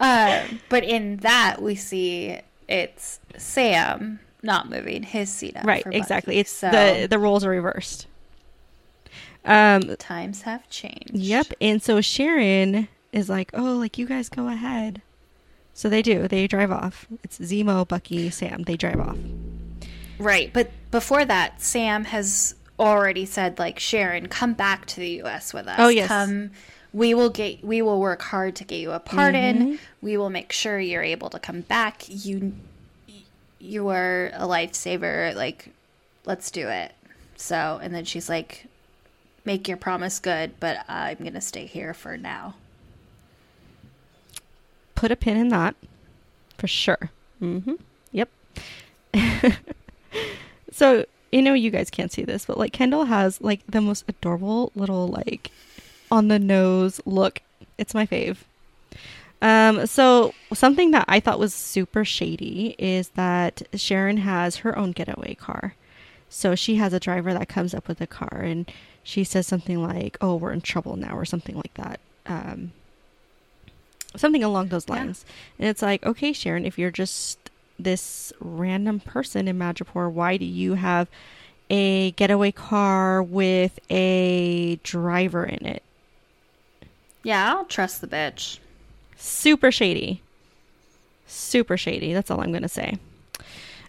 uh, but in that, we see it's Sam not moving his seat up. right, exactly. Bucky. It's so the the roles are reversed. Um times have changed. Yep. And so Sharon is like, oh, like you guys go ahead. So they do. They drive off. It's Zemo, Bucky, Sam. They drive off. Right. But before that, Sam has already said, like, Sharon, come back to the U.S. with us. Oh, yes. Come. We will get. We will work hard to get you a pardon. Mm-hmm. We will make sure you're able to come back. You, you are a lifesaver. Like, let's do it. So, and then she's like, "Make your promise good, but I'm gonna stay here for now." Put a pin in that for sure. Mm-hmm. Yep. so, you know, you guys can't see this, but like Kendall has like the most adorable little like on the nose look. It's my fave. Um, so something that I thought was super shady is that Sharon has her own getaway car. So she has a driver that comes up with a car and she says something like, "Oh, we're in trouble now," or something like that. Um, something along those Yeah. lines. And it's like, okay, Sharon, if you're just this random person in Madripoor, why do you have a getaway car with a driver in it? Yeah, I don't trust the bitch. Super shady. Super shady. That's all I'm going to say.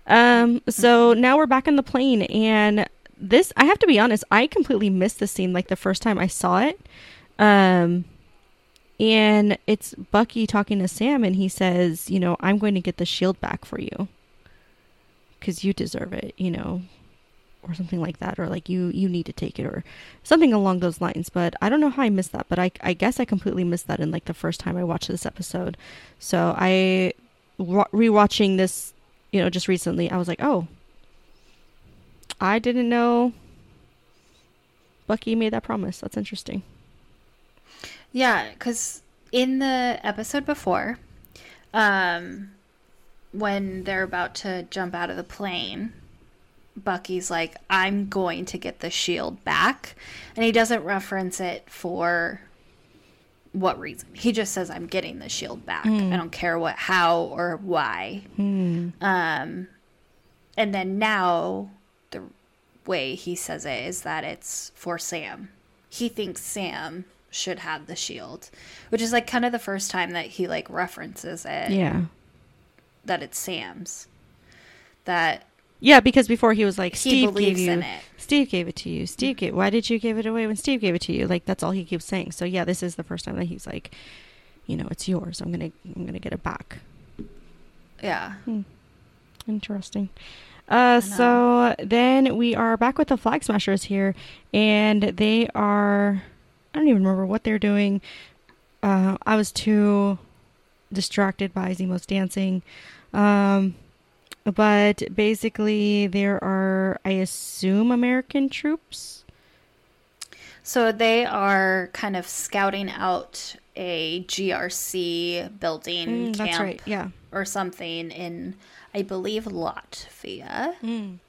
Um, so now we're back on the plane, and this, I have to be honest, I completely missed this scene like the first time I saw it. Um, And it's Bucky talking to Sam, and he says, You know, I'm going to get the shield back for you because you deserve it, you know, or something like that, or like you you need to take it, or something along those lines. But I don't know how I missed that, but I I guess I completely missed that in like the first time I watched this episode. So I rewatching this, you know, just recently, I was like, oh, I didn't know Bucky made that promise. That's interesting. Yeah, because in the episode before, um, when they're about to jump out of the plane, Bucky's like, I'm going to get the shield back. And he doesn't reference it for what reason. He just says, I'm getting the shield back. Mm. I don't care what, how, or why. Mm. Um, and then now way he says it is that it's for Sam. He thinks Sam should have the shield, which is like kind of the first time that he like references it. Yeah. That it's Sam's. That yeah, because before he was like, Steve gave you, Steve gave it to you. Steve gave. Why did you give it away when Steve gave it to you? Like that's all he keeps saying. So yeah, this is the first time that he's like, you know, it's yours. I'm gonna, I'm gonna get it back. Yeah. Hmm. Interesting. Uh, so then we are back with the Flag Smashers here, and they are. I don't even remember what they're doing. Uh, I was too distracted by Zemo's dancing. Um, but basically, there are, I assume, American troops. So they are kind of scouting out a GRC building mm, camp, right. yeah, or something in, I believe, Latvia. Mm.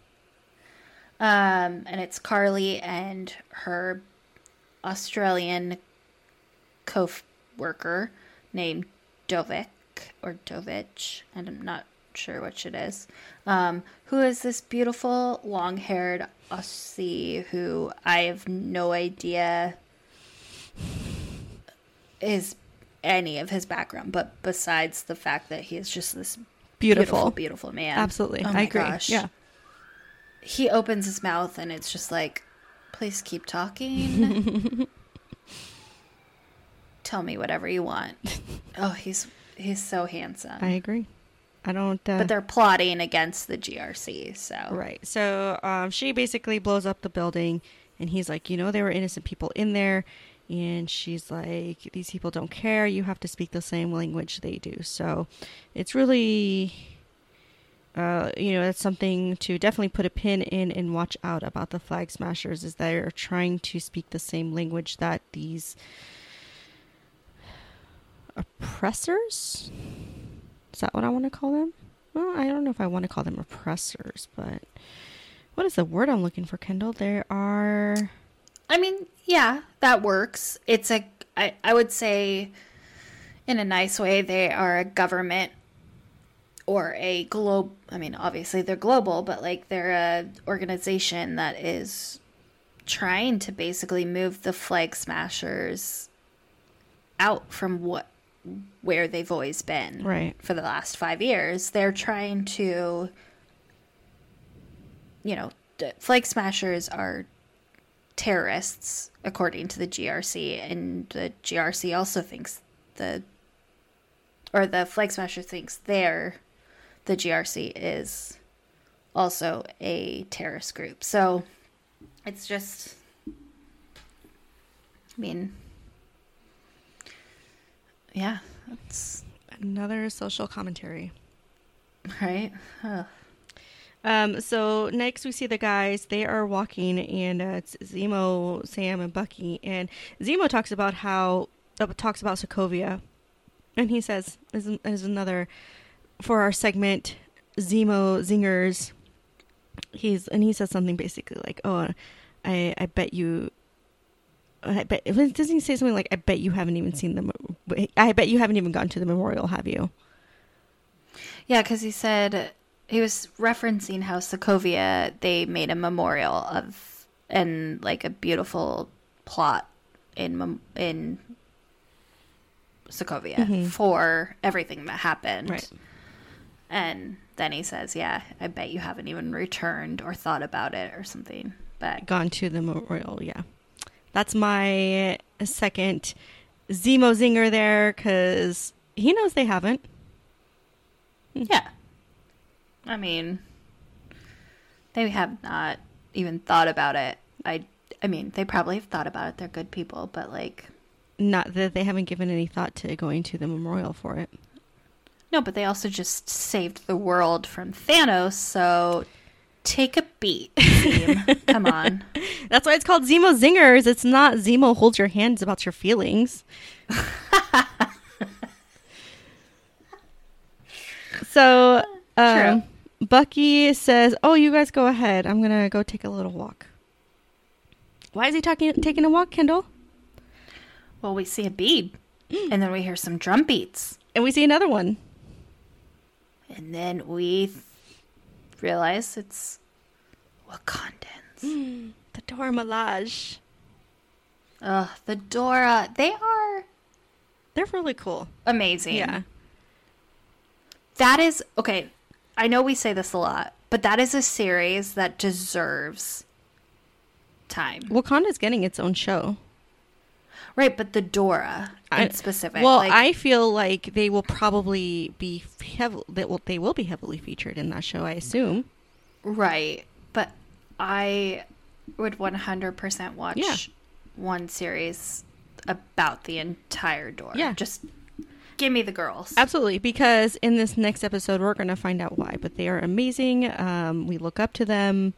Um, and it's Karli and her Australian co-worker named Dovik or Dovich, and I'm not sure which it is, um, who is this beautiful long haired Aussie who I have no idea is any of his background, but besides the fact that he is just this beautiful, beautiful, beautiful man. Absolutely. Oh I agree. Gosh. Yeah. He opens his mouth and it's just like, please keep talking. Tell me whatever you want. Oh, he's he's so handsome. I agree. I don't. Uh, but they're plotting against the GRC, so right. So um, she basically blows up the building, and he's like, you know, there were innocent people in there, and she's like, these people don't care. You have to speak the same language they do. So it's really, uh, you know, that's something to definitely put a pin in and watch out about the flag smashers. Is they're trying to speak the same language that these oppressors is that what I want to call them? Well, I don't know if I want to call them oppressors, but what is the word I'm looking for, Kendall? There are. I mean, yeah, that works. It's a, I, I would say, in a nice way, they are a government or a globe. I mean, obviously they're global, but like they're a organization that is trying to basically move the flag smashers out from what where they've always been right for the last five years they're trying to you know flag smashers are terrorists according to the grc and the grc also thinks the or the flag smasher thinks they're the grc is also a terrorist group so it's just i mean yeah, that's another social commentary. Right. Huh. Um, so next we see the guys. They are walking, and uh, it's Zemo, Sam, and Bucky. And Zemo talks about how uh, talks about Sokovia, and he says, "Is is another for our segment, Zemo zingers." He's and he says something basically like, "Oh, I I bet you I bet doesn't he say something like, "I bet you haven't even seen the, I bet you haven't even gone to the memorial, have you?" Yeah, because he said he was referencing how Sokovia they made a memorial of and like a beautiful plot in in Sokovia mm-hmm. for everything that happened. Right. And then he says, "Yeah, I bet you haven't even returned or thought about it or something." But gone to the memorial, yeah. That's my second Zemo Zinger there because he knows they haven't. Yeah. I mean, they have not even thought about it. I I mean, they probably have thought about it. They're good people, but like Not that they haven't given any thought to going to the memorial for it. no, but they also just saved the world from Thanos, so take a beat. Come on. That's why it's called Zemo Zingers. It's not Zemo holds your hands about your feelings. so, um, Bucky says, "Oh, you guys go ahead. I'm gonna go take a little walk." Why is he talking taking a walk, Kendall? Well, we see a bead, mm. and then we hear some drum beats, And we see another one. and then we th- realize it's Wakandans. Mm, the Dora Milaje. Ugh, the Dora. They are They're really cool. amazing. Yeah. That is okay. I know we say this a lot, but that is a series that deserves time. Wakanda's getting its own show. Right, but the Dora in I- specific. Well, like, I feel like they will probably be heavily they will, they will be heavily featured in that show. I assume. right, but I would 100% watch Yeah. one series about the entire Dora. Yeah. Just give me the girls. Absolutely, because in this next episode we're going to find out why. But they are amazing. Um, we look up to them,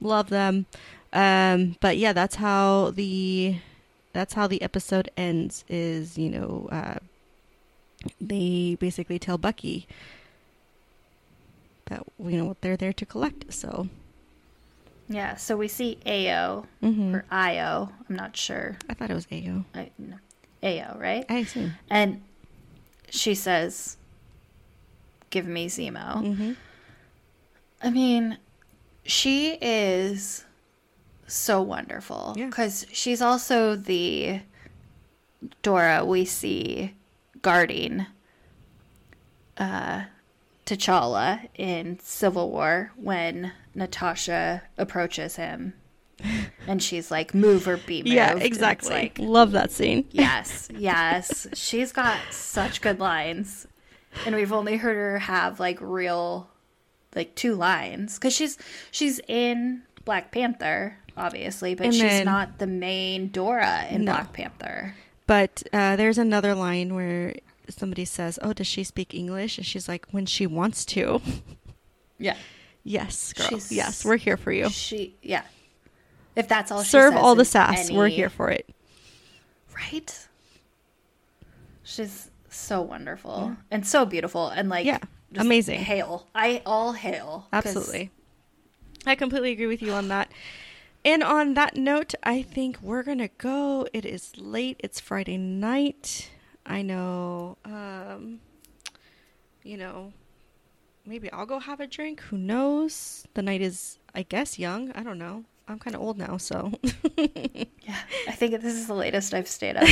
love them. Um, but yeah, that's how the that's how the episode ends. Is you know uh, they basically tell Bucky that you know what they're there to collect. So Yeah, so we see Ao mhm. or Io. I'm not sure. I thought it was Ao. I, no, Ao, right? I assume. And she says, Give me Zemo. hmm I mean, she is so wonderful. Yeah. Because she's also the Dora we see guarding uh, T'Challa in Civil War when Natasha approaches him. And she's like, move or be moved. Yeah, exactly. like, Love that scene. Yes, yes. She's got such good lines. And we've only heard her have like real like two lines cuz she's she's in Black Panther obviously, but And she's then- not the main Dora in No. Black Panther. But uh, there's another line where somebody says, "Oh, does she speak English?" And she's like, "When she wants to." Yeah. yes, girl. She's- yes, we're here for you. She yeah. If that's all she Serve all the sass. We're here for it. Right? She's so wonderful and so beautiful and like Yeah, just amazing. Hail. I all hail. Absolutely. I completely agree with you on that. And on that note, I think we're going to go. It is late. It's Friday night. I know, um, you know, maybe I'll go have a drink. Who knows? The night is, I guess, young. I don't know. I'm kind of old now, so. Yeah, I think this is the latest I've stayed up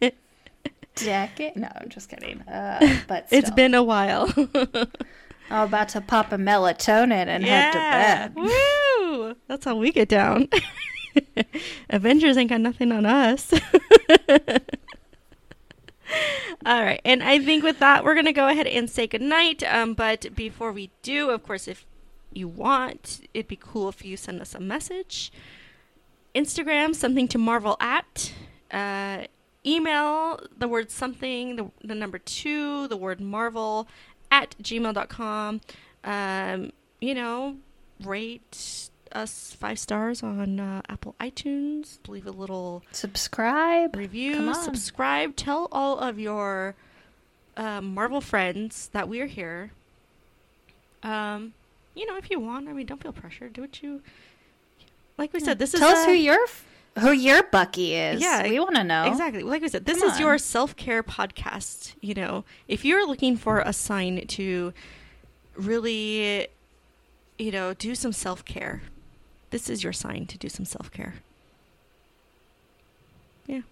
in decade. No, I'm just kidding. Uh, but it's still. been a while. I'm about to pop a melatonin and head to bed. Woo! That's how we get down. Avengers ain't got nothing on us. All right, and I think with that, we're gonna go ahead and say goodnight. Um, but before we do, of course, if you want, it'd be cool if you send us a message. Instagram, something to marvel at. Uh, email the word something, the, the number two, the word marvel at gmail.com. Um, you know, rate us five stars on uh, Apple iTunes. Leave a little Subscribe. review, subscribe. Tell all of your uh, Marvel friends that we're here. Um, you know, if you want, I mean, don't feel pressured. Do what you like. We said this is Tell us a- who your who your Bucky is. Yeah, we want to know Exactly. Like we said, this Come is your self care podcast. You know, if you're looking for a sign to really, you know, do some self care, this is your sign to do some self care. Yeah.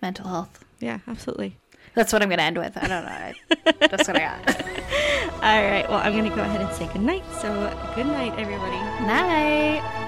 mental health. Yeah, absolutely. That's what I'm gonna end with. I don't know. That's what I got. All right. Well, I'm going to go ahead and say good night. So, good night, everybody. Night.